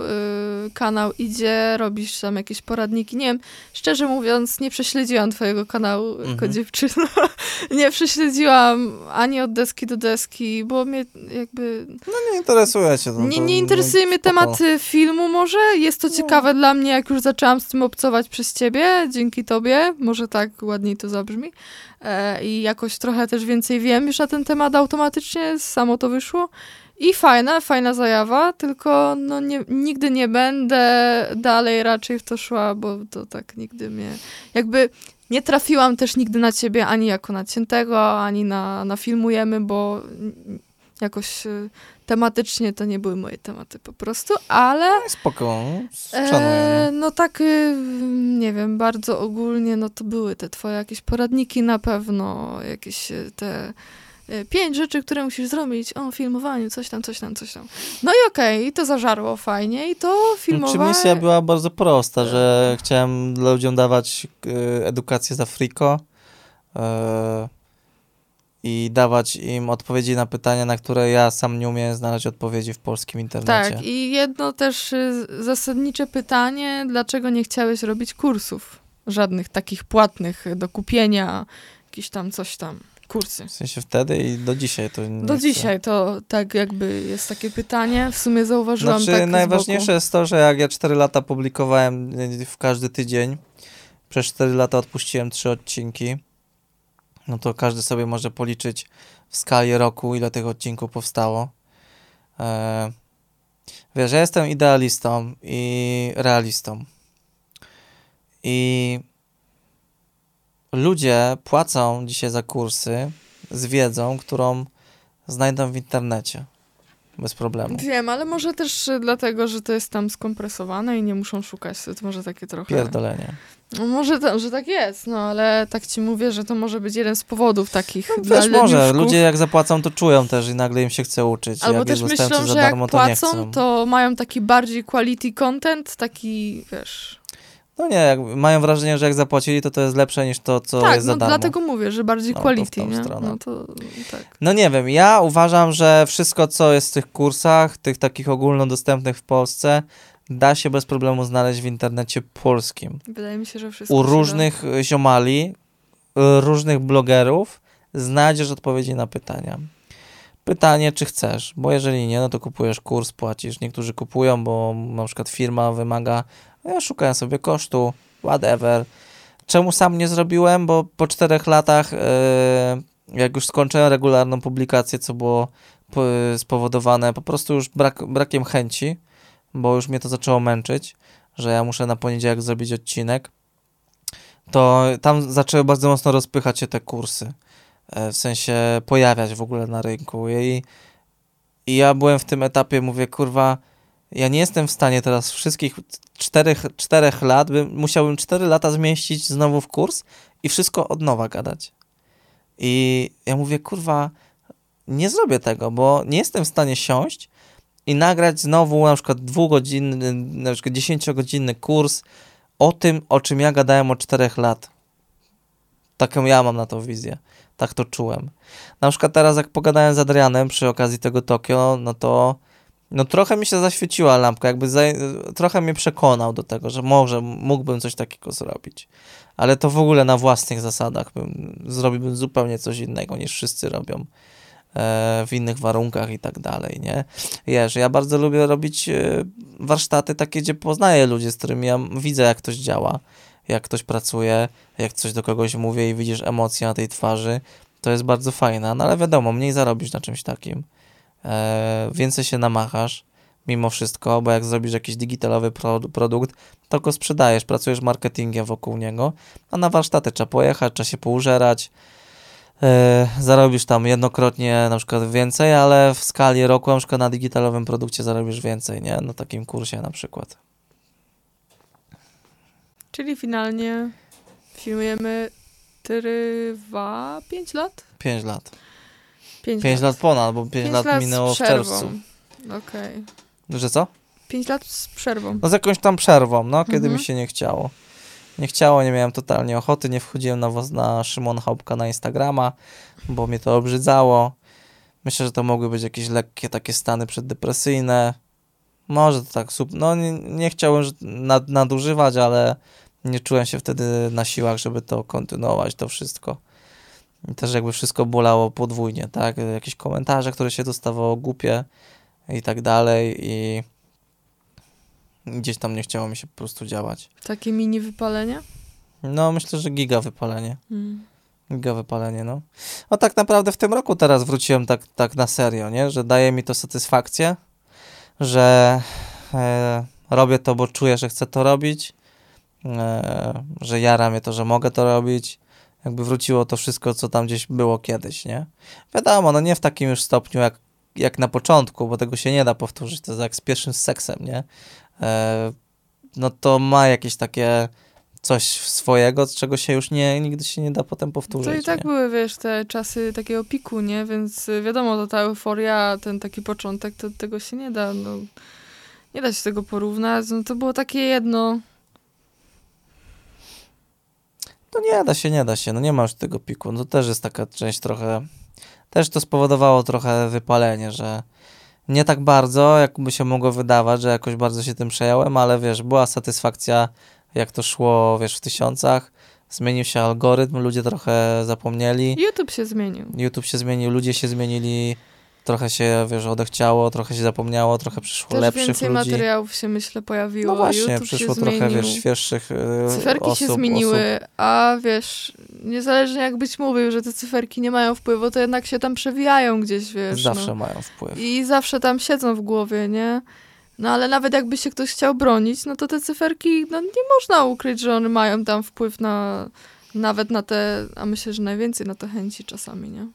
[SPEAKER 2] yy, kanał idzie, robisz tam jakieś poradniki, nie wiem, szczerze mówiąc, nie prześledziłam twojego kanału mhm. jako dziewczyna. [LAUGHS] nie prześledziłam ani od deski do deski, bo mnie jakby...
[SPEAKER 1] No nie interesuje cię to.
[SPEAKER 2] Nie, nie interesuje mnie temat filmu może, jest to ciekawe dla mnie, jak już zaczęłam z tym obcować przez ciebie, dzięki tobie, może tak ładniej to zabrzmi. E, I jakoś trochę też więcej wiem już na ten temat automatycznie, samo to wyszło. I fajna, fajna zajawa, tylko no nie, nigdy nie będę dalej raczej w to szła, bo to tak nigdy mnie... Jakby nie trafiłam też nigdy na ciebie ani jako na ciętego, ani na, na filmujemy, bo jakoś y, tematycznie to nie były moje tematy po prostu, ale...
[SPEAKER 1] No, spoko, e,
[SPEAKER 2] No tak, y, nie wiem, bardzo ogólnie, no to były te twoje jakieś poradniki na pewno, jakieś y, te pięć rzeczy, które musisz zrobić o filmowaniu, coś tam, coś tam, coś tam. No i okej, okay, to zażarło fajnie i to filmowanie...
[SPEAKER 1] Czy misja była bardzo prosta, że chciałem ludziom dawać edukację za friko, i dawać im odpowiedzi na pytania, na które ja sam nie umiem znaleźć odpowiedzi w polskim internecie.
[SPEAKER 2] Tak, i jedno też y, zasadnicze pytanie, dlaczego nie chciałeś robić kursów? Żadnych takich płatnych do kupienia, jakiś tam coś tam, kursy.
[SPEAKER 1] W sensie wtedy i do dzisiaj to nie
[SPEAKER 2] Do
[SPEAKER 1] chcę.
[SPEAKER 2] dzisiaj to tak jakby jest takie pytanie. W sumie zauważyłam
[SPEAKER 1] Znaczy,
[SPEAKER 2] tak
[SPEAKER 1] najważniejsze jest to, że jak ja 4 lata publikowałem y, w każdy tydzień, przez 4 lata odpuściłem 3 odcinki, no to każdy sobie może policzyć w skali roku, ile tych odcinków powstało. E, wiesz, ja jestem idealistą i realistą. I ludzie płacą dzisiaj za kursy z wiedzą, którą znajdą w internecie. Bez problemu.
[SPEAKER 2] Wiem, ale może też y, dlatego, że to jest tam skompresowane i nie muszą szukać. To może takie trochę...
[SPEAKER 1] Pierdolenie.
[SPEAKER 2] No może to, że tak jest, no ale tak ci mówię, że to może być jeden z powodów takich
[SPEAKER 1] No, też może. Ludzie jak zapłacą, to czują też i nagle im się chce uczyć.
[SPEAKER 2] Albo
[SPEAKER 1] jak
[SPEAKER 2] też myślą,
[SPEAKER 1] za
[SPEAKER 2] że jak
[SPEAKER 1] darmo, to nie
[SPEAKER 2] płacą, to mają taki bardziej quality content, taki, wiesz...
[SPEAKER 1] No nie, jak mają wrażenie, że jak zapłacili, to to jest lepsze niż to, co
[SPEAKER 2] tak,
[SPEAKER 1] jest za
[SPEAKER 2] no
[SPEAKER 1] darmo.
[SPEAKER 2] dlatego mówię, że bardziej
[SPEAKER 1] No,
[SPEAKER 2] quality, nie? No to tak.
[SPEAKER 1] No nie wiem, ja uważam, że wszystko, co jest w tych kursach, tych takich ogólnodostępnych w Polsce, da się bez problemu znaleźć w internecie polskim.
[SPEAKER 2] Wydaje mi się, że wszystko
[SPEAKER 1] U różnych y, ziomali, y, różnych blogerów znajdziesz odpowiedzi na pytania. Pytanie, czy chcesz, bo jeżeli nie, no to kupujesz kurs, płacisz. Niektórzy kupują, bo na przykład firma wymaga, a ja szukałem sobie kosztu, whatever. Czemu sam nie zrobiłem? Bo po czterech latach, y, jak już skończyłem regularną publikację, co było po- spowodowane po prostu już brak, brakiem chęci, bo już mnie to zaczęło męczyć, że ja muszę na poniedziałek zrobić odcinek, to tam zaczęły bardzo mocno rozpychać się te kursy. E, W sensie pojawiać w ogóle na rynku. I, I ja byłem w tym etapie, mówię, kurwa, ja nie jestem w stanie teraz wszystkich czterech, czterech lat, bym, musiałbym cztery lata zmieścić znowu w kurs i wszystko od nowa gadać. I ja mówię, kurwa, nie zrobię tego, bo nie jestem w stanie siąść i nagrać znowu na przykład dwugodzinny, na przykład dziesięciogodzinny kurs o tym, o czym ja gadałem od czterech lat. Taką ja mam na to wizję. Tak to czułem. Na przykład teraz jak pogadałem z Adrianem przy okazji tego Tokio, no to no trochę mi się zaświeciła lampka, jakby za, trochę mnie przekonał do tego, że może mógłbym coś takiego zrobić. Ale to w ogóle na własnych zasadach bym, zrobiłbym zupełnie coś innego niż wszyscy robią w innych warunkach i tak dalej, nie? Wiesz, ja bardzo lubię robić e, warsztaty takie, gdzie poznaję ludzi, z którymi ja widzę, jak ktoś działa, jak ktoś pracuje, jak coś do kogoś mówię i widzisz emocje na tej twarzy, to jest bardzo fajne, no ale wiadomo, mniej zarobisz na czymś takim, e, więcej się namachasz, mimo wszystko, bo jak zrobisz jakiś digitalowy pro, produkt, to go sprzedajesz, pracujesz marketingiem wokół niego, a na warsztaty trzeba pojechać, trzeba się poużerać, e, zarobisz tam jednokrotnie na przykład więcej, ale w skali roku na przykład na digitalowym produkcie zarobisz więcej, nie? Na takim kursie na przykład.
[SPEAKER 2] Czyli finalnie filmujemy trwa 5 lat?
[SPEAKER 1] 5 lat.
[SPEAKER 2] 5,
[SPEAKER 1] 5 lat ponad, bo 5
[SPEAKER 2] Pięć
[SPEAKER 1] lat,
[SPEAKER 2] lat
[SPEAKER 1] minęło w czerwcu.
[SPEAKER 2] Okej.
[SPEAKER 1] Że co?
[SPEAKER 2] 5 lat z przerwą.
[SPEAKER 1] No z jakąś tam przerwą, no, kiedy
[SPEAKER 2] Mhm.
[SPEAKER 1] mi się nie chciało. Nie chciało, nie miałem totalnie ochoty, nie wchodziłem na, na Szymon Haupka na Instagrama, bo mnie to obrzydzało. Myślę, że to mogły być jakieś lekkie takie stany przeddepresyjne. Może to tak, no nie, nie chciałem nad, nadużywać, ale nie czułem się wtedy na siłach, żeby to kontynuować, to wszystko. I też jakby wszystko bolało podwójnie, tak? Jakieś komentarze, które się dostawało głupie i tak dalej i gdzieś tam nie chciało mi się po prostu działać.
[SPEAKER 2] Takie mini wypalenie?
[SPEAKER 1] No, myślę, że giga wypalenie.
[SPEAKER 2] Mm.
[SPEAKER 1] Giga wypalenie, no. No tak naprawdę w tym roku teraz wróciłem tak, tak na serio, nie? Że daje mi to satysfakcję, że e, robię to, bo czuję, że chcę to robić, e, że jara mnie to, że mogę to robić. Jakby wróciło to wszystko, co tam gdzieś było kiedyś, nie? Wiadomo, no nie w takim już stopniu jak, jak na początku, bo tego się nie da powtórzyć. To jest jak z pierwszym seksem, nie? E, no to ma jakieś takie coś swojego, z czego się już nie, nigdy się nie da potem powtórzyć.
[SPEAKER 2] To i tak
[SPEAKER 1] nie?
[SPEAKER 2] były, wiesz, te czasy takiego piku, nie? Więc wiadomo, to ta euforia, ten taki początek, to tego się nie da, no. Nie da się tego porównać. No to było takie jedno.
[SPEAKER 1] No nie da się, nie da się, no nie ma już tego piku. No to też jest taka część trochę też to spowodowało trochę wypalenie, że nie tak bardzo, jak by się mogło wydawać, że jakoś bardzo się tym przejąłem, ale wiesz, była satysfakcja, jak to szło, wiesz, w tysiącach. Zmienił się algorytm, ludzie trochę zapomnieli.
[SPEAKER 2] YouTube się zmienił.
[SPEAKER 1] YouTube się zmienił, ludzie się zmienili, trochę się, wiesz, odechciało, trochę się zapomniało, trochę przyszło
[SPEAKER 2] Też
[SPEAKER 1] lepszych
[SPEAKER 2] więcej
[SPEAKER 1] ludzi.
[SPEAKER 2] materiałów się, myślę, pojawiło.
[SPEAKER 1] No właśnie,
[SPEAKER 2] YouTube
[SPEAKER 1] przyszło trochę,
[SPEAKER 2] zmienił.
[SPEAKER 1] wiesz, świeższych e,
[SPEAKER 2] Cyferki
[SPEAKER 1] osób,
[SPEAKER 2] się zmieniły,
[SPEAKER 1] osób.
[SPEAKER 2] a wiesz, niezależnie jak byś mówił, że te cyferki nie mają wpływu, to jednak się tam przewijają gdzieś, wiesz.
[SPEAKER 1] Zawsze
[SPEAKER 2] no.
[SPEAKER 1] mają wpływ.
[SPEAKER 2] I zawsze tam siedzą w głowie, nie? No ale nawet jakby się ktoś chciał bronić, no to te cyferki, no nie można ukryć, że one mają tam wpływ na, nawet na te, a myślę, że najwięcej na te chęci czasami, nie?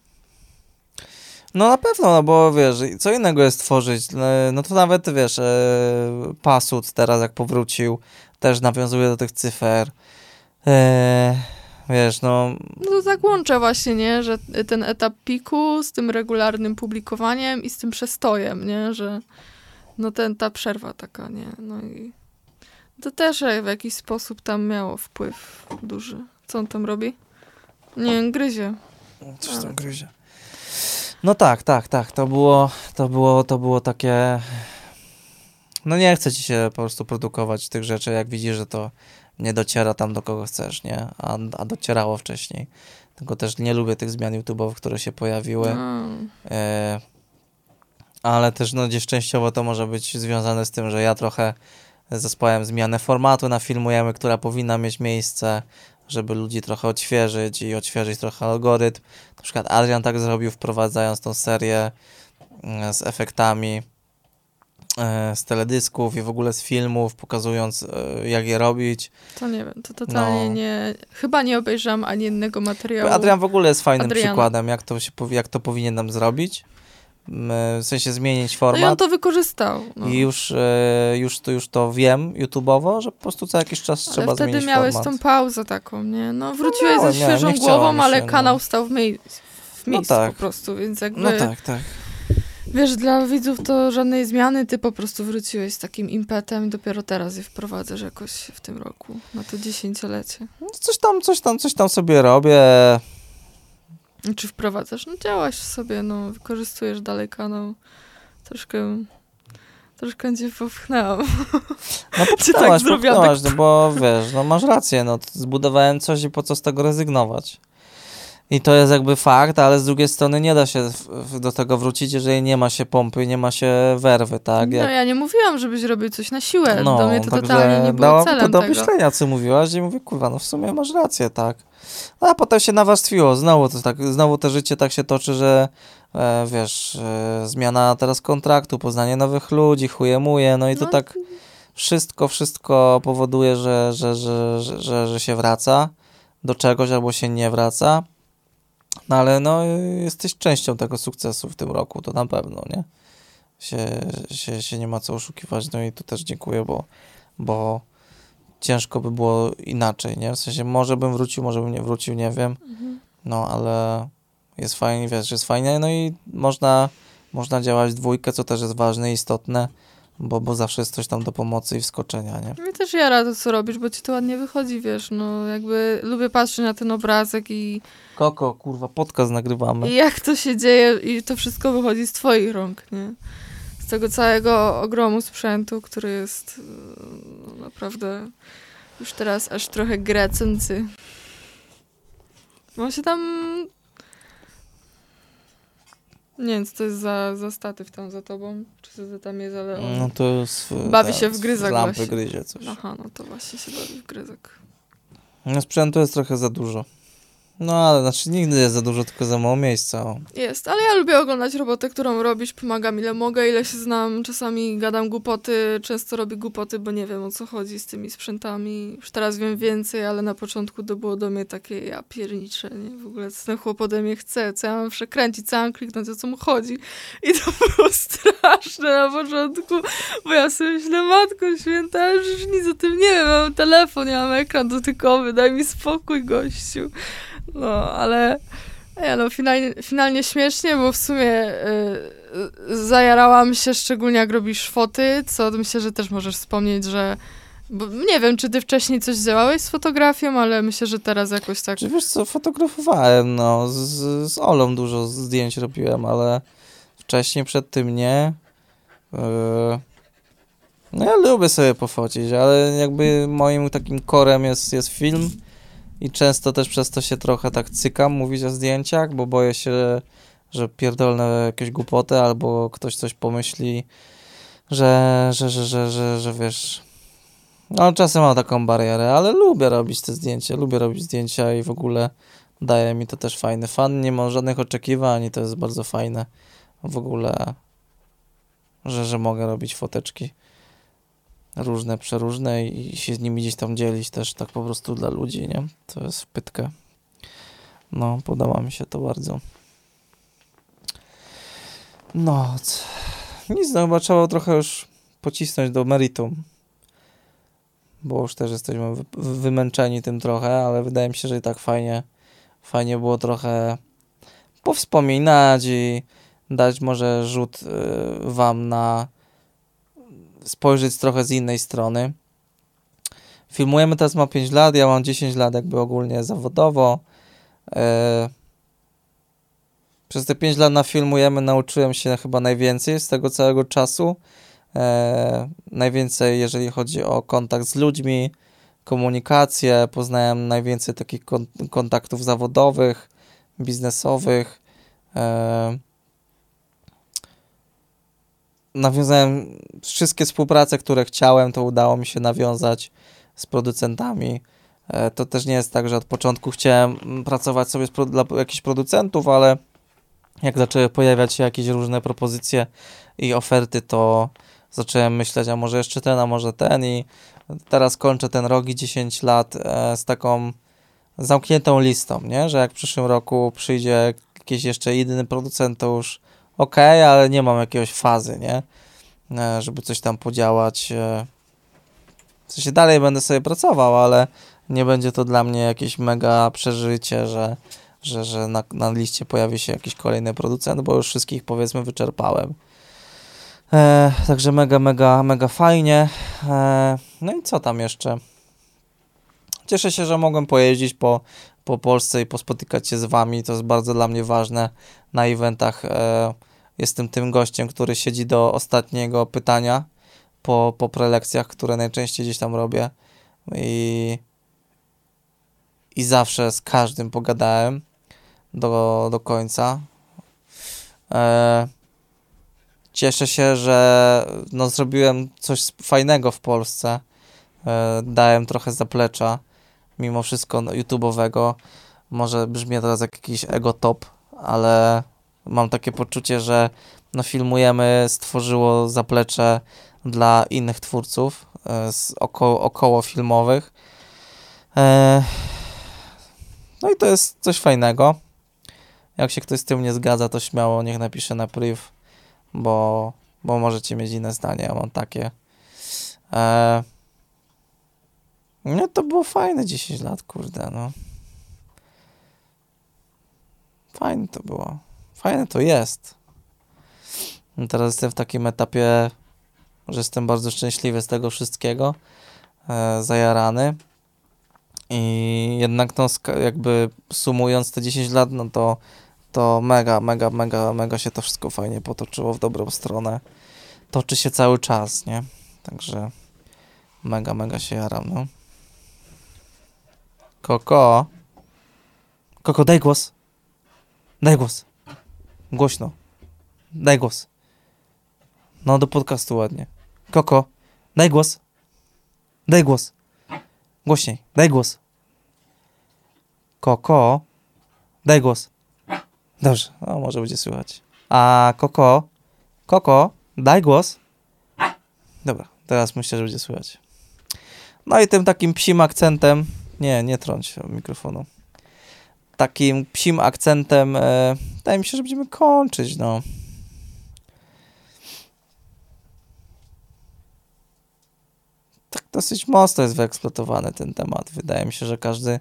[SPEAKER 1] No na pewno, no bo wiesz, co innego jest tworzyć, e, no to nawet wiesz, e, Pasut teraz jak powrócił, też nawiązuje do tych cyfer. E, wiesz, no
[SPEAKER 2] No to tak łączę właśnie, nie? Że ten etap piku z tym regularnym publikowaniem i z tym przestojem, nie? Że no ten, ta przerwa taka, nie? No i to też w jakiś sposób tam miało wpływ duży. Co on tam robi? Nie, gryzie.
[SPEAKER 1] coś tam gryzie. No tak, tak, tak, to było, to było, to było takie... No nie chce ci się po prostu produkować tych rzeczy, jak widzisz, że to nie dociera tam do kogo chcesz, nie? A, a docierało wcześniej. Tylko też nie lubię tych zmian YouTube'owych, które się pojawiły. E, ale też no, gdzieś częściowo to może być związane z tym, że ja trochę zespołem zmianę formatu nafilmujemy, która powinna mieć miejsce, żeby ludzi trochę odświeżyć i odświeżyć trochę algorytm. Na przykład Adrian tak zrobił, wprowadzając tą serię mm, z efektami e, z teledysków i w ogóle z filmów, pokazując e, jak je robić.
[SPEAKER 2] To nie wiem, to totalnie
[SPEAKER 1] No.
[SPEAKER 2] nie... Chyba nie obejrzałam ani jednego materiału.
[SPEAKER 1] Adrian w ogóle jest fajnym
[SPEAKER 2] Adriana.
[SPEAKER 1] przykładem, jak to, się, jak to powinien nam zrobić. W sensie zmienić
[SPEAKER 2] No i
[SPEAKER 1] format.
[SPEAKER 2] on to wykorzystał. No.
[SPEAKER 1] I już, e, już, to, już to wiem YouTube'owo, że po prostu co jakiś czas
[SPEAKER 2] Ale
[SPEAKER 1] trzeba
[SPEAKER 2] wtedy
[SPEAKER 1] zmienić
[SPEAKER 2] miałeś
[SPEAKER 1] format.
[SPEAKER 2] tą pauzę taką, nie? No wróciłeś
[SPEAKER 1] miałem,
[SPEAKER 2] ze świeżą głową,
[SPEAKER 1] mi
[SPEAKER 2] ale
[SPEAKER 1] się, no.
[SPEAKER 2] kanał stał w, mie- w
[SPEAKER 1] No
[SPEAKER 2] miejscu
[SPEAKER 1] tak.
[SPEAKER 2] po prostu, więc jakby...
[SPEAKER 1] No tak, tak.
[SPEAKER 2] Wiesz, dla widzów to żadnej zmiany, ty po prostu wróciłeś z takim impetem i dopiero teraz je wprowadzasz jakoś w tym roku, na to dziesięciolecie.
[SPEAKER 1] No Coś tam, coś tam, coś tam sobie robię.
[SPEAKER 2] Czy wprowadzasz? No działaś sobie, no, wykorzystujesz dalej kanał. Troszkę, troszkę cię popchnęłam.
[SPEAKER 1] No [LAUGHS]
[SPEAKER 2] Czy tak
[SPEAKER 1] popchnęłaś, popchnęłaś,
[SPEAKER 2] tak-
[SPEAKER 1] no bo wiesz, no masz rację, no zbudowałem coś i po co z tego rezygnować. I to jest jakby fakt, ale z drugiej strony nie da się do tego wrócić, jeżeli nie ma się pompy, nie ma się werwy, tak?
[SPEAKER 2] No
[SPEAKER 1] Jak,
[SPEAKER 2] ja nie mówiłam, żebyś robił coś na siłę. Do mnie to totalnie nie było celem
[SPEAKER 1] to do
[SPEAKER 2] tego.
[SPEAKER 1] myślenia, co mówiłaś i mówię, kurwa, no w sumie masz rację, tak. No a potem się nawarstwiło, znowu to tak, znowu to życie tak się toczy, że e, wiesz, e, zmiana teraz kontraktu, poznanie nowych ludzi, chujemuje, no i to
[SPEAKER 2] No.
[SPEAKER 1] tak wszystko, wszystko powoduje, że, że, że, że, że, że się wraca do czegoś albo się nie wraca. No ale no, jesteś częścią tego sukcesu w tym roku, to na pewno, nie? Się, się, się nie ma co oszukiwać, no i tu też dziękuję, bo, bo ciężko by było inaczej, nie? W sensie może bym wrócił, może bym nie wrócił, nie wiem,
[SPEAKER 2] Mhm.
[SPEAKER 1] no ale jest fajnie, wiesz, jest fajnie, no i można, można działać w dwójkę, co też jest ważne i istotne, bo, bo zawsze jest coś tam do pomocy i wskoczenia, nie?
[SPEAKER 2] Mnie też jara to, co robisz, bo ci to ładnie wychodzi, wiesz, no jakby lubię patrzeć na ten obrazek i,
[SPEAKER 1] Koko, kurwa, podcast nagrywamy.
[SPEAKER 2] i jak to się dzieje i to wszystko wychodzi z twoich rąk, nie? Z tego całego ogromu sprzętu, który jest e, no, naprawdę już teraz aż trochę grecący. On się tam... Nie wiem, co to jest za, za statyw tam za tobą, czy co to tam jest, ale on...
[SPEAKER 1] No to jest...
[SPEAKER 2] Bawi się w gryzak
[SPEAKER 1] lampy
[SPEAKER 2] właśnie.
[SPEAKER 1] gryzie coś.
[SPEAKER 2] Aha, no to właśnie się bawi w gryzek.
[SPEAKER 1] No sprzętu jest trochę za dużo. No ale znaczy nigdy jest za dużo, tylko za mało miejsca.
[SPEAKER 2] Jest, ale ja lubię oglądać robotę, którą robisz, pomagam ile mogę, ile się znam, czasami gadam głupoty, często robię głupoty, bo nie wiem o co chodzi z tymi sprzętami. Już teraz wiem więcej, ale na początku to było do mnie takie, ja pierniczę, nie? W ogóle co ten chłop ode mnie chce, co ja mam przekręcić, co ja mam kliknąć, o co mu chodzi. I to było [LAUGHS] straszne na początku, bo ja sobie myślę, matko święta, już nic o tym nie wiem, mam telefon, ja mam ekran dotykowy, daj mi spokój, gościu. No, ale ja no, finalnie, finalnie śmiesznie, bo w sumie y, y, zajarałam się, szczególnie jak robisz foty, co myślę, że też możesz wspomnieć, że Bo nie wiem, czy ty wcześniej coś działałeś z fotografią, ale myślę, że teraz jakoś tak...
[SPEAKER 1] Czy wiesz co, fotografowałem, no, z, z Olą dużo zdjęć robiłem, ale wcześniej przed tym nie. Yy, no ja lubię sobie pofocić, ale jakby moim takim korem jest, jest film i często też przez to się trochę tak cykam mówić o zdjęciach, bo boję się, że pierdolne jakieś głupoty albo ktoś coś pomyśli, że, że, że, że, że, że wiesz... No czasem mam taką barierę, ale lubię robić te zdjęcia, lubię robić zdjęcia i w ogóle daje mi to też fajny fan, nie mam żadnych oczekiwań i to jest bardzo fajne w ogóle, że, że mogę robić foteczki różne, przeróżne i się z nimi gdzieś tam dzielić też tak po prostu dla ludzi, nie? To jest pytkę. No, podoba mi się to bardzo. No, nic, no chyba trzeba trochę już pocisnąć do meritum, bo już też jesteśmy wy wymęczeni tym trochę, ale wydaje mi się, że i tak fajnie, fajnie było trochę powspominać i dać może rzut y, wam na spojrzeć trochę z innej strony. Filmujemy teraz, ma 5 lat, ja mam 10 lat jakby ogólnie zawodowo. E, przez te 5 lat na filmujemy, nauczyłem się chyba najwięcej z tego całego czasu. E, najwięcej, jeżeli chodzi o kontakt z ludźmi, komunikację, poznałem najwięcej takich kontaktów zawodowych, biznesowych. E, nawiązałem wszystkie współprace, które chciałem, to udało mi się nawiązać z producentami. E, to też nie jest tak, że od początku chciałem pracować sobie dla jakichś producentów, ale jak zaczęły pojawiać się jakieś różne propozycje i oferty, to zacząłem myśleć, a może jeszcze ten, a może ten i teraz kończę ten rok i 10 lat e, z taką zamkniętą listą, nie? że jak w przyszłym roku przyjdzie jakiś jeszcze inny producent, to już ok, ale nie mam jakiegoś fazy, nie? E, żeby coś tam podziałać. E, w sensie dalej będę sobie pracował, ale nie będzie to dla mnie jakieś mega przeżycie, że, że, że na, na liście pojawi się jakiś kolejny producent, bo już wszystkich powiedzmy wyczerpałem. E, także mega, mega, mega fajnie. E, no i co tam jeszcze? Cieszę się, że mogłem pojeździć po, po Polsce i pospotykać się z wami. To jest bardzo dla mnie ważne na eventach. E, jestem tym gościem, który siedzi do ostatniego pytania po, po prelekcjach, które najczęściej gdzieś tam robię i, i zawsze z każdym pogadałem do, do końca. E, cieszę się, że no, zrobiłem coś fajnego w Polsce. E, dałem trochę zaplecza, mimo wszystko no, YouTube'owego. Może brzmi teraz jak jakiś ego top, ale mam takie poczucie, że no, filmujemy stworzyło zaplecze dla innych twórców e, z około, około filmowych. E, no i to jest coś fajnego. Jak się ktoś z tym nie zgadza, to śmiało niech napisze na priv, bo, bo możecie mieć inne zdanie, ja mam takie. E, no to było fajne 10 lat, kurde, no. Fajne to było. Fajne to jest. No teraz jestem w takim etapie, że jestem bardzo szczęśliwy z tego wszystkiego, e, zajarany. I jednak no, jakby sumując te 10 lat, no to, to mega, mega, mega, mega się to wszystko fajnie potoczyło w dobrą stronę. Toczy się cały czas, nie? Także mega, mega się jaram, no. Koko. Koko, daj głos. Daj głos. Głośno. Daj głos. No, do podcastu ładnie. Koko, daj głos. Daj głos. Głośniej, daj głos. Koko, daj głos. Dobrze, no może będzie słychać. A Koko, Koko, daj głos. Dobra, teraz myślę, że będzie słychać. No i tym takim psim akcentem, nie, nie trąć mikrofonu takim psim akcentem e, wydaje mi się, że będziemy kończyć, no. Tak dosyć mocno jest wyeksploatowany ten temat. Wydaje mi się, że każdy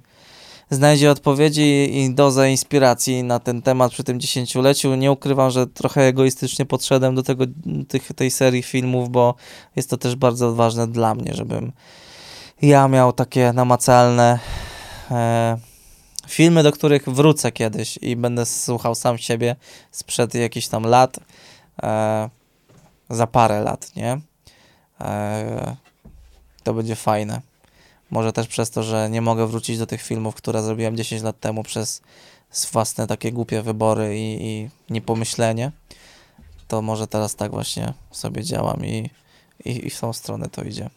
[SPEAKER 1] znajdzie odpowiedzi i dozę inspiracji na ten temat przy tym dziesięcioleciu. Nie ukrywam, że trochę egoistycznie podszedłem do tego, tych, tej serii filmów, bo jest to też bardzo ważne dla mnie, żebym ja miał takie namacalne e, filmy, do których wrócę kiedyś i będę słuchał sam siebie sprzed jakichś tam lat, e, za parę lat, nie? E, to będzie fajne. Może też przez to, że nie mogę wrócić do tych filmów, które zrobiłem 10 lat temu przez własne takie głupie wybory i, i niepomyślenie, to może teraz tak właśnie sobie działam i, i, i w tą stronę to idzie.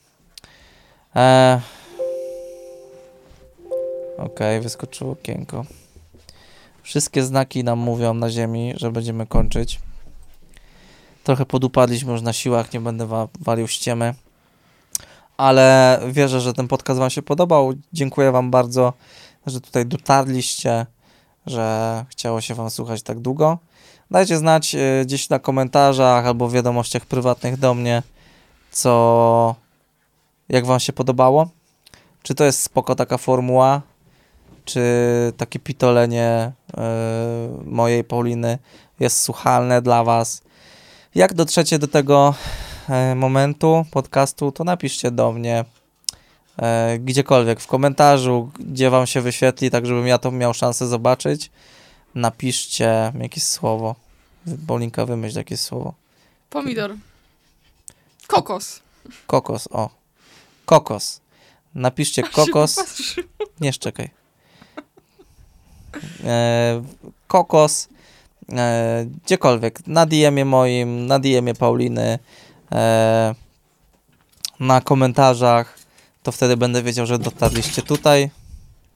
[SPEAKER 1] E, Okej, wyskoczyło okienko. Wszystkie znaki nam mówią na ziemi, że będziemy kończyć. Trochę podupadliśmy już na siłach, nie będę wa walił ściemy. Ale wierzę, że ten podcast Wam się podobał. Dziękuję Wam bardzo, że tutaj dotarliście, że chciało się Wam słuchać tak długo. Dajcie znać y, gdzieś na komentarzach albo w wiadomościach prywatnych do mnie, co jak Wam się podobało. Czy to jest spoko taka formuła, czy takie pitolenie y, mojej Pauliny jest słuchalne dla Was. Jak dotrzecie do tego y, momentu podcastu, to napiszcie do mnie y, gdziekolwiek, w komentarzu, gdzie Wam się wyświetli, tak żebym ja to miał szansę zobaczyć. Napiszcie jakieś słowo. Paulinka, wymyśl jakieś słowo.
[SPEAKER 2] Pomidor. Kokos.
[SPEAKER 1] Kokos, o. Kokos. Napiszcie kokos. Nie szczekaj. E, kokos. E, gdziekolwiek. Na DM-ie moim, na DM-ie Pauliny. E, na komentarzach. To wtedy będę wiedział, że dotarliście tutaj.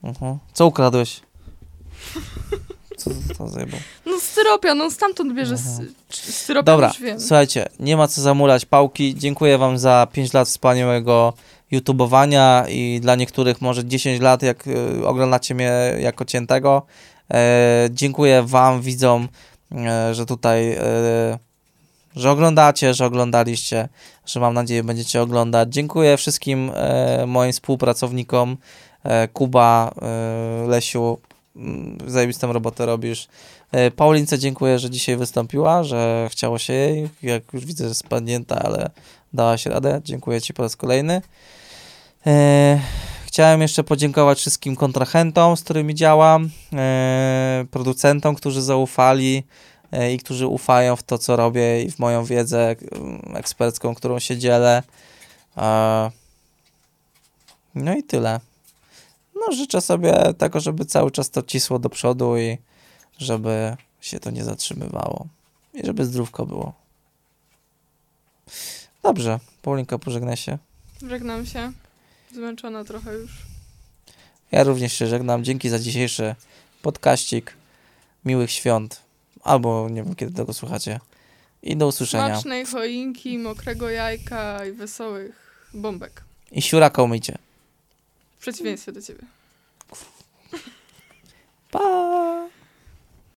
[SPEAKER 1] Mhm. Co ukradłeś? Co to zajebał?
[SPEAKER 2] No styropian, on stamtąd bierze
[SPEAKER 1] Mhm.
[SPEAKER 2] s- styropian,
[SPEAKER 1] Dobra, słuchajcie, nie ma co zamulać pałki. Dziękuję wam za 5 lat wspaniałego YouTubeowania i dla niektórych może 10 lat, jak y, oglądacie mnie jako ciętego. E, dziękuję wam, widzom, e, że tutaj, e, że oglądacie, że oglądaliście, że mam nadzieję będziecie oglądać. Dziękuję wszystkim moim współpracownikom, Kuba, Lesiu, mm, zajebistą robotę robisz. Paulince dziękuję, że dzisiaj wystąpiła, że chciało się jej. Jak już widzę, że spadnięta, ale dałaś radę. Dziękuję Ci po raz kolejny. E, chciałem jeszcze podziękować wszystkim kontrahentom, z którymi działam, e, producentom, którzy zaufali e, i którzy ufają w to, co robię i w moją wiedzę ek- ekspercką, którą się dzielę. No i tyle. No, życzę sobie tego, żeby cały czas to cisło do przodu i żeby się to nie zatrzymywało i żeby zdrówko było. Dobrze, Paulinka, pożegnaj się.
[SPEAKER 2] Żegnam się. Zmęczona trochę już.
[SPEAKER 1] Ja również się żegnam. Dzięki za dzisiejszy podkaścik. Miłych świąt. Albo nie wiem, kiedy tego słuchacie. I do usłyszenia.
[SPEAKER 2] Smacznej choinki, mokrego jajka i wesołych bombek.
[SPEAKER 1] I siuraka umyjcie.
[SPEAKER 2] W przeciwieństwie do ciebie. Pa!